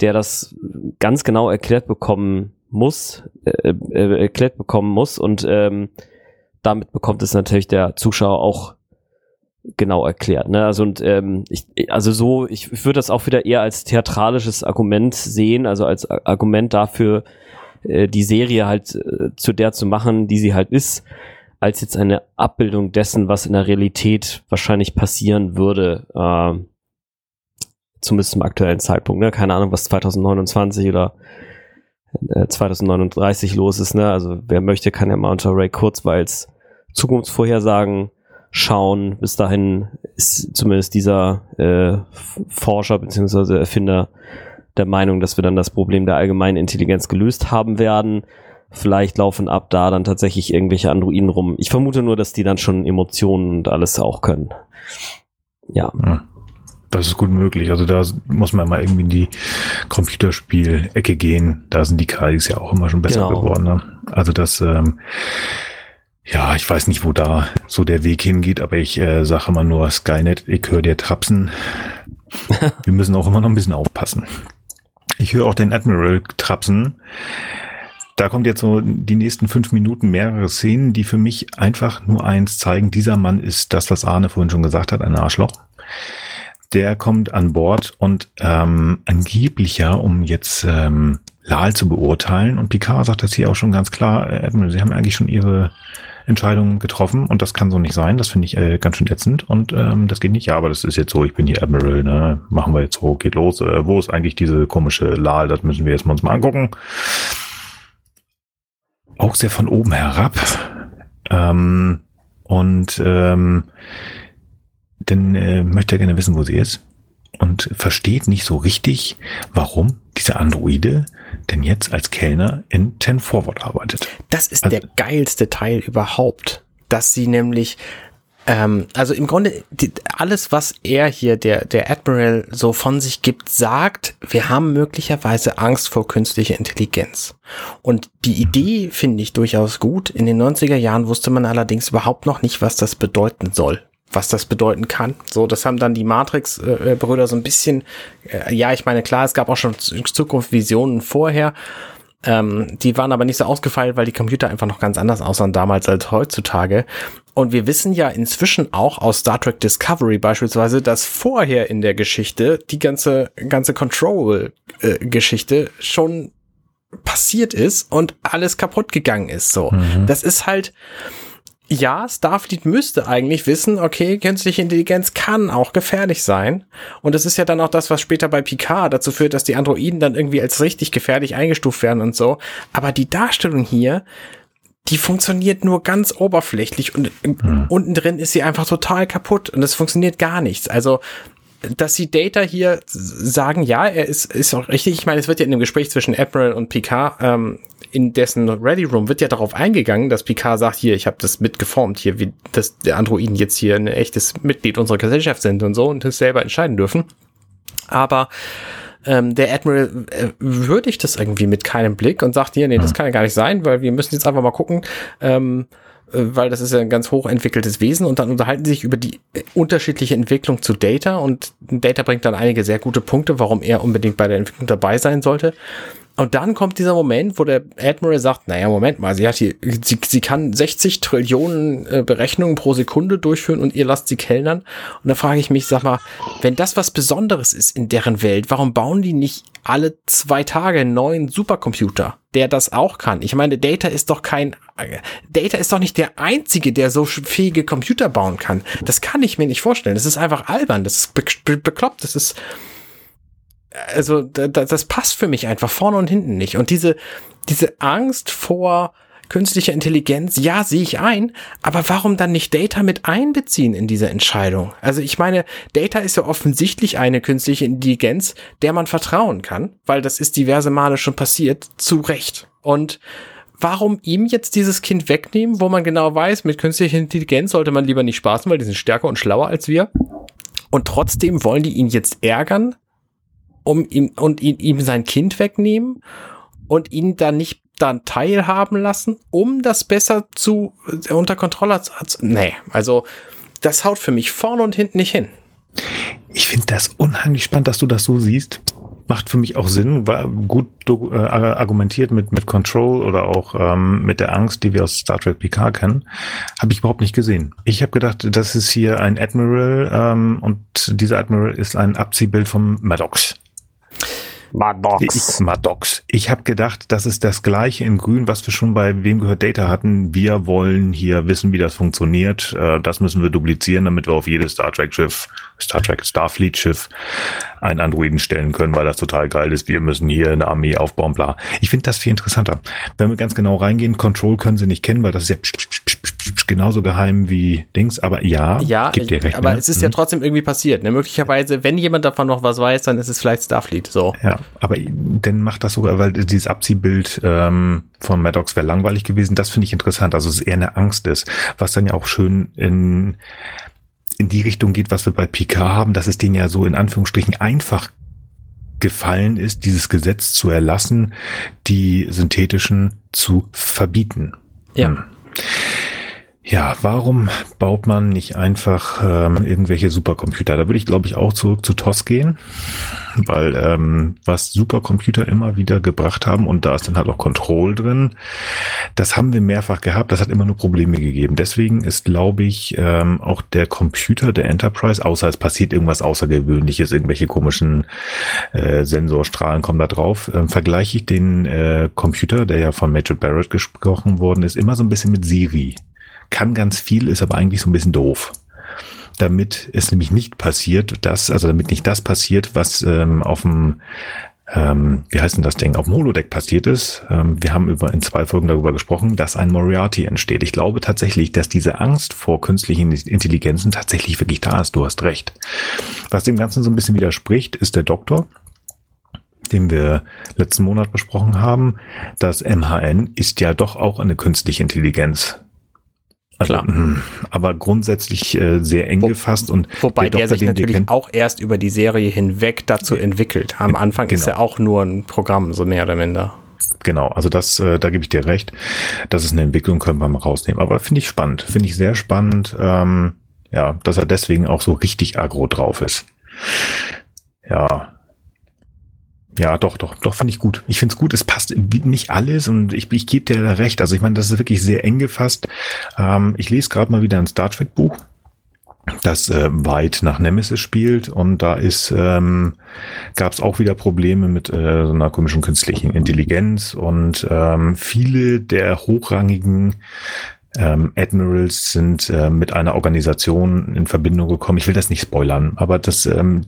der das ganz genau erklärt bekommen muss, äh, äh, erklärt bekommen muss und ähm, damit bekommt es natürlich der Zuschauer auch genau erklärt. Ne? Also und ähm, ich, also so, ich, ich würde das auch wieder eher als theatralisches Argument sehen, also als Argument dafür, äh, die Serie halt äh, zu der zu machen, die sie halt ist, als jetzt eine Abbildung dessen, was in der Realität wahrscheinlich passieren würde. Äh, zumindest zum aktuellen Zeitpunkt. Ne? Keine Ahnung, was 2029 oder 2039 äh, los ist. Ne? Also wer möchte, kann ja mal unter Ray Kurzweils Zukunftsvorhersagen schauen. Bis dahin ist zumindest dieser äh, Forscher bzw. Erfinder der Meinung, dass wir dann das Problem der allgemeinen Intelligenz gelöst haben werden. Vielleicht laufen ab da dann tatsächlich irgendwelche Androiden rum. Ich vermute nur, dass die dann schon Emotionen und alles auch können. Ja. Das ist gut möglich. Also da muss man mal irgendwie in die Computerspielecke gehen. Da sind die KIs ja auch immer schon besser genau. geworden. Ne? Also das, ähm, ja, ich weiß nicht, wo da so der Weg hingeht, aber ich äh, sage immer nur Skynet, ich höre dir Trapsen. Wir müssen auch immer noch ein bisschen aufpassen. Ich höre auch den Admiral trapsen. Da kommt jetzt so die nächsten fünf Minuten mehrere Szenen, die für mich einfach nur eins zeigen. Dieser Mann ist das, was Arne vorhin schon gesagt hat, ein Arschloch. Der kommt an Bord und ähm, angeblich ja, um jetzt ähm, Lal zu beurteilen. Und Picard sagt das hier auch schon ganz klar, äh, Admiral, Sie haben eigentlich schon Ihre Entscheidungen getroffen und das kann so nicht sein. Das finde ich äh, ganz schön ätzend und ähm, das geht nicht. Ja, aber das ist jetzt so, ich bin hier Admiral, ne? Machen wir jetzt so, geht los. Äh, wo ist eigentlich diese komische Lal? Das müssen wir jetzt mal uns mal angucken. Auch sehr von oben herab. Ähm, und ähm, dann äh, möchte er gerne wissen, wo sie ist und versteht nicht so richtig, warum dieser Androide denn jetzt als Kellner in Ten Forward arbeitet. Das ist also, der geilste Teil überhaupt, dass sie nämlich ähm, also im Grunde die, alles, was er hier, der, der Admiral, so von sich gibt, sagt, wir haben möglicherweise Angst vor künstlicher Intelligenz. Und die Idee finde ich durchaus gut. In den 90er Jahren wusste man allerdings überhaupt noch nicht, was das bedeuten soll was das bedeuten kann. So, das haben dann die Matrix-Brüder so ein bisschen, äh, ja, ich meine, klar, es gab auch schon Zukunftsvisionen vorher. Ähm, die waren aber nicht so ausgefeilt, weil die Computer einfach noch ganz anders aussahen damals als heutzutage. Und wir wissen ja inzwischen auch aus Star Trek Discovery beispielsweise, dass vorher in der Geschichte die ganze, ganze Control-Geschichte schon passiert ist und alles kaputt gegangen ist. So, mhm. das ist halt, ja, Starfleet müsste eigentlich wissen, okay, künstliche Intelligenz kann auch gefährlich sein. Und das ist ja dann auch das, was später bei Picard dazu führt, dass die Androiden dann irgendwie als richtig gefährlich eingestuft werden und so. Aber die Darstellung hier, die funktioniert nur ganz oberflächlich und hm. unten drin ist sie einfach total kaputt und es funktioniert gar nichts. Also, dass sie Data hier sagen, ja, er ist, ist auch richtig. Ich meine, es wird ja in dem Gespräch zwischen Admiral und Picard ähm, in dessen Ready Room wird ja darauf eingegangen, dass Picard sagt, hier, ich habe das mitgeformt, hier, wie dass der Androiden jetzt hier ein echtes Mitglied unserer Gesellschaft sind und so und das selber entscheiden dürfen. Aber ähm, der Admiral äh, würdigt das irgendwie mit keinem Blick und sagt, hier, nee, das kann ja gar nicht sein, weil wir müssen jetzt einfach mal gucken, ähm, äh, weil das ist ja ein ganz hochentwickeltes Wesen und dann unterhalten sie sich über die äh, unterschiedliche Entwicklung zu Data und Data bringt dann einige sehr gute Punkte, warum er unbedingt bei der Entwicklung dabei sein sollte. Und dann kommt dieser Moment, wo der Admiral sagt, naja, Moment mal, sie hat hier, sie, sie kann 60 Trillionen äh, Berechnungen pro Sekunde durchführen und ihr lasst sie kellnern. Und da frage ich mich, sag mal, wenn das was Besonderes ist in deren Welt, warum bauen die nicht alle zwei Tage einen neuen Supercomputer, der das auch kann? Ich meine, Data ist doch kein, Data ist doch nicht der einzige, der so fähige Computer bauen kann. Das kann ich mir nicht vorstellen. Das ist einfach albern. Das ist bekloppt. Das ist, also das passt für mich einfach vorne und hinten nicht. Und diese, diese Angst vor künstlicher Intelligenz, ja, sehe ich ein, aber warum dann nicht Data mit einbeziehen in diese Entscheidung? Also ich meine, Data ist ja offensichtlich eine künstliche Intelligenz, der man vertrauen kann, weil das ist diverse Male schon passiert, zu Recht. Und warum ihm jetzt dieses Kind wegnehmen, wo man genau weiß, mit künstlicher Intelligenz sollte man lieber nicht spaßen, weil die sind stärker und schlauer als wir? Und trotzdem wollen die ihn jetzt ärgern, um ihm und ihn, ihm sein Kind wegnehmen und ihn dann nicht dann teilhaben lassen, um das besser zu äh, unter Kontrolle zu. Nee, also das haut für mich vorne und hinten nicht hin. Ich finde das unheimlich spannend, dass du das so siehst. Macht für mich auch Sinn, war gut äh, argumentiert mit, mit Control oder auch ähm, mit der Angst, die wir aus Star Trek PK kennen. Habe ich überhaupt nicht gesehen. Ich habe gedacht, das ist hier ein Admiral ähm, und dieser Admiral ist ein Abziehbild vom Maddox. Maddox. Maddox. Ich habe gedacht, das ist das gleiche in Grün, was wir schon bei Wem gehört Data hatten. Wir wollen hier wissen, wie das funktioniert. Äh, das müssen wir duplizieren, damit wir auf jedes Star Trek Schiff, Star Trek Starfleet Schiff einen Androiden stellen können, weil das total geil ist. Wir müssen hier eine Armee aufbauen, bla. Ich finde das viel interessanter. Wenn wir ganz genau reingehen, Control können sie nicht kennen, weil das ist ja genauso geheim wie Dings, aber ja, ja gibt dir recht. Aber ne? es ist ja mhm. trotzdem irgendwie passiert. Ne? Möglicherweise, wenn jemand davon noch was weiß, dann ist es vielleicht Starfleet. So. Ja, aber dann macht das sogar, weil dieses Abziehbild ähm, von Maddox wäre langweilig gewesen. Das finde ich interessant. Also es ist eher eine Angst ist, was dann ja auch schön in in die Richtung geht, was wir bei Picard haben, dass es denen ja so in Anführungsstrichen einfach gefallen ist, dieses Gesetz zu erlassen, die synthetischen zu verbieten. Ja. Ja, warum baut man nicht einfach ähm, irgendwelche Supercomputer? Da würde ich, glaube ich, auch zurück zu TOS gehen, weil ähm, was Supercomputer immer wieder gebracht haben und da ist dann halt auch Control drin, das haben wir mehrfach gehabt, das hat immer nur Probleme gegeben. Deswegen ist, glaube ich, ähm, auch der Computer der Enterprise, außer es passiert irgendwas Außergewöhnliches, irgendwelche komischen äh, Sensorstrahlen kommen da drauf, äh, vergleiche ich den äh, Computer, der ja von Major Barrett gesprochen worden ist, immer so ein bisschen mit Siri kann ganz viel, ist aber eigentlich so ein bisschen doof. Damit es nämlich nicht passiert, dass, also damit nicht das passiert, was ähm, auf dem ähm, wie heißt denn das Ding, auf dem Holodeck passiert ist. Ähm, wir haben über in zwei Folgen darüber gesprochen, dass ein Moriarty entsteht. Ich glaube tatsächlich, dass diese Angst vor künstlichen Intelligenzen tatsächlich wirklich da ist. Du hast recht. Was dem Ganzen so ein bisschen widerspricht, ist der Doktor, den wir letzten Monat besprochen haben. Das MHN ist ja doch auch eine künstliche Intelligenz. Also, Klar. Hm, aber grundsätzlich äh, sehr eng Wo, gefasst und wobei der, Doktor, sich natürlich auch erst über die Serie hinweg dazu entwickelt. Am Anfang genau. ist er auch nur ein Programm, so mehr oder minder. Genau, also das, äh, da gebe ich dir recht. Das ist eine Entwicklung, können wir mal rausnehmen. Aber finde ich spannend, finde ich sehr spannend, ähm, ja, dass er deswegen auch so richtig aggro drauf ist. Ja, ja, doch, doch, doch, finde ich gut. Ich finde es gut, es passt nicht alles und ich, ich gebe dir da recht. Also ich meine, das ist wirklich sehr eng gefasst. Ähm, ich lese gerade mal wieder ein Star Trek Buch, das äh, weit nach Nemesis spielt und da ist ähm, gab es auch wieder Probleme mit äh, so einer komischen künstlichen Intelligenz und ähm, viele der hochrangigen ähm, Admirals sind äh, mit einer Organisation in Verbindung gekommen. Ich will das nicht spoilern, aber das ähm,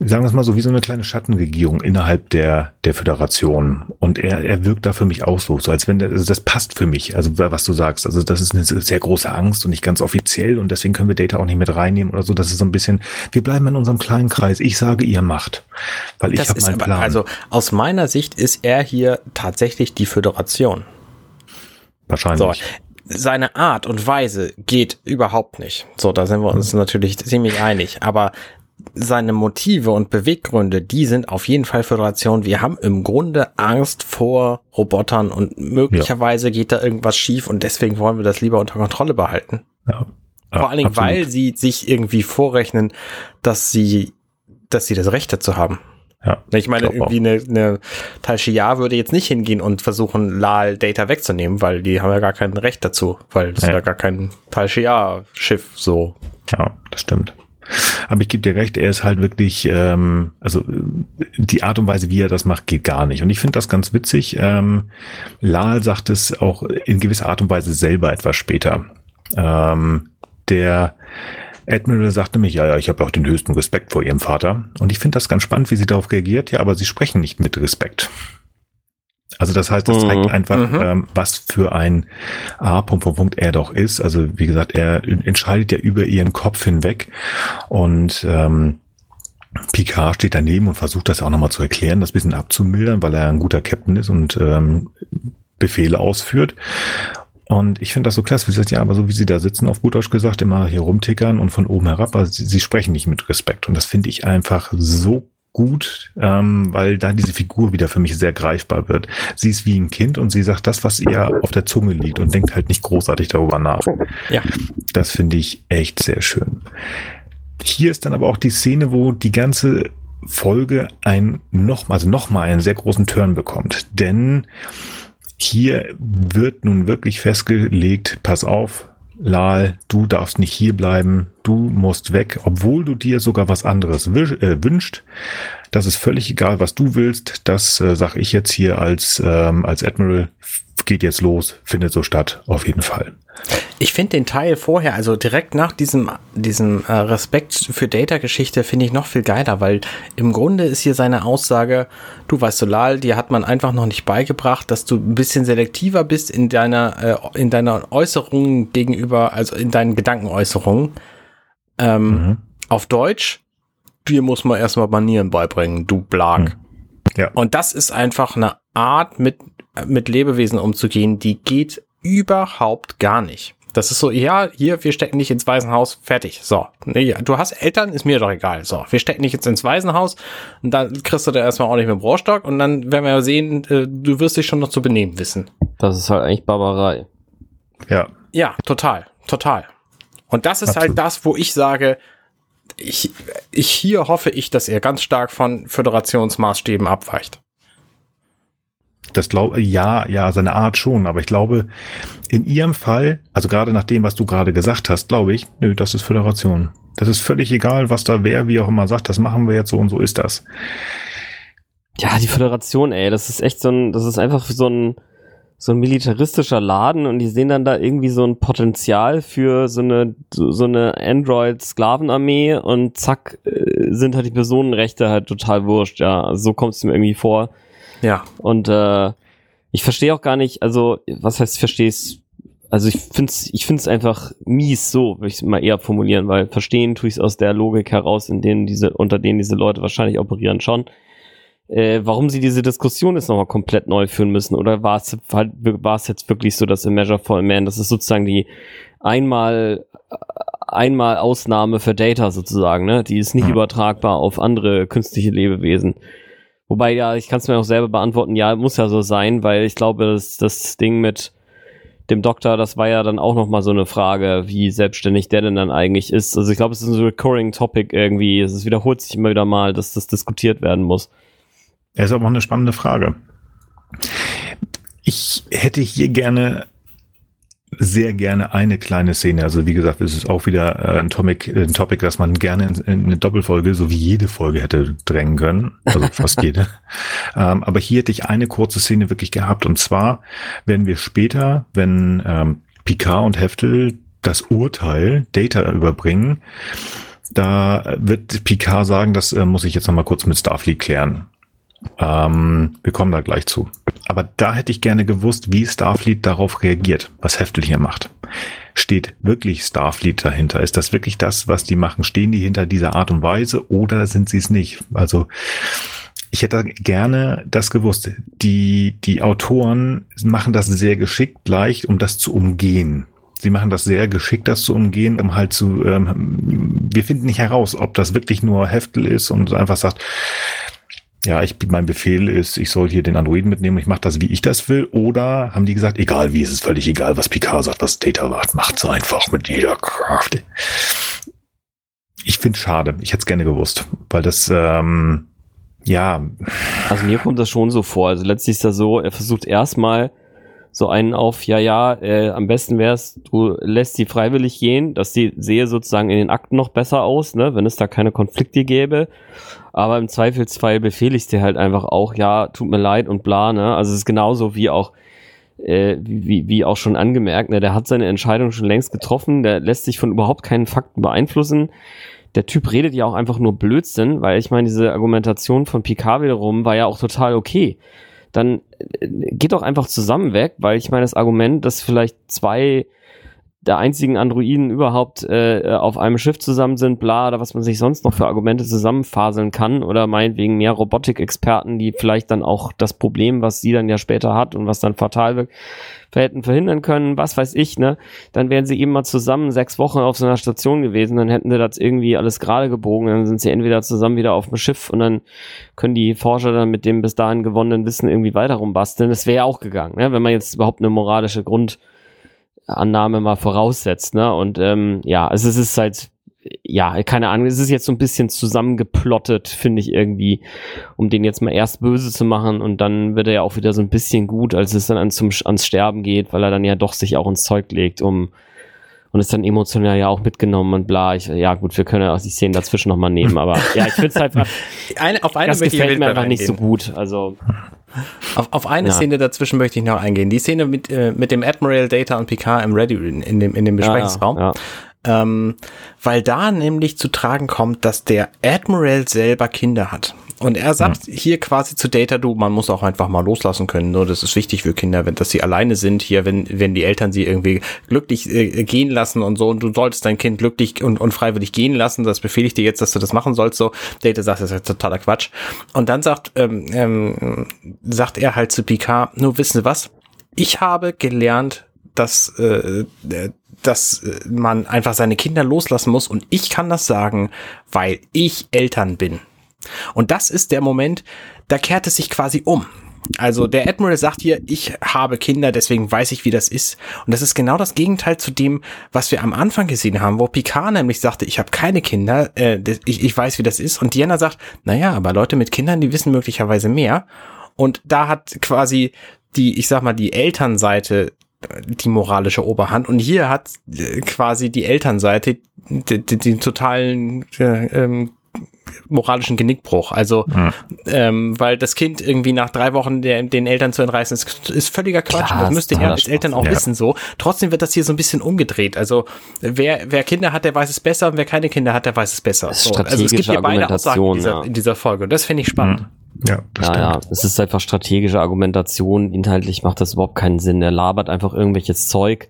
sagen wir es mal so, wie so eine kleine Schattenregierung innerhalb der, der Föderation. Und er, er wirkt da für mich auch so, so als wenn der, also das passt für mich, also was du sagst. Also das ist eine sehr große Angst und nicht ganz offiziell und deswegen können wir Data auch nicht mit reinnehmen oder so. Das ist so ein bisschen, wir bleiben in unserem kleinen Kreis. Ich sage, ihr macht, weil ich habe meinen Plan. Also aus meiner Sicht ist er hier tatsächlich die Föderation. Wahrscheinlich. So, seine Art und Weise geht überhaupt nicht. So, da sind wir uns natürlich ziemlich einig. Aber seine Motive und Beweggründe, die sind auf jeden Fall Föderation. Wir haben im Grunde Angst vor Robotern und möglicherweise ja. geht da irgendwas schief und deswegen wollen wir das lieber unter Kontrolle behalten. Ja. Ja, Vor allen Dingen, absolut. weil sie sich irgendwie vorrechnen, dass sie, dass sie das Recht dazu haben. Ja, ich meine, ich irgendwie eine, eine Tal würde jetzt nicht hingehen und versuchen, Lal Data wegzunehmen, weil die haben ja gar kein Recht dazu, weil es ja. ja gar kein Tal Schiar-Schiff so. Ja, das stimmt. Aber ich gebe dir recht, er ist halt wirklich, ähm, also die Art und Weise, wie er das macht, geht gar nicht. Und ich finde das ganz witzig. Ähm, Lal sagt es auch in gewisser Art und Weise selber etwas später. Ähm, der Admiral sagt nämlich, ja, ja, ich habe auch den höchsten Respekt vor ihrem Vater. Und ich finde das ganz spannend, wie sie darauf reagiert. Ja, aber sie sprechen nicht mit Respekt. Also das heißt, das zeigt mhm. einfach, mhm. ähm, was für ein A. Punkt, Punkt, Punkt er doch ist. Also wie gesagt, er entscheidet ja über ihren Kopf hinweg und ähm, Picard steht daneben und versucht das auch nochmal zu erklären, das bisschen abzumildern, weil er ein guter Captain ist und ähm, Befehle ausführt. Und ich finde das so klasse, wie sie sagt, ja, aber so wie sie da sitzen, auf gut Deutsch gesagt, immer hier rumtickern und von oben herab, also sie, sie sprechen nicht mit Respekt. Und das finde ich einfach so gut, ähm, weil da diese Figur wieder für mich sehr greifbar wird. Sie ist wie ein Kind und sie sagt das, was ihr auf der Zunge liegt und denkt halt nicht großartig darüber nach. Ja. Das finde ich echt sehr schön. Hier ist dann aber auch die Szene, wo die ganze Folge ein noch, also noch mal einen sehr großen Turn bekommt. Denn hier wird nun wirklich festgelegt, pass auf, Lal, du darfst nicht hier bleiben, du musst weg, obwohl du dir sogar was anderes äh, wünscht. Das ist völlig egal, was du willst. Das äh, sag ich jetzt hier als, ähm, als Admiral geht jetzt los, findet so statt, auf jeden Fall. Ich finde den Teil vorher, also direkt nach diesem, diesem äh, Respekt für Data-Geschichte, finde ich noch viel geiler, weil im Grunde ist hier seine Aussage, du weißt so, Lal, dir hat man einfach noch nicht beigebracht, dass du ein bisschen selektiver bist in deiner, äh, in deiner Äußerung gegenüber, also in deinen Gedankenäußerungen. Ähm, mhm. Auf Deutsch, dir muss man erstmal Manieren beibringen, du Blag. Mhm. Ja. Und das ist einfach eine Art, mit mit Lebewesen umzugehen, die geht überhaupt gar nicht. Das ist so, ja, hier, wir stecken dich ins Waisenhaus, fertig. So. Nee, du hast Eltern, ist mir doch egal. So, wir stecken dich jetzt ins Waisenhaus und dann kriegst du da erstmal auch nicht mit dem Rohrstock und dann werden wir ja sehen, äh, du wirst dich schon noch zu benehmen wissen. Das ist halt eigentlich Barbarei. Ja. Ja, total, total. Und das ist halt Absolut. halt das, wo ich sage, ich, ich hier hoffe ich, dass er ganz stark von Föderationsmaßstäben abweicht. Das glaube ja, ja, seine Art schon, aber ich glaube, in ihrem Fall, also gerade nach dem, was du gerade gesagt hast, glaube ich, nö, das ist Föderation. Das ist völlig egal, was da wer, wie auch immer sagt, das machen wir jetzt so und so ist das. Ja, die Föderation, ey, das ist echt so ein, das ist einfach so ein, so ein militaristischer Laden und die sehen dann da irgendwie so ein Potenzial für so eine, so eine Android-Sklavenarmee und zack, äh, sind halt die Personenrechte halt total wurscht, ja. So kommt es mir irgendwie vor. Ja. Und äh, ich verstehe auch gar nicht, also was heißt, ich verstehe es, also ich finde es ich find's einfach mies, so würde ich es mal eher formulieren, weil verstehen tue ich es aus der Logik heraus, in denen diese, unter denen diese Leute wahrscheinlich operieren schon. Äh, warum sie diese Diskussion jetzt nochmal komplett neu führen müssen oder war es halt, war es jetzt wirklich so, dass Measure for Man, das ist sozusagen die einmal einmal Ausnahme für Data sozusagen, ne? Die ist nicht mhm. übertragbar auf andere künstliche Lebewesen. Wobei ja, ich kann es mir auch selber beantworten, ja, muss ja so sein, weil ich glaube, dass das Ding mit dem Doktor, das war ja dann auch nochmal so eine Frage, wie selbstständig der denn dann eigentlich ist. Also ich glaube, es ist ein recurring Topic irgendwie. Es wiederholt sich immer wieder mal, dass das diskutiert werden muss. Ja, ist aber auch eine spannende Frage. Ich hätte hier gerne sehr gerne eine kleine Szene. Also wie gesagt, es ist auch wieder äh, ein, Topic, ein Topic, das man gerne in, in eine Doppelfolge, so wie jede Folge hätte drängen können. Also fast jede. ähm, aber hier hätte ich eine kurze Szene wirklich gehabt. Und zwar werden wir später, wenn ähm, Picard und Heftel das Urteil Data überbringen, da wird Picard sagen, das äh, muss ich jetzt nochmal kurz mit Starfleet klären. Ähm, wir kommen da gleich zu. Aber da hätte ich gerne gewusst, wie Starfleet darauf reagiert, was Heftel hier macht. Steht wirklich Starfleet dahinter? Ist das wirklich das, was die machen? Stehen die hinter dieser Art und Weise oder sind sie es nicht? Also ich hätte gerne das gewusst. Die, die Autoren machen das sehr geschickt leicht, um das zu umgehen. sie machen das sehr geschickt, das zu umgehen, um halt zu, ähm, wir finden nicht heraus, ob das wirklich nur Heftel ist und einfach sagt, ja, ich, mein Befehl ist, ich soll hier den Androiden mitnehmen, ich mache das, wie ich das will. Oder haben die gesagt, egal wie, ist es völlig egal, was Picard sagt, was Data macht, macht's einfach mit jeder Kraft. Ich finde schade. Ich hätte es gerne gewusst, weil das, ähm, ja. Also mir kommt das schon so vor. Also letztlich ist das so, er versucht erstmal so einen auf, ja, ja, äh, am besten wäre es, du lässt sie freiwillig gehen, dass die sehe sozusagen in den Akten noch besser aus, ne, wenn es da keine Konflikte gäbe. Aber im Zweifelsfall befehle ich dir halt einfach auch, ja, tut mir leid und bla, ne? Also es ist genauso wie auch, äh, wie, wie auch schon angemerkt, ne, der hat seine Entscheidung schon längst getroffen, der lässt sich von überhaupt keinen Fakten beeinflussen. Der Typ redet ja auch einfach nur Blödsinn, weil ich meine, diese Argumentation von Picard wiederum war ja auch total okay dann äh, geht doch einfach zusammen weg, weil ich meine, das Argument, dass vielleicht zwei der einzigen Androiden überhaupt äh, auf einem Schiff zusammen sind, bla, oder was man sich sonst noch für Argumente zusammenfaseln kann, oder meinetwegen mehr Robotikexperten, die vielleicht dann auch das Problem, was sie dann ja später hat und was dann fatal wirkt, hätten verhindern können, was weiß ich, ne? Dann wären sie eben mal zusammen sechs Wochen auf so einer Station gewesen, dann hätten sie das irgendwie alles gerade gebogen, dann sind sie entweder zusammen wieder auf dem Schiff und dann können die Forscher dann mit dem bis dahin gewonnenen Wissen irgendwie weiter rumbasteln. Das wäre ja auch gegangen, ne? wenn man jetzt überhaupt eine moralische Grundannahme mal voraussetzt, ne? Und ähm, ja, also es ist halt ja, keine Ahnung, es ist jetzt so ein bisschen zusammengeplottet, finde ich irgendwie, um den jetzt mal erst böse zu machen und dann wird er ja auch wieder so ein bisschen gut, als es dann ans, zum, ans Sterben geht, weil er dann ja doch sich auch ins Zeug legt, um und ist dann emotional ja auch mitgenommen und bla. Ich, ja gut, wir können ja auch die Szenen dazwischen nochmal nehmen, aber ja, ich finde es halt einfach, eine, auf eine das gefällt mir einfach nicht so gut. Also auf, auf eine ja. Szene dazwischen möchte ich noch eingehen. Die Szene mit, äh, mit dem Admiral Data und Picard im Ready in, in dem, in dem Besprechungsraum. Ja, ja. Ähm, weil da nämlich zu tragen kommt, dass der Admiral selber Kinder hat. Und er sagt ja. hier quasi zu Data, du, man muss auch einfach mal loslassen können. Nur das ist wichtig für Kinder, wenn dass sie alleine sind hier, wenn wenn die Eltern sie irgendwie glücklich äh, gehen lassen und so. Und du solltest dein Kind glücklich und, und freiwillig gehen lassen. Das befehle ich dir jetzt, dass du das machen sollst. So Data sagt, das ist totaler Quatsch. Und dann sagt ähm, ähm, sagt er halt zu Picard, nur wissen Sie was? Ich habe gelernt, dass äh, dass äh, man einfach seine Kinder loslassen muss und ich kann das sagen, weil ich Eltern bin. Und das ist der Moment, da kehrt es sich quasi um. Also der Admiral sagt hier, ich habe Kinder, deswegen weiß ich, wie das ist. Und das ist genau das Gegenteil zu dem, was wir am Anfang gesehen haben, wo Picard nämlich sagte, ich habe keine Kinder, äh, ich, ich weiß, wie das ist. Und Diana sagt, naja, aber Leute mit Kindern, die wissen möglicherweise mehr. Und da hat quasi die, ich sag mal, die Elternseite die moralische Oberhand. Und hier hat äh, quasi die Elternseite den, den, den totalen äh, ähm, moralischen Genickbruch. Also, ja. ähm, weil das Kind irgendwie nach drei Wochen der, den Eltern zu entreißen, ist, ist völliger Quatsch. Klar, das müsste er als Eltern auch ja. wissen so. Trotzdem wird das hier so ein bisschen umgedreht. Also, wer, wer Kinder hat, der weiß es besser und wer keine Kinder hat, der weiß es besser. So. Also, es gibt hier beide Aussagen in dieser, in dieser Folge. Und das finde ich spannend. Mhm. Ja, das ja, ja, es ist einfach strategische Argumentation. Inhaltlich macht das überhaupt keinen Sinn. Er labert einfach irgendwelches Zeug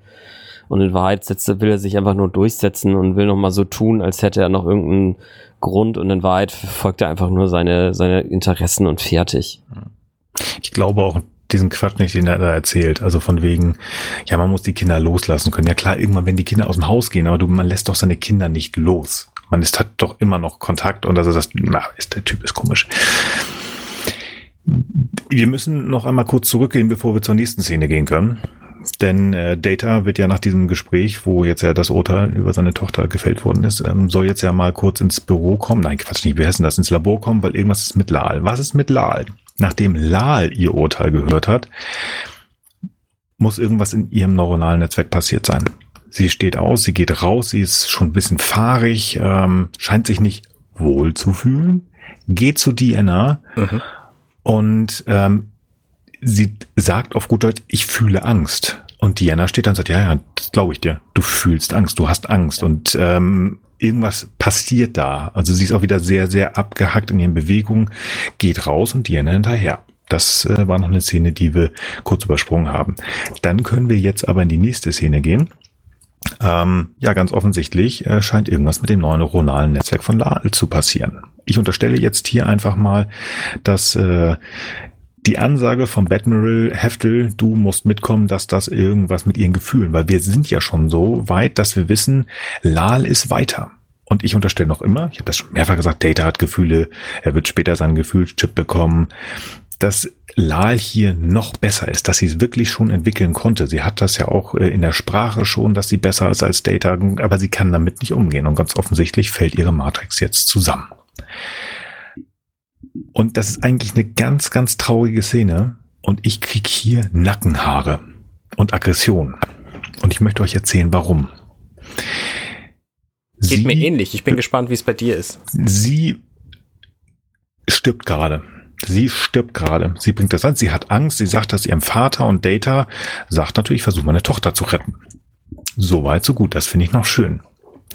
und in Wahrheit setzt, will er sich einfach nur durchsetzen und will nochmal so tun, als hätte er noch irgendeinen Grund und in Wahrheit verfolgt er einfach nur seine, seine Interessen und fertig. Ich glaube auch, diesen Quatsch nicht, den er da erzählt. Also von wegen, ja, man muss die Kinder loslassen können. Ja klar, irgendwann, wenn die Kinder aus dem Haus gehen, aber du, man lässt doch seine Kinder nicht los. Man ist hat doch immer noch Kontakt und also das, na, ist der Typ ist komisch. Wir müssen noch einmal kurz zurückgehen, bevor wir zur nächsten Szene gehen können. Denn äh, Data wird ja nach diesem Gespräch, wo jetzt ja das Urteil über seine Tochter gefällt worden ist, ähm, soll jetzt ja mal kurz ins Büro kommen. Nein, Quatsch nicht, wie heißt denn das? Ins Labor kommen, weil irgendwas ist mit Lal. Was ist mit Lal? Nachdem Lal ihr Urteil gehört hat, muss irgendwas in ihrem neuronalen Netzwerk passiert sein. Sie steht aus, sie geht raus, sie ist schon ein bisschen fahrig, ähm, scheint sich nicht wohl zu fühlen, geht zu Diana mhm. Und ähm, sie sagt auf gut Deutsch, ich fühle Angst. Und Diana steht dann und sagt, ja, ja, das glaube ich dir. Du fühlst Angst, du hast Angst. Und ähm, irgendwas passiert da. Also sie ist auch wieder sehr, sehr abgehackt in ihren Bewegungen, geht raus und Diana hinterher. Das äh, war noch eine Szene, die wir kurz übersprungen haben. Dann können wir jetzt aber in die nächste Szene gehen. Ähm, ja, ganz offensichtlich äh, scheint irgendwas mit dem neuronalen Netzwerk von Lal zu passieren. Ich unterstelle jetzt hier einfach mal, dass äh, die Ansage vom Badmiral Heftel, du musst mitkommen, dass das irgendwas mit ihren Gefühlen, weil wir sind ja schon so weit, dass wir wissen, Lal ist weiter. Und ich unterstelle noch immer, ich habe das schon mehrfach gesagt, Data hat Gefühle, er wird später seinen Gefühlschip bekommen, dass Lal hier noch besser ist, dass sie es wirklich schon entwickeln konnte. Sie hat das ja auch äh, in der Sprache schon, dass sie besser ist als Data, aber sie kann damit nicht umgehen. Und ganz offensichtlich fällt ihre Matrix jetzt zusammen. Und das ist eigentlich eine ganz, ganz traurige Szene. Und ich krieg hier Nackenhaare und Aggression. Und ich möchte euch erzählen, warum. Geht sie, mir ähnlich. Ich bin gespannt, wie es bei dir ist. Sie stirbt gerade. Sie stirbt gerade. Sie bringt das an. Sie hat Angst. Sie sagt das ihrem Vater und Data sagt natürlich, versuch meine Tochter zu retten. So weit, so gut. Das finde ich noch schön.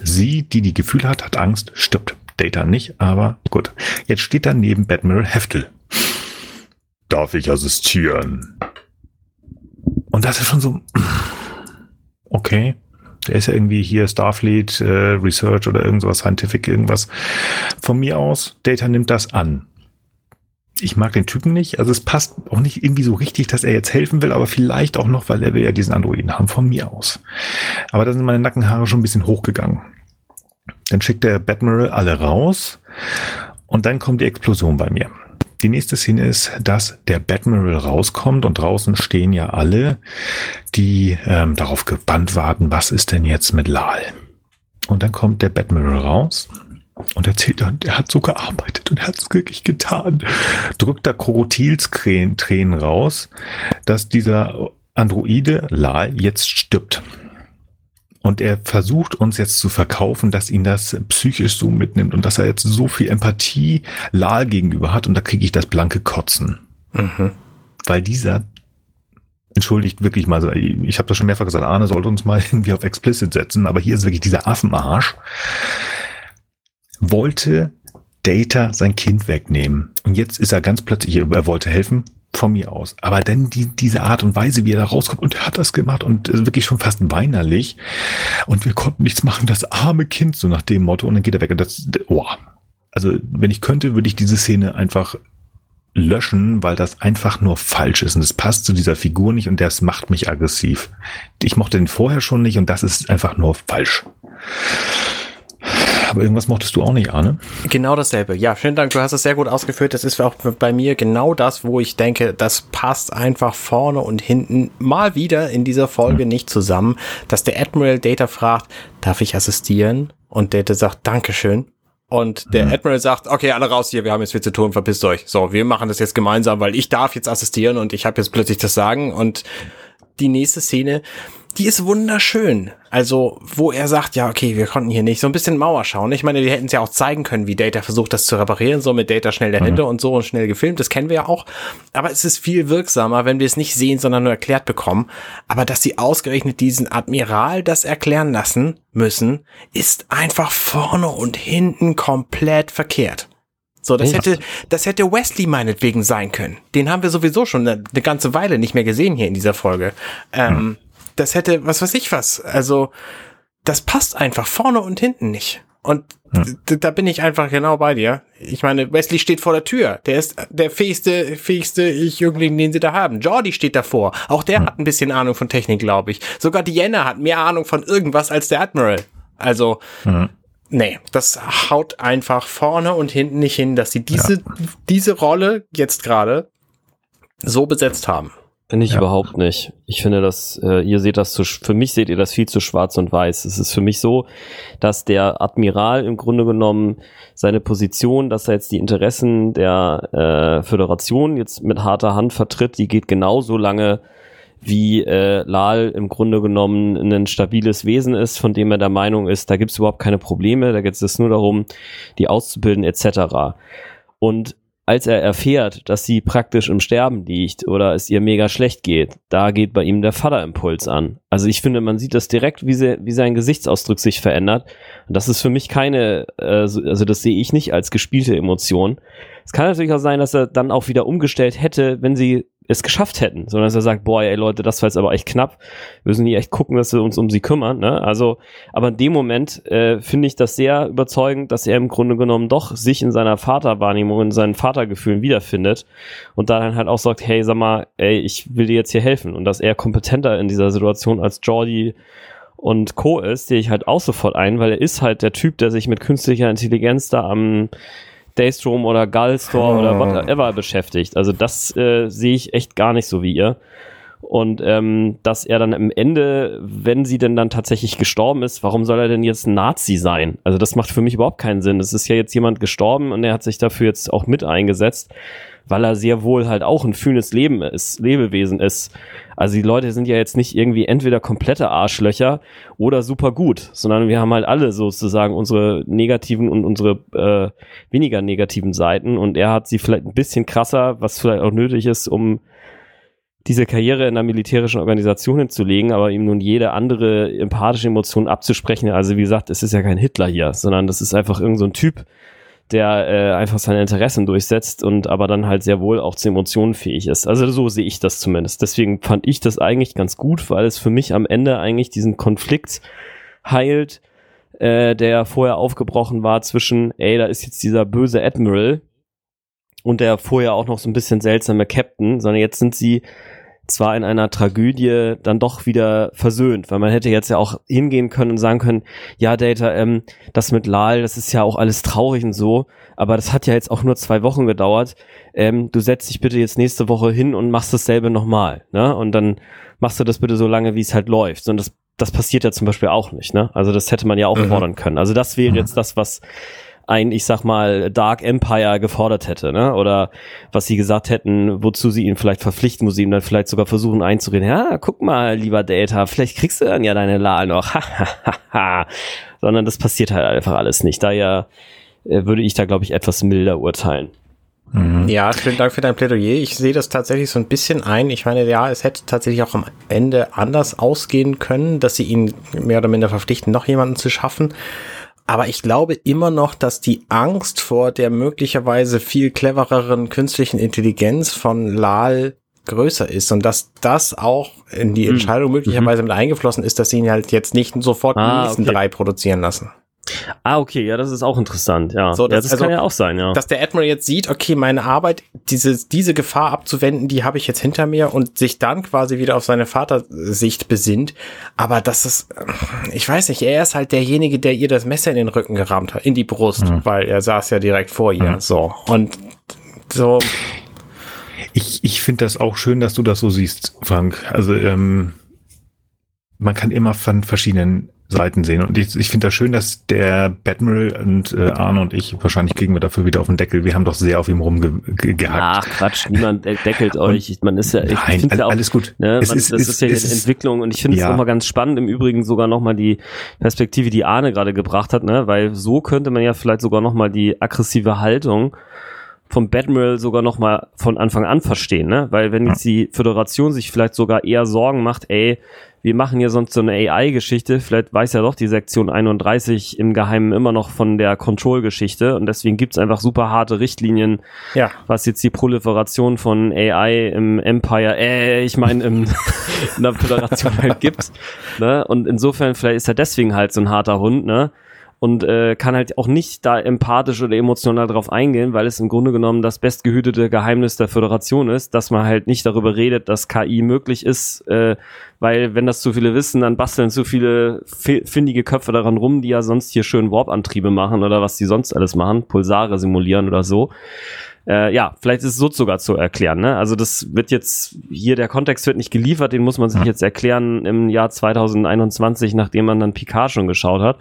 Sie, die die Gefühle hat, hat Angst, stirbt. Data nicht, aber gut. Jetzt steht da neben Badmiral Heftel. Darf ich assistieren? Und das ist schon so, okay. Der ist ja irgendwie hier Starfleet äh, Research oder irgendwas, Scientific, irgendwas. Von mir aus, Data nimmt das an. Ich mag den Typen nicht. Also es passt auch nicht irgendwie so richtig, dass er jetzt helfen will, aber vielleicht auch noch, weil er will ja diesen Androiden haben, von mir aus. Aber da sind meine Nackenhaare schon ein bisschen hochgegangen. Dann schickt der Batmiral alle raus und dann kommt die Explosion bei mir. Die nächste Szene ist, dass der Batmiral rauskommt und draußen stehen ja alle, die ähm, darauf gebannt warten, was ist denn jetzt mit Lal? Und dann kommt der Batmiral raus und erzählt dann, er hat so gearbeitet und hat es wirklich getan. Drückt da Krokodilstränen raus, dass dieser Androide Lal jetzt stirbt. Und er versucht uns jetzt zu verkaufen, dass ihn das psychisch so mitnimmt und dass er jetzt so viel Empathie Lal gegenüber hat. Und da kriege ich das blanke Kotzen. Mhm. Weil dieser, entschuldigt wirklich mal, ich habe das schon mehrfach gesagt, Arne sollte uns mal irgendwie auf explicit setzen, aber hier ist wirklich dieser Affenarsch, wollte Data sein Kind wegnehmen. Und jetzt ist er ganz plötzlich, er wollte helfen, von mir aus. Aber dann die, diese Art und Weise, wie er da rauskommt und er hat das gemacht und wirklich schon fast weinerlich und wir konnten nichts machen, das arme Kind, so nach dem Motto und dann geht er weg und das, oh. Also, wenn ich könnte, würde ich diese Szene einfach löschen, weil das einfach nur falsch ist und es passt zu dieser Figur nicht und das macht mich aggressiv. Ich mochte den vorher schon nicht und das ist einfach nur falsch. Aber irgendwas mochtest du auch nicht, Arne? Genau dasselbe. Ja, vielen Dank. Du hast es sehr gut ausgeführt. Das ist auch bei mir genau das, wo ich denke, das passt einfach vorne und hinten mal wieder in dieser Folge hm. nicht zusammen, dass der Admiral Data fragt, darf ich assistieren? Und Data sagt, Dankeschön. Und der mhm. Admiral sagt, okay, alle raus hier, wir haben jetzt viel zu tun, verpisst euch. So, wir machen das jetzt gemeinsam, weil ich darf jetzt assistieren und ich habe jetzt plötzlich das Sagen. Und die nächste Szene, die ist wunderschön. Also, wo er sagt, ja, okay, wir konnten hier nicht so ein bisschen Mauer schauen. Ich meine, die hätten es ja auch zeigen können, wie Data versucht, das zu reparieren, so mit Data schnell dahinter mhm. und so und schnell gefilmt. Das kennen wir ja auch. Aber es ist viel wirksamer, wenn wir es nicht sehen, sondern nur erklärt bekommen. Aber dass sie ausgerechnet diesen Admiral das erklären lassen müssen, ist einfach vorne und hinten komplett verkehrt. So, das hätte, das hätte Wesley meinetwegen sein können. Den haben wir sowieso schon eine, eine ganze Weile nicht mehr gesehen hier in dieser Folge. Ähm, hm das hätte, was weiß ich was. Also, das passt einfach vorne und hinten nicht. Und hm. da bin ich einfach genau bei dir. Ich meine, Wesley steht vor der Tür. Der ist der fähigste, fähigste Jüngling, den sie da haben. Jordi steht davor. Auch der hm. hat ein bisschen Ahnung von Technik, glaube ich. Sogar Diana hat mehr Ahnung von irgendwas als der Admiral. Also, hm. nee, das haut einfach vorne und hinten nicht hin, dass sie diese, ja. diese Rolle jetzt gerade so besetzt haben. Finde ich ja. überhaupt nicht. Ich finde das, äh, ihr seht das zu, für mich seht ihr das viel zu schwarz und weiß. Es ist für mich so, dass der Admiral im Grunde genommen seine Position, dass er jetzt die Interessen der äh, Föderation jetzt mit harter Hand vertritt, die geht genauso lange, wie äh, Lal im Grunde genommen ein stabiles Wesen ist, von dem er der Meinung ist, da gibt es überhaupt keine Probleme, da geht es nur darum, die auszubilden etc. Und als er erfährt, dass sie praktisch im Sterben liegt oder es ihr mega schlecht geht, da geht bei ihm der Vaterimpuls an. Also ich finde, man sieht das direkt, wie, sie, wie sein Gesichtsausdruck sich verändert. Und das ist für mich keine, äh, also das sehe ich nicht als gespielte Emotion. Es kann natürlich auch sein, dass er dann auch wieder umgestellt hätte, wenn sie es geschafft hätten, sondern dass er sagt, boah, ey Leute, das war jetzt aber echt knapp. Wir müssen hier echt gucken, dass wir uns um sie kümmern. Ne? Also, aber in dem Moment äh, finde ich das sehr überzeugend, dass er im Grunde genommen doch sich in seiner Vaterwahrnehmung, in seinen Vatergefühlen wiederfindet und da dann halt auch sagt, hey, sag mal, ey, ich will dir jetzt hier helfen und dass er kompetenter in dieser Situation als Jordi und Co. ist, sehe ich halt auch sofort ein, weil er ist halt der Typ, der sich mit künstlicher Intelligenz da am Daystrom oder Gullstore oh. oder ah. whatever beschäftigt. Also das äh, sehe ich echt gar nicht so wie ihr. Und ähm, dass er dann am Ende, wenn sie denn dann tatsächlich gestorben ist, warum soll er denn jetzt ein Nazi sein? Also das macht für mich überhaupt keinen Sinn. Es ist ja jetzt jemand gestorben und er hat sich dafür jetzt auch mit eingesetzt weil er sehr wohl halt auch ein fühlendes Leben ist, Lebewesen ist. Also die Leute sind ja jetzt nicht irgendwie entweder komplette Arschlöcher oder super gut, sondern wir haben halt alle sozusagen unsere negativen und unsere äh, weniger negativen Seiten und er hat sie vielleicht ein bisschen krasser, was vielleicht auch nötig ist, um diese Karriere in einer militärischen Organisation hinzulegen, aber ihm nun jede andere empathische Emotion abzusprechen. Also wie gesagt, es ist ja kein Hitler hier, sondern das ist einfach irgendein so Typ, der äh, einfach seine Interessen durchsetzt und aber dann halt sehr wohl auch zu Emotionen fähig ist. Also so sehe ich das zumindest. Deswegen fand ich das eigentlich ganz gut, weil es für mich am Ende eigentlich diesen Konflikt heilt, äh, der vorher aufgebrochen war zwischen, ey, da ist jetzt dieser böse Admiral und der vorher auch noch so ein bisschen seltsame Captain, sondern jetzt sind sie zwar in einer Tragödie dann doch wieder versöhnt, weil man hätte jetzt ja auch hingehen können und sagen können, ja, Data, ähm, das mit Lal, das ist ja auch alles traurig und so, aber das hat ja jetzt auch nur zwei Wochen gedauert. Ähm, du setzt dich bitte jetzt nächste Woche hin und machst dasselbe nochmal, ne? Und dann machst du das bitte so lange, wie es halt läuft. Und das, das passiert ja zum Beispiel auch nicht, ne? Also das hätte man ja auch mhm. fordern können. Also das wäre mhm. jetzt das, was ein, ich sag mal, Dark Empire gefordert hätte, ne? Oder was sie gesagt hätten, wozu sie ihn vielleicht verpflichten, wo sie ihm dann vielleicht sogar versuchen einzureden, ja, guck mal, lieber Data, vielleicht kriegst du dann ja deine Lal noch. Sondern das passiert halt einfach alles nicht. Daher äh, würde ich da, glaube ich, etwas milder urteilen. Mhm. Ja, vielen Dank für dein Plädoyer. Ich sehe das tatsächlich so ein bisschen ein. Ich meine, ja, es hätte tatsächlich auch am Ende anders ausgehen können, dass sie ihn mehr oder minder verpflichten, noch jemanden zu schaffen. Aber ich glaube immer noch, dass die Angst vor der möglicherweise viel clevereren künstlichen Intelligenz von Lal größer ist und dass das auch in die hm. Entscheidung möglicherweise mhm. mit eingeflossen ist, dass sie ihn halt jetzt nicht sofort ah, die nächsten okay. drei produzieren lassen. Ah, okay, ja, das ist auch interessant, ja. So, das, ja, das also, kann ja auch sein, ja. Dass der Admiral jetzt sieht, okay, meine Arbeit, diese, diese Gefahr abzuwenden, die habe ich jetzt hinter mir und sich dann quasi wieder auf seine Vatersicht besinnt. Aber das ist, ich weiß nicht, er ist halt derjenige, der ihr das Messer in den Rücken gerammt hat, in die Brust, mhm. weil er saß ja direkt vor ihr, mhm. so. Und so. Ich, ich finde das auch schön, dass du das so siehst, Frank. Also, ähm, man kann immer von verschiedenen Seiten sehen. Und ich, ich finde das schön, dass der Batmiral und äh, Arne und ich, wahrscheinlich kriegen wir dafür wieder auf den Deckel, wir haben doch sehr auf ihm rumgehackt. Ach Quatsch, niemand deckelt euch. Man ist ja, ich Nein, all, ja auch, alles gut. Ne, es man, ist, das ist, ist ja eine Entwicklung und ich finde es ja. nochmal ganz spannend, im Übrigen sogar nochmal die Perspektive, die Arne gerade gebracht hat, ne? weil so könnte man ja vielleicht sogar nochmal die aggressive Haltung vom Badmiral sogar noch mal von Anfang an verstehen, ne? Weil wenn jetzt die Föderation sich vielleicht sogar eher Sorgen macht, ey, wir machen hier sonst so eine AI-Geschichte, vielleicht weiß ja doch die Sektion 31 im Geheimen immer noch von der Control-Geschichte und deswegen gibt's einfach super harte Richtlinien, ja. was jetzt die Proliferation von AI im Empire, äh, ich meine in der Föderation halt gibt. Ne? Und insofern, vielleicht ist er deswegen halt so ein harter Hund, ne? Und äh, kann halt auch nicht da empathisch oder emotional darauf eingehen, weil es im Grunde genommen das bestgehütete Geheimnis der Föderation ist, dass man halt nicht darüber redet, dass KI möglich ist, äh, weil wenn das zu viele wissen, dann basteln zu viele findige Köpfe daran rum, die ja sonst hier schön Warp-Antriebe machen oder was die sonst alles machen, Pulsare simulieren oder so. Äh, ja, vielleicht ist es so sogar zu erklären. Ne? Also das wird jetzt hier der Kontext wird nicht geliefert, den muss man sich jetzt erklären im Jahr 2021, nachdem man dann Picard schon geschaut hat.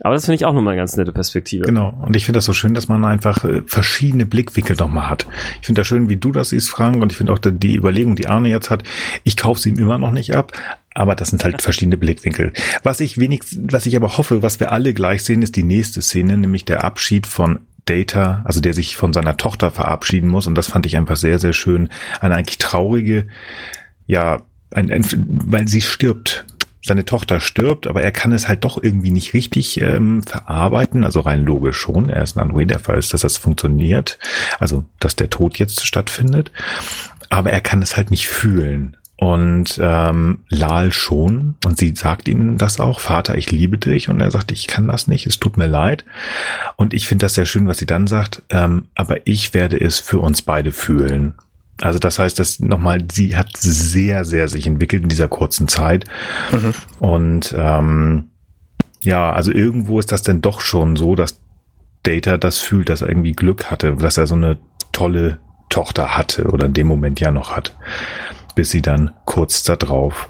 Aber das finde ich auch nochmal eine ganz nette Perspektive. Genau. Und ich finde das so schön, dass man einfach äh, verschiedene Blickwinkel nochmal hat. Ich finde das schön, wie du das siehst, Frank. Und ich finde auch die Überlegung, die Arne jetzt hat, ich kaufe sie ihm immer noch nicht ab. Aber das sind halt verschiedene Blickwinkel. Was ich wenigstens, was ich aber hoffe, was wir alle gleich sehen, ist die nächste Szene, nämlich der Abschied von Data, also der sich von seiner Tochter verabschieden muss. Und das fand ich einfach sehr, sehr schön. Eine eigentlich traurige, ja, ein, ein, weil sie stirbt seine Tochter stirbt, aber er kann es halt doch irgendwie nicht richtig ähm, verarbeiten. Also rein logisch schon. Er ist ein Android, der Fall ist, dass das funktioniert. Also, dass der Tod jetzt stattfindet. aber er kann es halt nicht fühlen. Und ähm, Lal schon. Und sie sagt ihm das auch, Vater, ich liebe dich. Und er sagt, ich kann das nicht, es tut mir leid. Und ich finde das sehr schön, was sie dann sagt, ähm, aber ich werde es für uns beide fühlen. Also das heißt, dass nochmal, sie hat sehr, sehr sich entwickelt in dieser kurzen Zeit. Mhm. Und ähm, ja, also irgendwo ist das denn doch schon so, dass Data das fühlt, dass er irgendwie Glück hatte, dass er so eine tolle Tochter hatte oder in dem Moment ja noch hat, bis sie dann kurz darauf,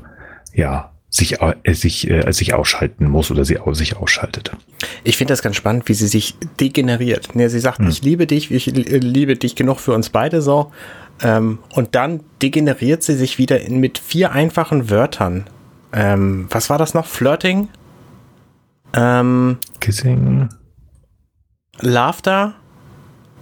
ja, sich, äh, sich, äh, sich ausschalten muss oder sie aus, sich ausschaltet. Ich finde das ganz spannend, wie sie sich degeneriert. Ne, sie sagt, hm. ich liebe dich, ich liebe dich genug für uns beide so. Ähm, und dann degeneriert sie sich wieder in, mit vier einfachen Wörtern. Ähm, was war das noch? Flirting? Ähm, Kissing. Laughter?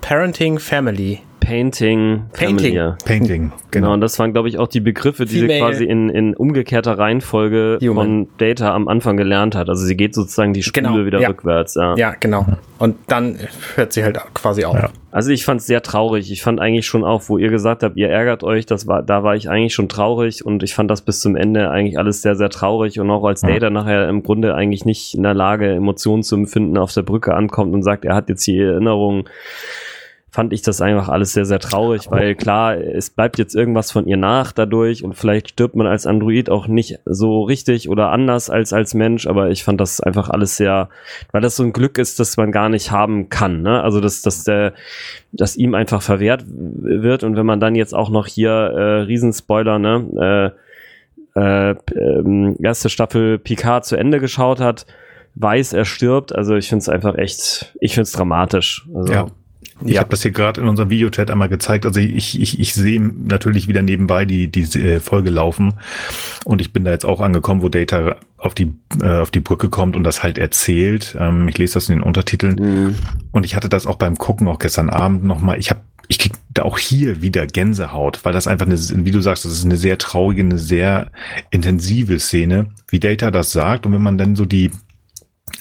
Parenting, Family. Painting, Painting. Familie. Painting, genau. genau. Und das waren, glaube ich, auch die Begriffe, die Female. sie quasi in, in umgekehrter Reihenfolge Human. von Data am Anfang gelernt hat. Also sie geht sozusagen die Spule genau. wieder ja. rückwärts. Ja. ja, genau. Und dann hört sie halt quasi auf. Ja. Also ich fand es sehr traurig. Ich fand eigentlich schon auch, wo ihr gesagt habt, ihr ärgert euch, das war, da war ich eigentlich schon traurig und ich fand das bis zum Ende eigentlich alles sehr, sehr traurig und auch als Data nachher im Grunde eigentlich nicht in der Lage, Emotionen zu empfinden, auf der Brücke ankommt und sagt, er hat jetzt hier Erinnerungen fand ich das einfach alles sehr, sehr traurig, weil klar, es bleibt jetzt irgendwas von ihr nach dadurch und vielleicht stirbt man als Android auch nicht so richtig oder anders als als Mensch, aber ich fand das einfach alles sehr, weil das so ein Glück ist, dass man gar nicht haben kann, ne? Also dass, dass der, dass ihm einfach verwehrt wird und wenn man dann jetzt auch noch hier äh, Riesenspoiler, ne, äh, äh, äh, erste Staffel Picard zu Ende geschaut hat, weiß, er stirbt. Also ich finde es einfach echt, ich finde es dramatisch. Also, ja. Ich ja. habe das hier gerade in unserem Videochat einmal gezeigt. Also ich, ich, ich sehe natürlich wieder nebenbei die, die äh, Folge laufen und ich bin da jetzt auch angekommen, wo Data auf die, äh, auf die Brücke kommt und das halt erzählt. Ähm, ich lese das in den Untertiteln mhm. und ich hatte das auch beim Gucken auch gestern Abend nochmal. Ich habe ich krieg da auch hier wieder Gänsehaut, weil das einfach eine, wie du sagst, das ist eine sehr traurige, eine sehr intensive Szene, wie Data das sagt. Und wenn man dann so die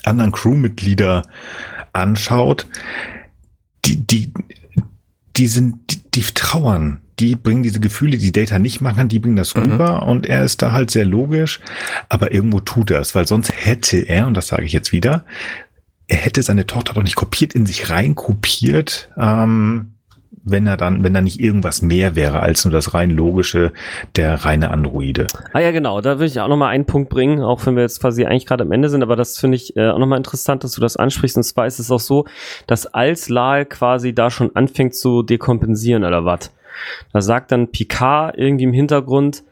anderen Crewmitglieder anschaut, die, die, die sind, die, die trauern. Die bringen diese Gefühle, die Data nicht machen, die bringen das mhm. rüber und er ist da halt sehr logisch, aber irgendwo tut er es, weil sonst hätte er, und das sage ich jetzt wieder, er hätte seine Tochter doch nicht kopiert, in sich rein kopiert, ähm, wenn er dann, wenn da nicht irgendwas mehr wäre als nur das rein logische, der reine Androide. Ah ja, genau, da will ich auch nochmal einen Punkt bringen, auch wenn wir jetzt quasi eigentlich gerade am Ende sind, aber das finde ich äh, auch nochmal interessant, dass du das ansprichst. Und zwar ist es auch so, dass als Lal quasi da schon anfängt zu dekompensieren oder was. Da sagt dann Picard irgendwie im Hintergrund,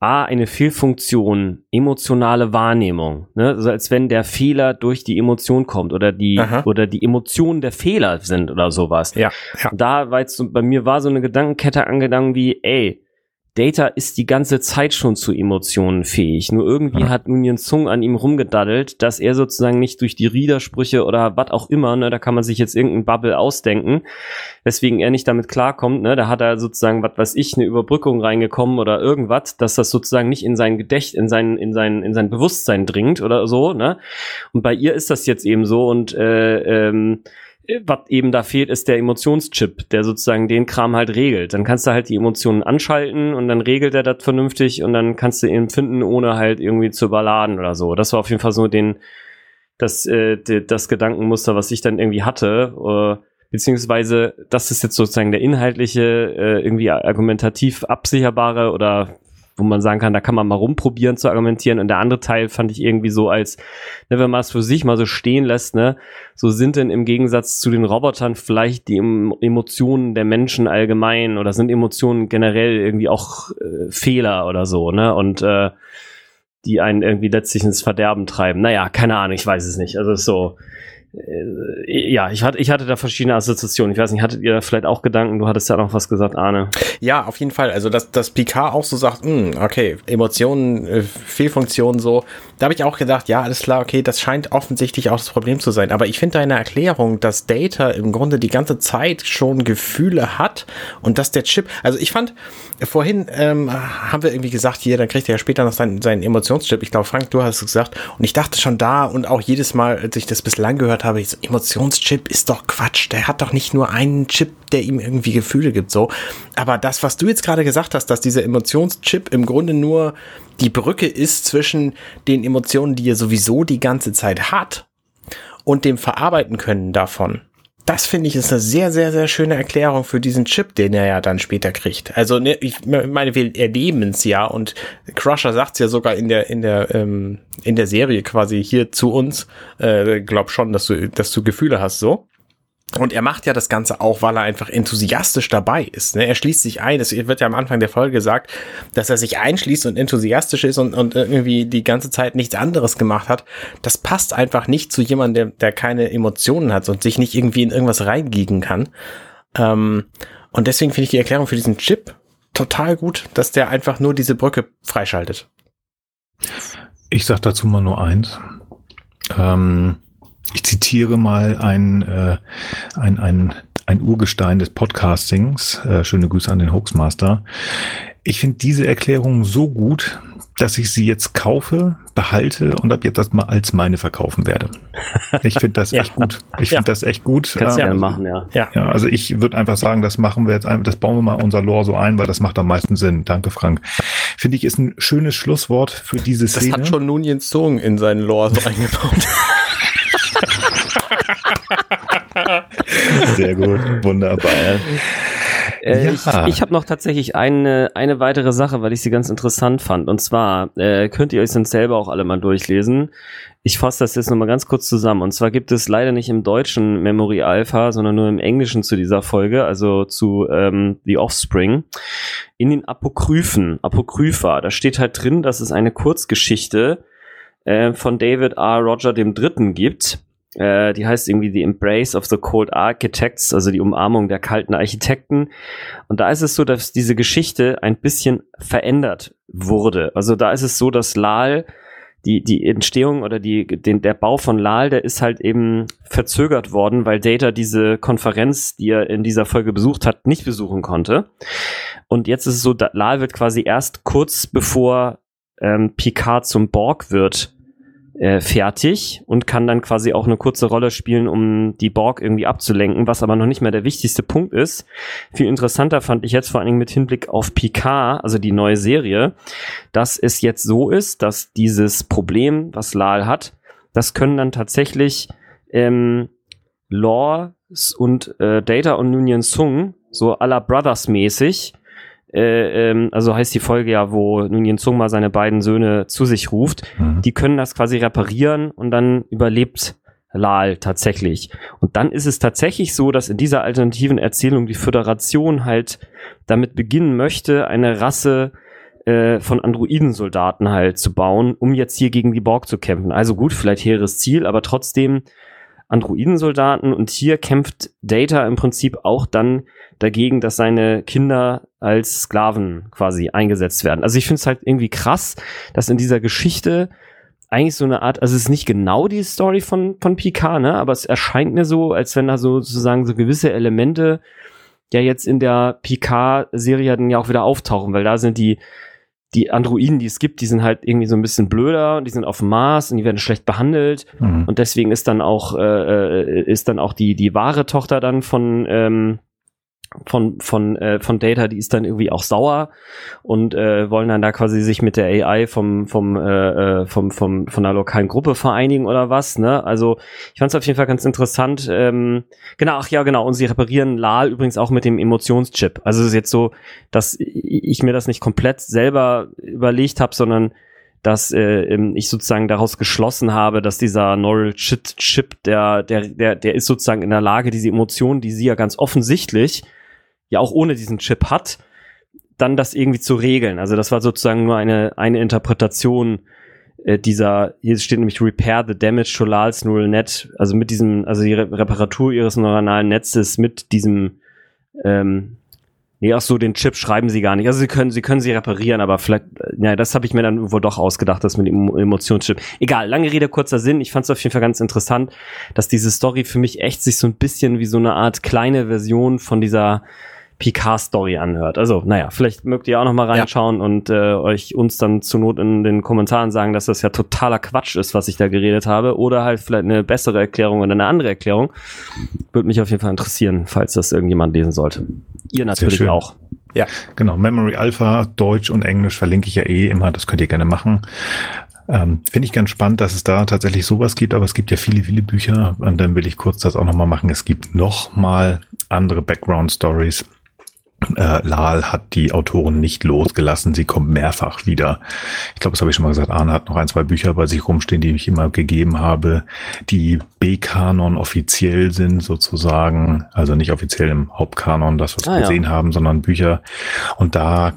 A, eine Fehlfunktion, emotionale Wahrnehmung, ne? Also als wenn der Fehler durch die Emotion kommt oder die Aha. oder die Emotionen der Fehler sind oder sowas. Ja. ja. Da war jetzt so, bei mir war so eine Gedankenkette angegangen wie, ey, Data ist die ganze Zeit schon zu Emotionen fähig. Nur irgendwie ja. hat Union Zung an ihm rumgedaddelt, dass er sozusagen nicht durch die Riedersprüche oder was auch immer, ne, da kann man sich jetzt irgendein Bubble ausdenken, weswegen er nicht damit klarkommt, ne, da hat er sozusagen, was weiß ich, eine Überbrückung reingekommen oder irgendwas, dass das sozusagen nicht in sein Gedächt, in sein, in sein, in sein Bewusstsein dringt oder so, ne. Und bei ihr ist das jetzt eben so und äh, ähm, was eben da fehlt, ist der Emotionschip, der sozusagen den Kram halt regelt. Dann kannst du halt die Emotionen anschalten und dann regelt er das vernünftig und dann kannst du ihn empfinden, ohne halt irgendwie zu überladen oder so. Das war auf jeden Fall so den, das, äh, das Gedankenmuster, was ich dann irgendwie hatte. Äh, beziehungsweise, das ist jetzt sozusagen der inhaltliche, äh, irgendwie argumentativ absicherbare oder wo man sagen kann, da kann man mal rumprobieren zu argumentieren. Und der andere Teil fand ich irgendwie so als, ne, wenn man es für sich mal so stehen lässt, ne, so sind denn im Gegensatz zu den Robotern vielleicht die Emotionen der Menschen allgemein oder sind Emotionen generell irgendwie auch äh, Fehler oder so, ne? Und äh, die einen irgendwie letztlich ins Verderben treiben. Naja, keine Ahnung, ich weiß es nicht. Also so, ja, ich hatte, ich hatte da verschiedene Assoziationen. Ich weiß nicht, hattet ihr da vielleicht auch Gedanken? Du hattest ja noch was gesagt, Arne. Ja, auf jeden Fall. Also, dass, dass Picard auch so sagt, mh, hm, okay, Emotionen, äh, Fehlfunktionen so. Da habe ich auch gedacht, ja, alles klar, okay, das scheint offensichtlich auch das Problem zu sein. Aber ich finde deine Erklärung, dass Data im Grunde die ganze Zeit schon Gefühle hat und dass der Chip, also ich fand, vorhin ähm, haben wir irgendwie gesagt, hier, dann kriegt er ja später noch seinen, seinen Emotionschip. Ich glaube, Frank, du hast es gesagt. Und ich dachte schon da und auch jedes Mal, als ich das bislang gehört gehört habe, so, Emotionschip ist doch Quatsch. Der hat doch nicht nur einen Chip, der ihm irgendwie Gefühle gibt, so. Aber das, was du jetzt gerade gesagt hast, dass dieser Emotionschip im Grunde nur die Brücke ist zwischen den Emotionen, die er sowieso die ganze Zeit hat und dem Verarbeiten können davon das finde ich ist eine sehr, sehr, sehr schöne Erklärung für diesen Chip, den er ja dann später kriegt. Also ne, ich meine, wir erleben es ja und Crusher sagt es ja sogar in der in der ähm, in der Serie quasi hier zu uns. Äh, glaub schon, dass du dass du Gefühle hast so. Und er macht ja das Ganze auch, weil er einfach enthusiastisch dabei ist. Ne? Er schließt sich ein. Es wird ja am Anfang der Folge gesagt, dass er sich einschließt und enthusiastisch ist und, und irgendwie die ganze Zeit nichts anderes gemacht hat. Das passt einfach nicht zu jemandem, der, der keine Emotionen hat und sich nicht irgendwie in irgendwas reingiegen kann. Ähm, und deswegen finde ich die Erklärung für diesen Chip total gut, dass der einfach nur diese Brücke freischaltet. Ich sag dazu mal nur eins. Ähm ich zitiere mal ein, äh, ein, ein, ein Urgestein des Podcastings. Äh, schöne Grüße an den Hoaxmaster. Ich finde diese Erklärung so gut, dass ich sie jetzt kaufe, behalte und ab jetzt das mal als meine verkaufen werde. Ich finde das ja. echt gut. Ich finde das echt gut. Kannst ähm, ja machen, ja. ja. Ja, also ich würde einfach sagen, das machen wir jetzt einfach, das bauen wir mal unser Lore so ein, weil das macht am meisten Sinn. Danke, Frank. Finde ich, ist ein schönes Schlusswort für diese Szene. Das hat schon Nunien Song in seinen Lore so eingebaut. Sehr gut, wunderbar. Äh, ja. Ich, ich habe noch tatsächlich eine, eine weitere Sache, weil ich sie ganz interessant fand. Und zwar äh, könnt ihr euch sonst selber auch alle mal durchlesen. Ich fasse das jetzt nochmal ganz kurz zusammen. Und zwar gibt es leider nicht im deutschen Memory Alpha, sondern nur im Englischen zu dieser Folge, also zu ähm, The Offspring. In den Apokryphen, Apokrypha, da steht halt drin, dass es eine Kurzgeschichte äh, von David R. Roger dem Dritten gibt äh, die heißt irgendwie The Embrace of the Cold Architects, also die Umarmung der kalten Architekten. Und da ist es so, dass diese Geschichte ein bisschen verändert wurde. Also da ist es so, dass Lal die, die Entstehung oder die, den, der Bau von Lal, der ist halt eben verzögert worden, weil Data diese Konferenz, die er in dieser Folge besucht hat, nicht besuchen konnte. Und jetzt ist es so, Lal wird quasi erst kurz bevor ähm, Picard zum Borg wird, äh, fertig und kann dann quasi auch eine kurze Rolle spielen, um die Borg irgendwie abzulenken, was aber noch nicht mehr der wichtigste Punkt ist. Viel interessanter fand ich jetzt vor allen Dingen mit Hinblick auf Picard, also die neue Serie, dass es jetzt so ist, dass dieses Problem, was Lal hat, das können dann tatsächlich ähm, Law und äh, Data und Union Sung so la Brothers mäßig äh, ähm, also heißt die Folge ja, wo Nunien Zung mal seine beiden Söhne zu sich ruft, mhm. die können das quasi reparieren und dann überlebt Lal tatsächlich. Und dann ist es tatsächlich so, dass in dieser alternativen Erzählung die Föderation halt damit beginnen möchte, eine Rasse äh, von Androidensoldaten halt zu bauen, um jetzt hier gegen die Borg zu kämpfen. Also gut, vielleicht hehres Ziel, aber trotzdem Androidensoldaten und hier kämpft Data im Prinzip auch dann dagegen, dass seine Kinder als Sklaven quasi eingesetzt werden. Also ich finde es halt irgendwie krass, dass in dieser Geschichte eigentlich so eine Art, also es ist nicht genau die Story von, von Picard, ne, aber es erscheint mir so, als wenn da so sozusagen so gewisse Elemente ja jetzt in der Picard-Serie dann ja auch wieder auftauchen, weil da sind die die Androiden, die es gibt, die sind halt irgendwie so ein bisschen blöder und die sind auf dem Mars und die werden schlecht behandelt mhm. und deswegen ist dann auch äh, äh, ist dann auch die die wahre Tochter dann von ähm, von von äh, von Data, die ist dann irgendwie auch sauer und äh, wollen dann da quasi sich mit der AI vom vom äh, äh, vom vom von einer lokalen Gruppe vereinigen oder was, ne? Also ich fand es auf jeden Fall ganz interessant. Ähm, genau, ach ja, genau. Und sie reparieren Lal übrigens auch mit dem Emotionschip. Also es ist jetzt so, dass ich mir das nicht komplett selber überlegt habe, sondern dass äh, ich sozusagen daraus geschlossen habe, dass dieser Neural Chip, der, der, der, der ist sozusagen in der Lage, diese Emotionen, die sie ja ganz offensichtlich ja auch ohne diesen Chip hat, dann das irgendwie zu regeln. Also das war sozusagen nur eine, eine Interpretation äh, dieser, hier steht nämlich Repair the Damage to Lals Neural Net, also mit diesem, also die Re Reparatur ihres neuronalen Netzes mit diesem, ähm, nee, ach so, den Chip schreiben sie gar nicht. Also sie können, sie können sie reparieren, aber vielleicht, äh, ja, das habe ich mir dann wohl doch ausgedacht, das mit dem Emotionschip. Egal, lange Rede, kurzer Sinn. Ich fand es auf jeden Fall ganz interessant, dass diese Story für mich echt sich so ein bisschen wie so eine Art kleine Version von dieser Picard-Story anhört. Also, naja, vielleicht mögt ihr auch noch mal reinschauen ja. und äh, euch uns dann zur Not in den Kommentaren sagen, dass das ja totaler Quatsch ist, was ich da geredet habe. Oder halt vielleicht eine bessere Erklärung oder eine andere Erklärung. Würde mich auf jeden Fall interessieren, falls das irgendjemand lesen sollte. Ihr natürlich auch. Ja. Genau, Memory Alpha, Deutsch und Englisch verlinke ich ja eh immer, das könnt ihr gerne machen. Ähm, Finde ich ganz spannend, dass es da tatsächlich sowas gibt, aber es gibt ja viele, viele Bücher und dann will ich kurz das auch nochmal machen. Es gibt nochmal andere Background Stories äh, Lal hat die Autoren nicht losgelassen. Sie kommt mehrfach wieder. Ich glaube, das habe ich schon mal gesagt. Arne hat noch ein, zwei Bücher bei sich rumstehen, die ich immer gegeben habe, die B-Kanon offiziell sind sozusagen. Also nicht offiziell im Hauptkanon, das, was ah, wir gesehen ja. haben, sondern Bücher. Und da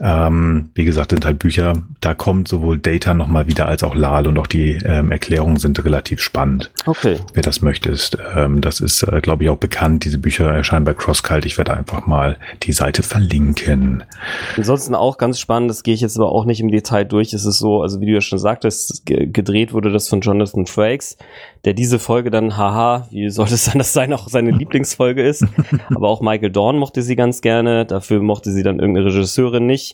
ähm, wie gesagt, sind halt Bücher, da kommt sowohl Data nochmal wieder als auch Lal und auch die ähm, Erklärungen sind relativ spannend. Okay. Wer das möchte, ist, ähm, das ist, äh, glaube ich, auch bekannt. Diese Bücher erscheinen bei CrossCult. Ich werde einfach mal die Seite verlinken. Ansonsten auch ganz spannend, das gehe ich jetzt aber auch nicht im Detail durch. Es ist so, also wie du ja schon sagtest, gedreht wurde das von Jonathan Frakes, der diese Folge dann, haha, wie sollte es dass sein auch seine Lieblingsfolge ist. aber auch Michael Dorn mochte sie ganz gerne. Dafür mochte sie dann irgendeine Regisseurin nicht.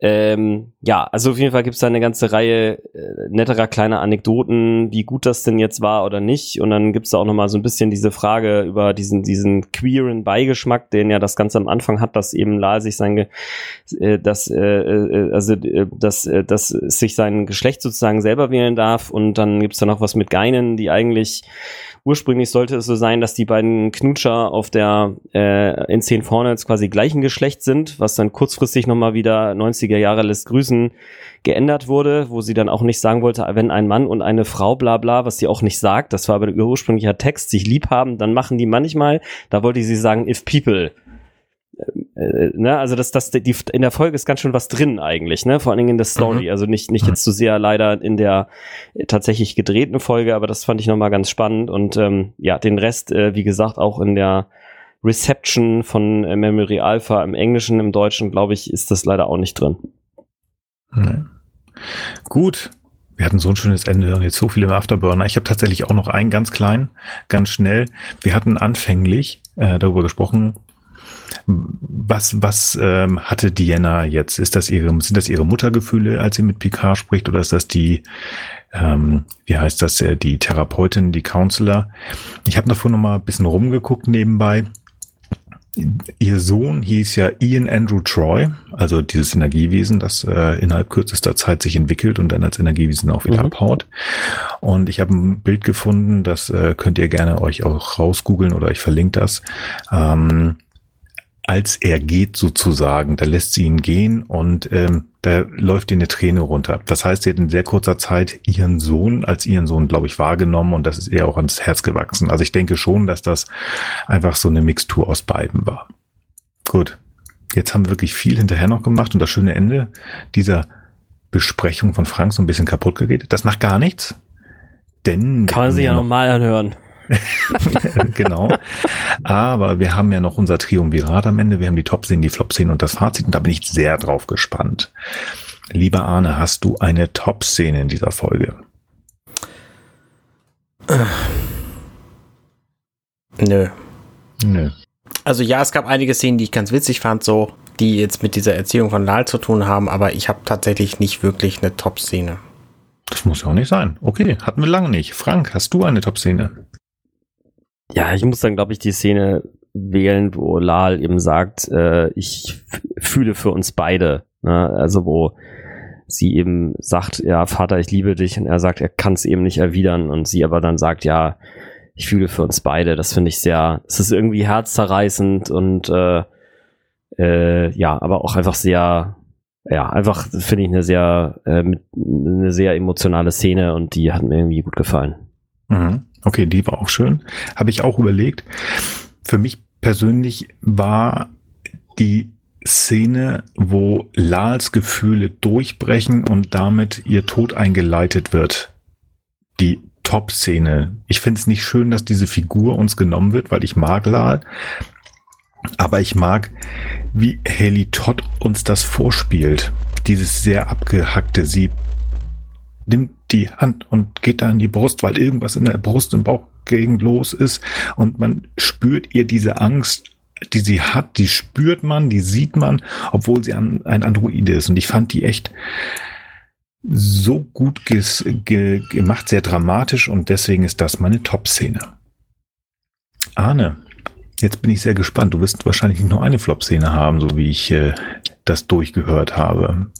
Ähm, ja, also auf jeden Fall gibt's da eine ganze Reihe äh, netterer kleiner Anekdoten, wie gut das denn jetzt war oder nicht. Und dann gibt's da auch nochmal so ein bisschen diese Frage über diesen, diesen queeren Beigeschmack, den ja das Ganze am Anfang hat, dass eben Lal sich sein, äh, dass, äh, äh, also, äh, dass, äh, dass sich sein Geschlecht sozusagen selber wählen darf. Und dann gibt's da noch was mit Geinen, die eigentlich ursprünglich sollte es so sein, dass die beiden Knutscher auf der äh, in 10 vorne jetzt quasi gleichen Geschlecht sind, was dann kurzfristig nochmal wieder 90er Jahre lässt grüßen geändert wurde, wo sie dann auch nicht sagen wollte, wenn ein Mann und eine Frau bla bla, was sie auch nicht sagt, das war aber ihr ursprünglicher Text, sich lieb haben, dann machen die manchmal, da wollte sie sagen, if people äh, ne, also das, das, die, in der Folge ist ganz schön was drin eigentlich, ne, vor allen Dingen in der Story, mhm. also nicht, nicht jetzt so sehr leider in der tatsächlich gedrehten Folge, aber das fand ich nochmal ganz spannend und ähm, ja, den Rest, äh, wie gesagt, auch in der Reception von äh, Memory Alpha im Englischen, im Deutschen, glaube ich, ist das leider auch nicht drin. Mhm. Gut, wir hatten so ein schönes Ende und jetzt so viele im Afterburner. Ich habe tatsächlich auch noch einen ganz kleinen, ganz schnell. Wir hatten anfänglich äh, darüber gesprochen, was, was ähm, hatte Diana jetzt? Ist das ihre, sind das ihre Muttergefühle, als sie mit Picard spricht, oder ist das die, ähm, wie heißt das, äh, die Therapeutin, die Counselor? Ich habe davor noch mal ein bisschen rumgeguckt nebenbei. Ihr Sohn hieß ja Ian Andrew Troy, also dieses Energiewesen, das äh, innerhalb kürzester Zeit sich entwickelt und dann als Energiewesen auch wieder mhm. abhaut. Und ich habe ein Bild gefunden, das äh, könnt ihr gerne euch auch rausgoogeln oder ich verlinke das. Ähm, als er geht sozusagen, da lässt sie ihn gehen und ähm, da läuft ihr eine Träne runter. Das heißt, sie hat in sehr kurzer Zeit ihren Sohn als ihren Sohn, glaube ich, wahrgenommen und das ist ihr auch ans Herz gewachsen. Also ich denke schon, dass das einfach so eine Mixtur aus beiden war. Gut, jetzt haben wir wirklich viel hinterher noch gemacht und das schöne Ende dieser Besprechung von Frank so ein bisschen kaputt geredet. Das macht gar nichts, denn... Kann man sich ja nochmal anhören. genau. Aber wir haben ja noch unser Triumvirat am Ende. Wir haben die Top-Szenen, die Flop-Szenen und das Fazit. Und da bin ich sehr drauf gespannt. Lieber Arne, hast du eine Top-Szene in dieser Folge? Nö. Nö. Also ja, es gab einige Szenen, die ich ganz witzig fand, so, die jetzt mit dieser Erziehung von Lal zu tun haben, aber ich habe tatsächlich nicht wirklich eine Top-Szene. Das muss ja auch nicht sein. Okay, hatten wir lange nicht. Frank, hast du eine Top-Szene? Ja, ich muss dann, glaube ich, die Szene wählen, wo Lal eben sagt, äh, ich fühle für uns beide. Ne? Also wo sie eben sagt, ja, Vater, ich liebe dich, und er sagt, er kann es eben nicht erwidern, und sie aber dann sagt, ja, ich fühle für uns beide. Das finde ich sehr, es ist irgendwie herzzerreißend und äh, äh, ja, aber auch einfach sehr, ja, einfach finde ich eine sehr, äh, eine sehr emotionale Szene und die hat mir irgendwie gut gefallen. Mhm. Okay, die war auch schön. Habe ich auch überlegt. Für mich persönlich war die Szene, wo Lals Gefühle durchbrechen und damit ihr Tod eingeleitet wird. Die Top-Szene. Ich finde es nicht schön, dass diese Figur uns genommen wird, weil ich mag Lal. Aber ich mag, wie Haley Todd uns das vorspielt. Dieses sehr abgehackte, sie nimmt die Hand und geht da in die Brust, weil irgendwas in der Brust im Bauchgegend los ist und man spürt ihr diese Angst die sie hat, die spürt man, die sieht man, obwohl sie ein Android ist. Und ich fand die echt so gut ges, ge, gemacht, sehr dramatisch und deswegen ist das meine Top-Szene. Arne, jetzt bin ich sehr gespannt. Du wirst wahrscheinlich nicht nur eine Flop-Szene haben, so wie ich äh, das durchgehört habe.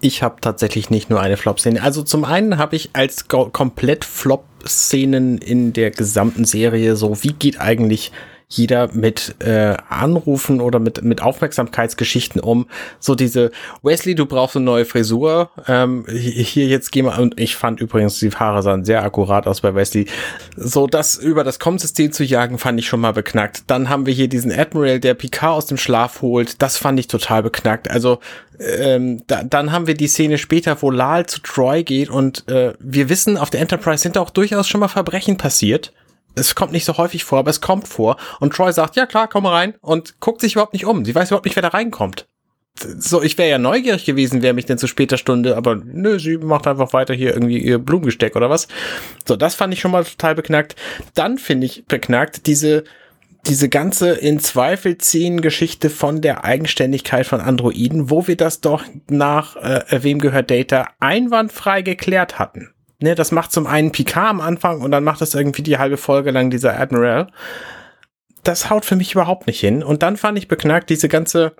Ich habe tatsächlich nicht nur eine Flop-Szene. Also zum einen habe ich als komplett Flop-Szenen in der gesamten Serie so, wie geht eigentlich jeder mit äh, Anrufen oder mit, mit Aufmerksamkeitsgeschichten um. So diese, Wesley, du brauchst eine neue Frisur. Ähm, hier jetzt geh mal, und ich fand übrigens, die Haare sahen sehr akkurat aus bei Wesley. So das über das Com-System zu jagen, fand ich schon mal beknackt. Dann haben wir hier diesen Admiral, der Picard aus dem Schlaf holt. Das fand ich total beknackt. Also ähm, da, dann haben wir die Szene später, wo Lal zu Troy geht und äh, wir wissen, auf der Enterprise sind auch durchaus schon mal Verbrechen passiert es kommt nicht so häufig vor, aber es kommt vor. Und Troy sagt, ja klar, komm rein und guckt sich überhaupt nicht um. Sie weiß überhaupt nicht, wer da reinkommt. So, ich wäre ja neugierig gewesen, wer mich denn zu später Stunde, aber nö, sie macht einfach weiter hier irgendwie ihr Blumengesteck oder was. So, das fand ich schon mal total beknackt. Dann finde ich beknackt diese, diese ganze in Zweifel ziehen Geschichte von der Eigenständigkeit von Androiden, wo wir das doch nach äh, wem gehört Data einwandfrei geklärt hatten. Ne, das macht zum einen Picard am Anfang und dann macht das irgendwie die halbe Folge lang dieser Admiral. Das haut für mich überhaupt nicht hin. Und dann fand ich beknackt diese ganze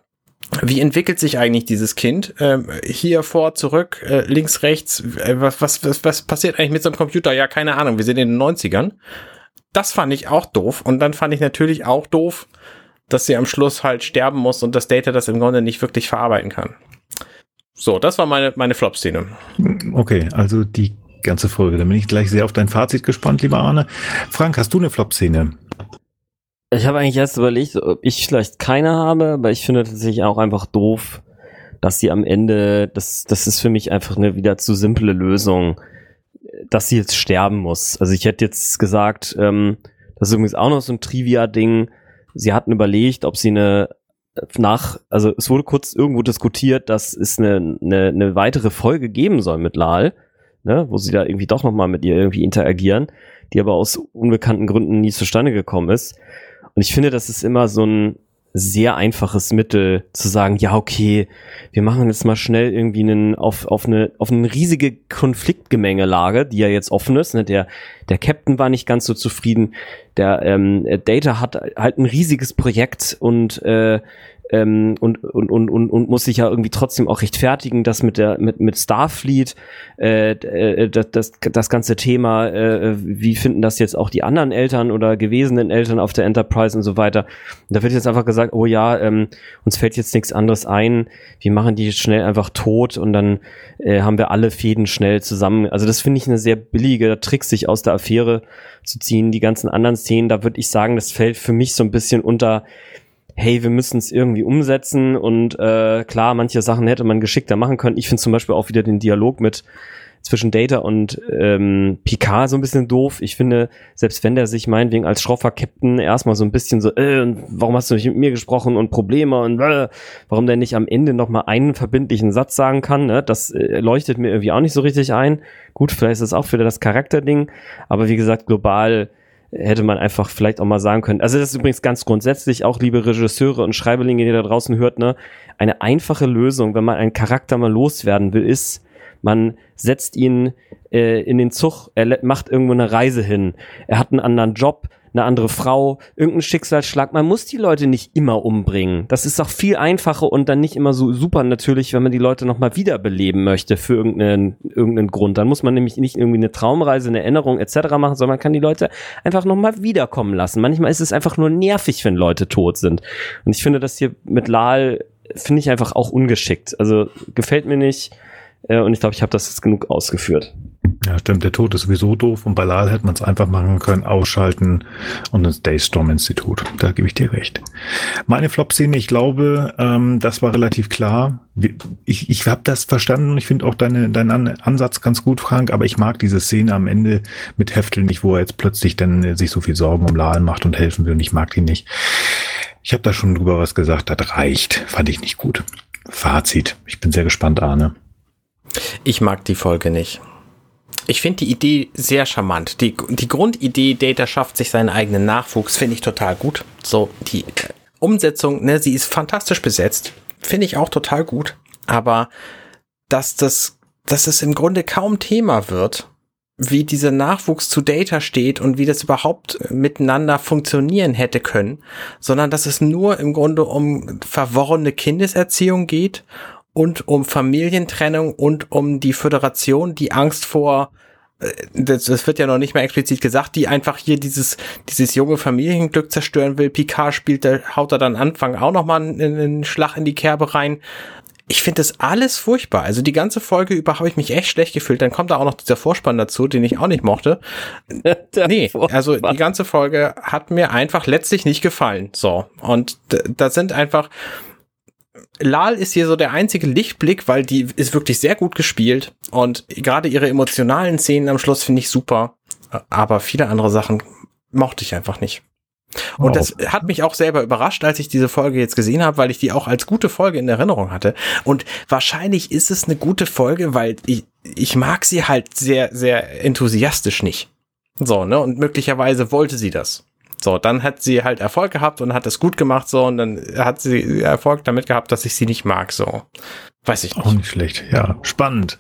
wie entwickelt sich eigentlich dieses Kind? Ähm, hier vor, zurück, äh, links, rechts, äh, was, was, was, was passiert eigentlich mit so einem Computer? Ja, keine Ahnung, wir sind in den 90ern. Das fand ich auch doof. Und dann fand ich natürlich auch doof, dass sie am Schluss halt sterben muss und das Data das im Grunde nicht wirklich verarbeiten kann. So, das war meine, meine Flop-Szene. Okay, also die ganze Folge. Dann bin ich gleich sehr auf dein Fazit gespannt, lieber Arne. Frank, hast du eine Flop-Szene? Ich habe eigentlich erst überlegt, ob ich vielleicht keine habe, aber ich finde tatsächlich auch einfach doof, dass sie am Ende, das, das ist für mich einfach eine wieder zu simple Lösung, dass sie jetzt sterben muss. Also ich hätte jetzt gesagt, ähm, das ist übrigens auch noch so ein Trivia-Ding. Sie hatten überlegt, ob sie eine nach, also es wurde kurz irgendwo diskutiert, dass es eine, eine, eine weitere Folge geben soll mit Lal ne, wo sie da irgendwie doch nochmal mit ihr irgendwie interagieren, die aber aus unbekannten Gründen nie zustande gekommen ist. Und ich finde, das ist immer so ein sehr einfaches Mittel zu sagen, ja, okay, wir machen jetzt mal schnell irgendwie einen, auf, auf eine, auf eine riesige Konfliktgemengelage, die ja jetzt offen ist. Ne? Der, der Captain war nicht ganz so zufrieden. Der ähm, Data hat halt ein riesiges Projekt und äh, ähm, und, und, und, und, und muss sich ja irgendwie trotzdem auch rechtfertigen, dass mit der mit, mit Starfleet äh, äh, das, das, das ganze Thema, äh, wie finden das jetzt auch die anderen Eltern oder gewesenen Eltern auf der Enterprise und so weiter. Und da wird jetzt einfach gesagt, oh ja, ähm, uns fällt jetzt nichts anderes ein, wir machen die schnell einfach tot und dann äh, haben wir alle Fäden schnell zusammen. Also das finde ich eine sehr billige Trick, sich aus der Affäre zu ziehen. Die ganzen anderen Szenen, da würde ich sagen, das fällt für mich so ein bisschen unter hey, wir müssen es irgendwie umsetzen und äh, klar, manche Sachen hätte man geschickter machen können. Ich finde zum Beispiel auch wieder den Dialog mit zwischen Data und ähm, Picard so ein bisschen doof. Ich finde, selbst wenn der sich meinetwegen als schroffer Captain erstmal so ein bisschen so, äh, warum hast du nicht mit mir gesprochen und Probleme und äh, warum der nicht am Ende nochmal einen verbindlichen Satz sagen kann, ne? das äh, leuchtet mir irgendwie auch nicht so richtig ein. Gut, vielleicht ist es auch wieder das Charakterding, aber wie gesagt, global hätte man einfach vielleicht auch mal sagen können. Also das ist übrigens ganz grundsätzlich auch, liebe Regisseure und Schreiberlinge, die da draußen hört, ne, eine einfache Lösung, wenn man einen Charakter mal loswerden will, ist, man setzt ihn äh, in den Zug, er macht irgendwo eine Reise hin, er hat einen anderen Job, eine andere Frau, irgendein Schicksalsschlag. Man muss die Leute nicht immer umbringen. Das ist auch viel einfacher und dann nicht immer so super natürlich, wenn man die Leute nochmal wiederbeleben möchte für irgendeinen, irgendeinen Grund. Dann muss man nämlich nicht irgendwie eine Traumreise, eine Erinnerung etc. machen, sondern man kann die Leute einfach nochmal wiederkommen lassen. Manchmal ist es einfach nur nervig, wenn Leute tot sind. Und ich finde das hier mit Lal, finde ich einfach auch ungeschickt. Also gefällt mir nicht. Äh, und ich glaube, ich habe das jetzt genug ausgeführt. Ja, stimmt, der Tod ist sowieso doof und bei Lal hätte man es einfach machen können, ausschalten und ins Daystorm-Institut. Da gebe ich dir recht. Meine Flop-Szene, ich glaube, ähm, das war relativ klar. Ich, ich habe das verstanden und ich finde auch deine, deinen Ansatz ganz gut, Frank, aber ich mag diese Szene am Ende mit Heftel nicht, wo er jetzt plötzlich dann äh, sich so viel Sorgen um Lal macht und helfen will und ich mag die nicht. Ich habe da schon drüber was gesagt, das reicht. Fand ich nicht gut. Fazit. Ich bin sehr gespannt, Arne. Ich mag die Folge nicht. Ich finde die Idee sehr charmant. Die, die Grundidee, Data schafft sich seinen eigenen Nachwuchs, finde ich total gut. So, die äh, Umsetzung, ne, sie ist fantastisch besetzt. Finde ich auch total gut. Aber dass das, dass es im Grunde kaum Thema wird, wie dieser Nachwuchs zu Data steht und wie das überhaupt miteinander funktionieren hätte können, sondern dass es nur im Grunde um verworrene Kindeserziehung geht und um Familientrennung und um die Föderation, die Angst vor äh, das, das wird ja noch nicht mehr explizit gesagt, die einfach hier dieses, dieses junge Familienglück zerstören will. Picard spielt, da haut er dann Anfang auch nochmal einen, einen Schlag in die Kerbe rein ich finde das alles furchtbar. Also die ganze Folge über habe ich mich echt schlecht gefühlt. Dann kommt da auch noch dieser Vorspann dazu, den ich auch nicht mochte. nee, also die ganze Folge hat mir einfach letztlich nicht gefallen. So. Und da sind einfach, Lal ist hier so der einzige Lichtblick, weil die ist wirklich sehr gut gespielt und gerade ihre emotionalen Szenen am Schluss finde ich super. Aber viele andere Sachen mochte ich einfach nicht. Und das hat mich auch selber überrascht, als ich diese Folge jetzt gesehen habe, weil ich die auch als gute Folge in Erinnerung hatte. Und wahrscheinlich ist es eine gute Folge, weil ich, ich mag sie halt sehr, sehr enthusiastisch nicht. So, ne? Und möglicherweise wollte sie das. So, dann hat sie halt Erfolg gehabt und hat das gut gemacht, so, und dann hat sie Erfolg damit gehabt, dass ich sie nicht mag, so. Weiß ich nicht. Auch nicht schlecht, ja. Spannend.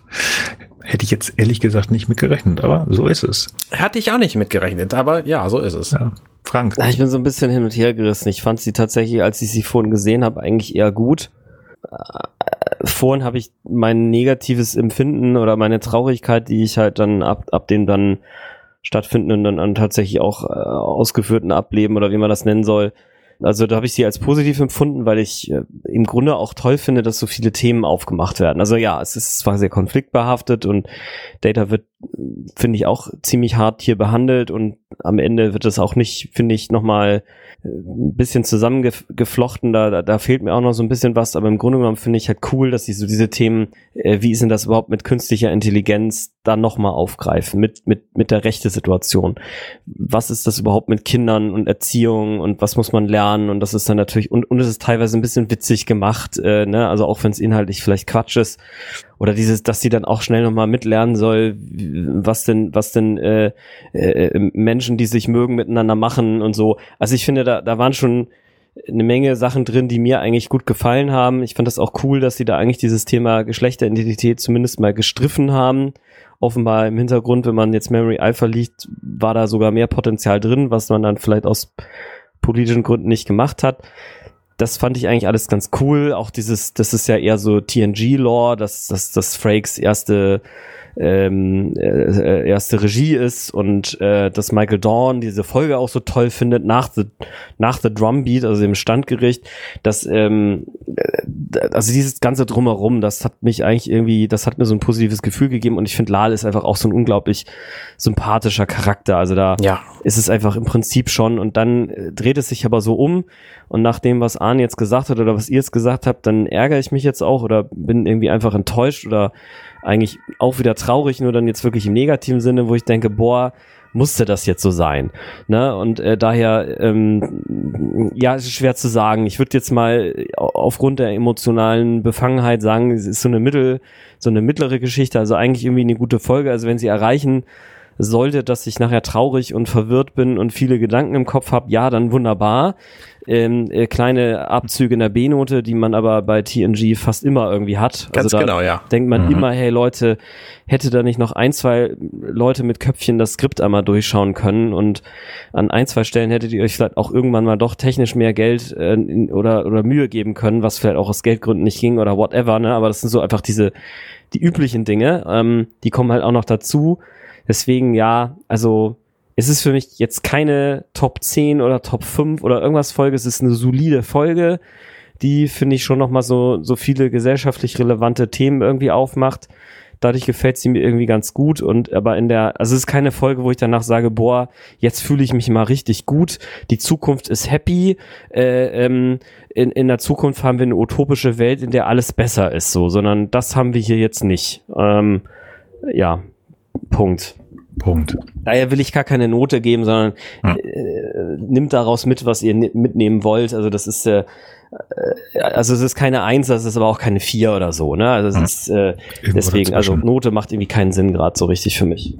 Hätte ich jetzt ehrlich gesagt nicht mitgerechnet, aber so ist es. Hatte ich auch nicht mitgerechnet, aber ja, so ist es. Ja. Frank. Ich bin so ein bisschen hin und her gerissen. Ich fand sie tatsächlich, als ich sie vorhin gesehen habe, eigentlich eher gut. Äh, vorhin habe ich mein negatives Empfinden oder meine Traurigkeit, die ich halt dann ab, ab dem dann stattfindenden dann, dann tatsächlich auch äh, ausgeführten Ableben oder wie man das nennen soll, also da habe ich sie als positiv empfunden, weil ich äh, im Grunde auch toll finde, dass so viele Themen aufgemacht werden. Also ja, es ist zwar sehr konfliktbehaftet und Data wird, finde ich, auch ziemlich hart hier behandelt und am Ende wird es auch nicht, finde ich, nochmal ein bisschen zusammengeflochten, da, da, da fehlt mir auch noch so ein bisschen was, aber im Grunde genommen finde ich halt cool, dass sie so diese Themen, äh, wie ist denn das überhaupt mit künstlicher Intelligenz, dann nochmal aufgreifen, mit, mit, mit der rechte Situation. Was ist das überhaupt mit Kindern und Erziehung und was muss man lernen und das ist dann natürlich, und, und es ist teilweise ein bisschen witzig gemacht, äh, ne? also auch wenn es inhaltlich vielleicht Quatsch ist, oder dieses, dass sie dann auch schnell nochmal mitlernen soll, was denn, was denn äh, äh, Menschen, die sich mögen, miteinander machen und so. Also ich finde, da, da waren schon eine Menge Sachen drin, die mir eigentlich gut gefallen haben. Ich fand das auch cool, dass sie da eigentlich dieses Thema Geschlechteridentität zumindest mal gestriffen haben. Offenbar im Hintergrund, wenn man jetzt Memory Alpha liegt, war da sogar mehr Potenzial drin, was man dann vielleicht aus politischen Gründen nicht gemacht hat das fand ich eigentlich alles ganz cool. Auch dieses, das ist ja eher so TNG-Lore, dass, dass, dass Frakes erste ähm, äh, erste Regie ist und äh, dass Michael Dawn diese Folge auch so toll findet nach The, nach The Drumbeat, also dem Standgericht, dass ähm, äh, also dieses ganze drumherum, das hat mich eigentlich irgendwie, das hat mir so ein positives Gefühl gegeben und ich finde Lal ist einfach auch so ein unglaublich sympathischer Charakter. Also da ja. ist es einfach im Prinzip schon und dann äh, dreht es sich aber so um und nach dem, was Arne jetzt gesagt hat oder was ihr jetzt gesagt habt, dann ärgere ich mich jetzt auch oder bin irgendwie einfach enttäuscht oder eigentlich auch wieder traurig, nur dann jetzt wirklich im negativen Sinne, wo ich denke, boah, musste das jetzt so sein? Ne? Und äh, daher, ähm, ja, es ist schwer zu sagen. Ich würde jetzt mal aufgrund der emotionalen Befangenheit sagen, es ist so eine mittel, so eine mittlere Geschichte, also eigentlich irgendwie eine gute Folge. Also wenn sie erreichen, sollte, dass ich nachher traurig und verwirrt bin und viele Gedanken im Kopf habe, ja, dann wunderbar. Ähm, äh, kleine Abzüge in der B-Note, die man aber bei TNG fast immer irgendwie hat. Ganz also da genau, ja. Denkt man mhm. immer, hey Leute, hätte da nicht noch ein, zwei Leute mit Köpfchen das Skript einmal durchschauen können und an ein, zwei Stellen hättet ihr euch vielleicht auch irgendwann mal doch technisch mehr Geld äh, in, oder, oder Mühe geben können, was vielleicht auch aus Geldgründen nicht ging oder whatever, ne? Aber das sind so einfach diese, die üblichen Dinge, ähm, die kommen halt auch noch dazu. Deswegen ja, also es ist für mich jetzt keine Top 10 oder Top 5 oder irgendwas Folge, es ist eine solide Folge, die finde ich schon nochmal so, so viele gesellschaftlich relevante Themen irgendwie aufmacht. Dadurch gefällt sie mir irgendwie ganz gut und aber in der, also es ist keine Folge, wo ich danach sage, boah, jetzt fühle ich mich mal richtig gut, die Zukunft ist happy, äh, ähm, in, in der Zukunft haben wir eine utopische Welt, in der alles besser ist, so, sondern das haben wir hier jetzt nicht. Ähm, ja, Punkt. Punkt. Daher will ich gar keine Note geben, sondern hm. äh, nimmt daraus mit, was ihr mitnehmen wollt. Also das ist äh, äh, also es ist keine Eins, das ist aber auch keine Vier oder so, ne? Also es mhm. ist äh, deswegen, also Note macht irgendwie keinen Sinn gerade so richtig für mich.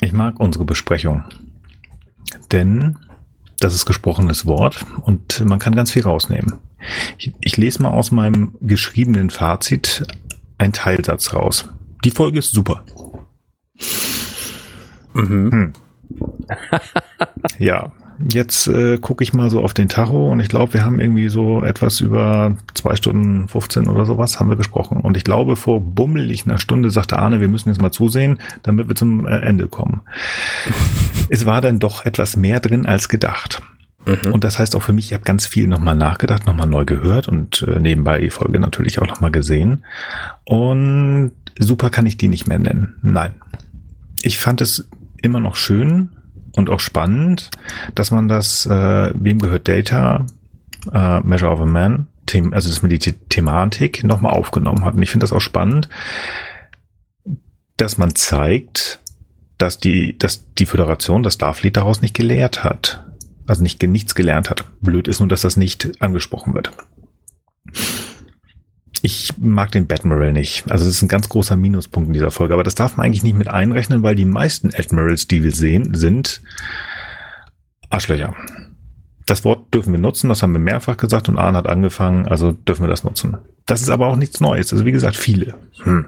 Ich mag unsere Besprechung, denn das ist gesprochenes Wort und man kann ganz viel rausnehmen. Ich, ich lese mal aus meinem geschriebenen Fazit einen Teilsatz raus. Die Folge ist super. Mhm. Hm. ja, Jetzt äh, gucke ich mal so auf den Tacho und ich glaube, wir haben irgendwie so etwas über zwei Stunden 15 oder sowas haben wir gesprochen. Und ich glaube, vor bummelig einer Stunde sagte Arne, wir müssen jetzt mal zusehen, damit wir zum äh, Ende kommen. es war dann doch etwas mehr drin als gedacht. Mhm. Und das heißt auch für mich, ich habe ganz viel nochmal nachgedacht, nochmal neu gehört und äh, nebenbei die Folge natürlich auch nochmal gesehen. Und super kann ich die nicht mehr nennen. Nein. Ich fand es immer noch schön, und auch spannend, dass man das, äh, wem gehört Data, äh, Measure of a Man, them also dass man die Thematik nochmal aufgenommen hat. Und ich finde das auch spannend, dass man zeigt, dass die, dass die Föderation das Starfleet daraus nicht gelehrt hat. Also nicht, nichts gelernt hat. Blöd ist nur, dass das nicht angesprochen wird. Ich mag den Admiral nicht. Also das ist ein ganz großer Minuspunkt in dieser Folge. Aber das darf man eigentlich nicht mit einrechnen, weil die meisten Admirals, die wir sehen, sind Arschlöcher. Das Wort dürfen wir nutzen, das haben wir mehrfach gesagt und Arne hat angefangen, also dürfen wir das nutzen. Das ist aber auch nichts Neues. Also wie gesagt, viele. Hm.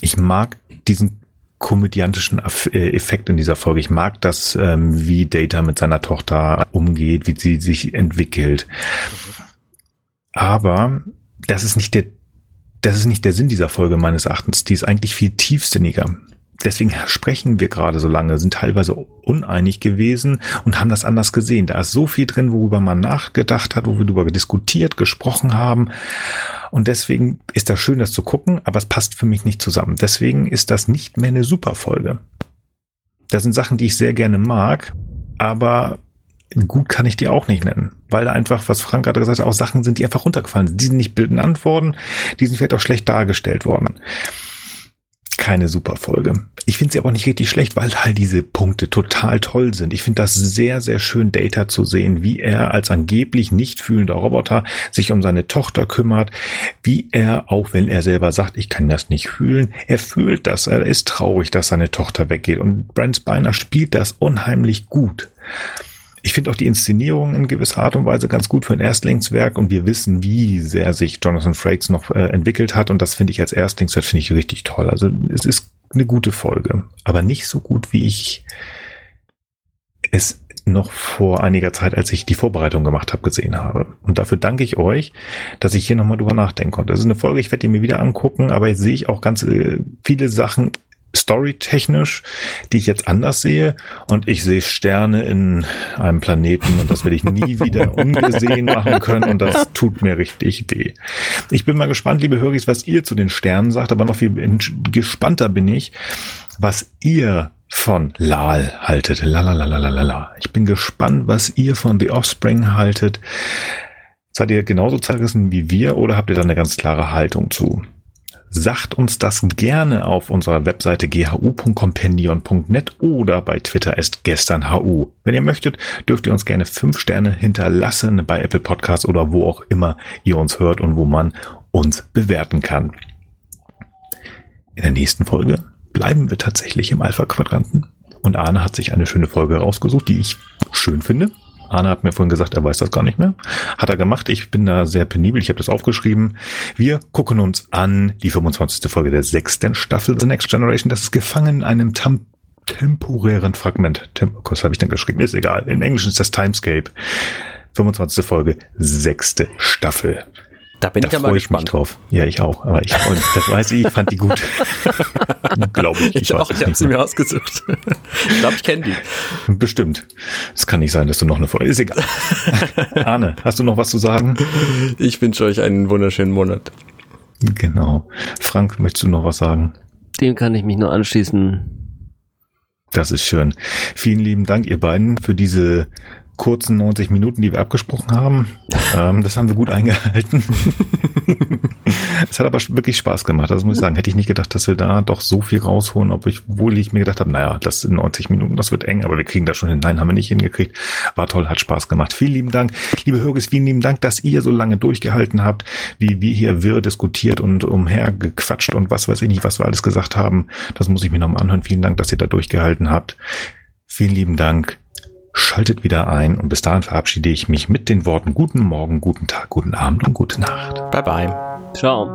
Ich mag diesen komödiantischen äh, Effekt in dieser Folge. Ich mag das, ähm, wie Data mit seiner Tochter umgeht, wie sie sich entwickelt. Aber das ist nicht der, das ist nicht der Sinn dieser Folge meines Erachtens. Die ist eigentlich viel tiefsinniger. Deswegen sprechen wir gerade so lange, sind teilweise uneinig gewesen und haben das anders gesehen. Da ist so viel drin, worüber man nachgedacht hat, wo wir darüber diskutiert, gesprochen haben. Und deswegen ist das schön, das zu gucken, aber es passt für mich nicht zusammen. Deswegen ist das nicht mehr eine super Folge. Das sind Sachen, die ich sehr gerne mag, aber gut kann ich die auch nicht nennen, weil einfach, was Frank gerade gesagt hat, auch Sachen sind, die einfach runtergefallen sind. Die sind nicht benannt worden, die sind vielleicht auch schlecht dargestellt worden. Keine super Folge. Ich finde sie aber nicht richtig schlecht, weil halt diese Punkte total toll sind. Ich finde das sehr, sehr schön, Data zu sehen, wie er als angeblich nicht fühlender Roboter sich um seine Tochter kümmert, wie er, auch wenn er selber sagt, ich kann das nicht fühlen, er fühlt das, er ist traurig, dass seine Tochter weggeht. Und Brent Spiner spielt das unheimlich gut. Ich finde auch die Inszenierung in gewisser Art und Weise ganz gut für ein Erstlingswerk und wir wissen, wie sehr sich Jonathan Frakes noch äh, entwickelt hat und das finde ich als Erstlingswerk finde ich richtig toll. Also es ist eine gute Folge, aber nicht so gut, wie ich es noch vor einiger Zeit, als ich die Vorbereitung gemacht habe, gesehen habe. Und dafür danke ich euch, dass ich hier nochmal drüber nachdenken konnte. Das ist eine Folge, ich werde die mir wieder angucken, aber jetzt sehe ich auch ganz äh, viele Sachen storytechnisch, die ich jetzt anders sehe. Und ich sehe Sterne in einem Planeten und das will ich nie wieder ungesehen machen können und das tut mir richtig weh. Ich bin mal gespannt, liebe Höris, was ihr zu den Sternen sagt, aber noch viel gespannter bin ich, was ihr von Lal haltet. Lalalala. Ich bin gespannt, was ihr von The Offspring haltet. Seid ihr genauso zerrissen wie wir oder habt ihr da eine ganz klare Haltung zu? Sagt uns das gerne auf unserer Webseite ghu.compendion.net oder bei Twitter ist gestern hu. Wenn ihr möchtet, dürft ihr uns gerne fünf Sterne hinterlassen bei Apple Podcasts oder wo auch immer ihr uns hört und wo man uns bewerten kann. In der nächsten Folge bleiben wir tatsächlich im Alpha-Quadranten. Und Arne hat sich eine schöne Folge rausgesucht, die ich schön finde. Arne hat mir vorhin gesagt, er weiß das gar nicht mehr. Hat er gemacht. Ich bin da sehr penibel. Ich habe das aufgeschrieben. Wir gucken uns an die 25. Folge der sechsten Staffel The Next Generation. Das ist gefangen in einem Tam temporären Fragment. Tem was habe ich denn geschrieben? Ist egal. Im Englischen ist das Timescape. 25. Folge, sechste Staffel. Da bin da ich ja mal gespannt. drauf. Ja, ich auch. Aber ich, und das weiß ich, ich fand die gut. glaube ich. Ich, ich auch, ich habe sie mir ausgesucht. ich glaube, ich kenne die. Bestimmt. Es kann nicht sein, dass du noch eine Folge. Ist egal. Arne, hast du noch was zu sagen? Ich wünsche euch einen wunderschönen Monat. Genau. Frank, möchtest du noch was sagen? Dem kann ich mich nur anschließen. Das ist schön. Vielen lieben Dank, ihr beiden, für diese kurzen 90 Minuten, die wir abgesprochen haben. ähm, das haben wir gut eingehalten. es hat aber wirklich Spaß gemacht. Das muss ich sagen. Hätte ich nicht gedacht, dass wir da doch so viel rausholen, obwohl ich mir gedacht habe, naja, das sind 90 Minuten, das wird eng, aber wir kriegen das schon hin. Nein, haben wir nicht hingekriegt. War toll, hat Spaß gemacht. Vielen lieben Dank. Liebe Hörges, vielen lieben Dank, dass ihr so lange durchgehalten habt, wie wir hier wirr diskutiert und umhergequatscht und was weiß ich nicht, was wir alles gesagt haben. Das muss ich mir nochmal anhören. Vielen Dank, dass ihr da durchgehalten habt. Vielen lieben Dank. Schaltet wieder ein und bis dahin verabschiede ich mich mit den Worten guten Morgen, guten Tag, guten Abend und gute Nacht. Bye bye. Ciao.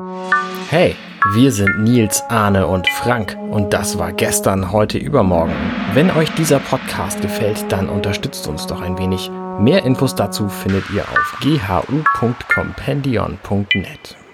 Hey, wir sind Nils, Arne und Frank und das war gestern, heute, übermorgen. Wenn euch dieser Podcast gefällt, dann unterstützt uns doch ein wenig. Mehr Infos dazu findet ihr auf ghu.compendion.net.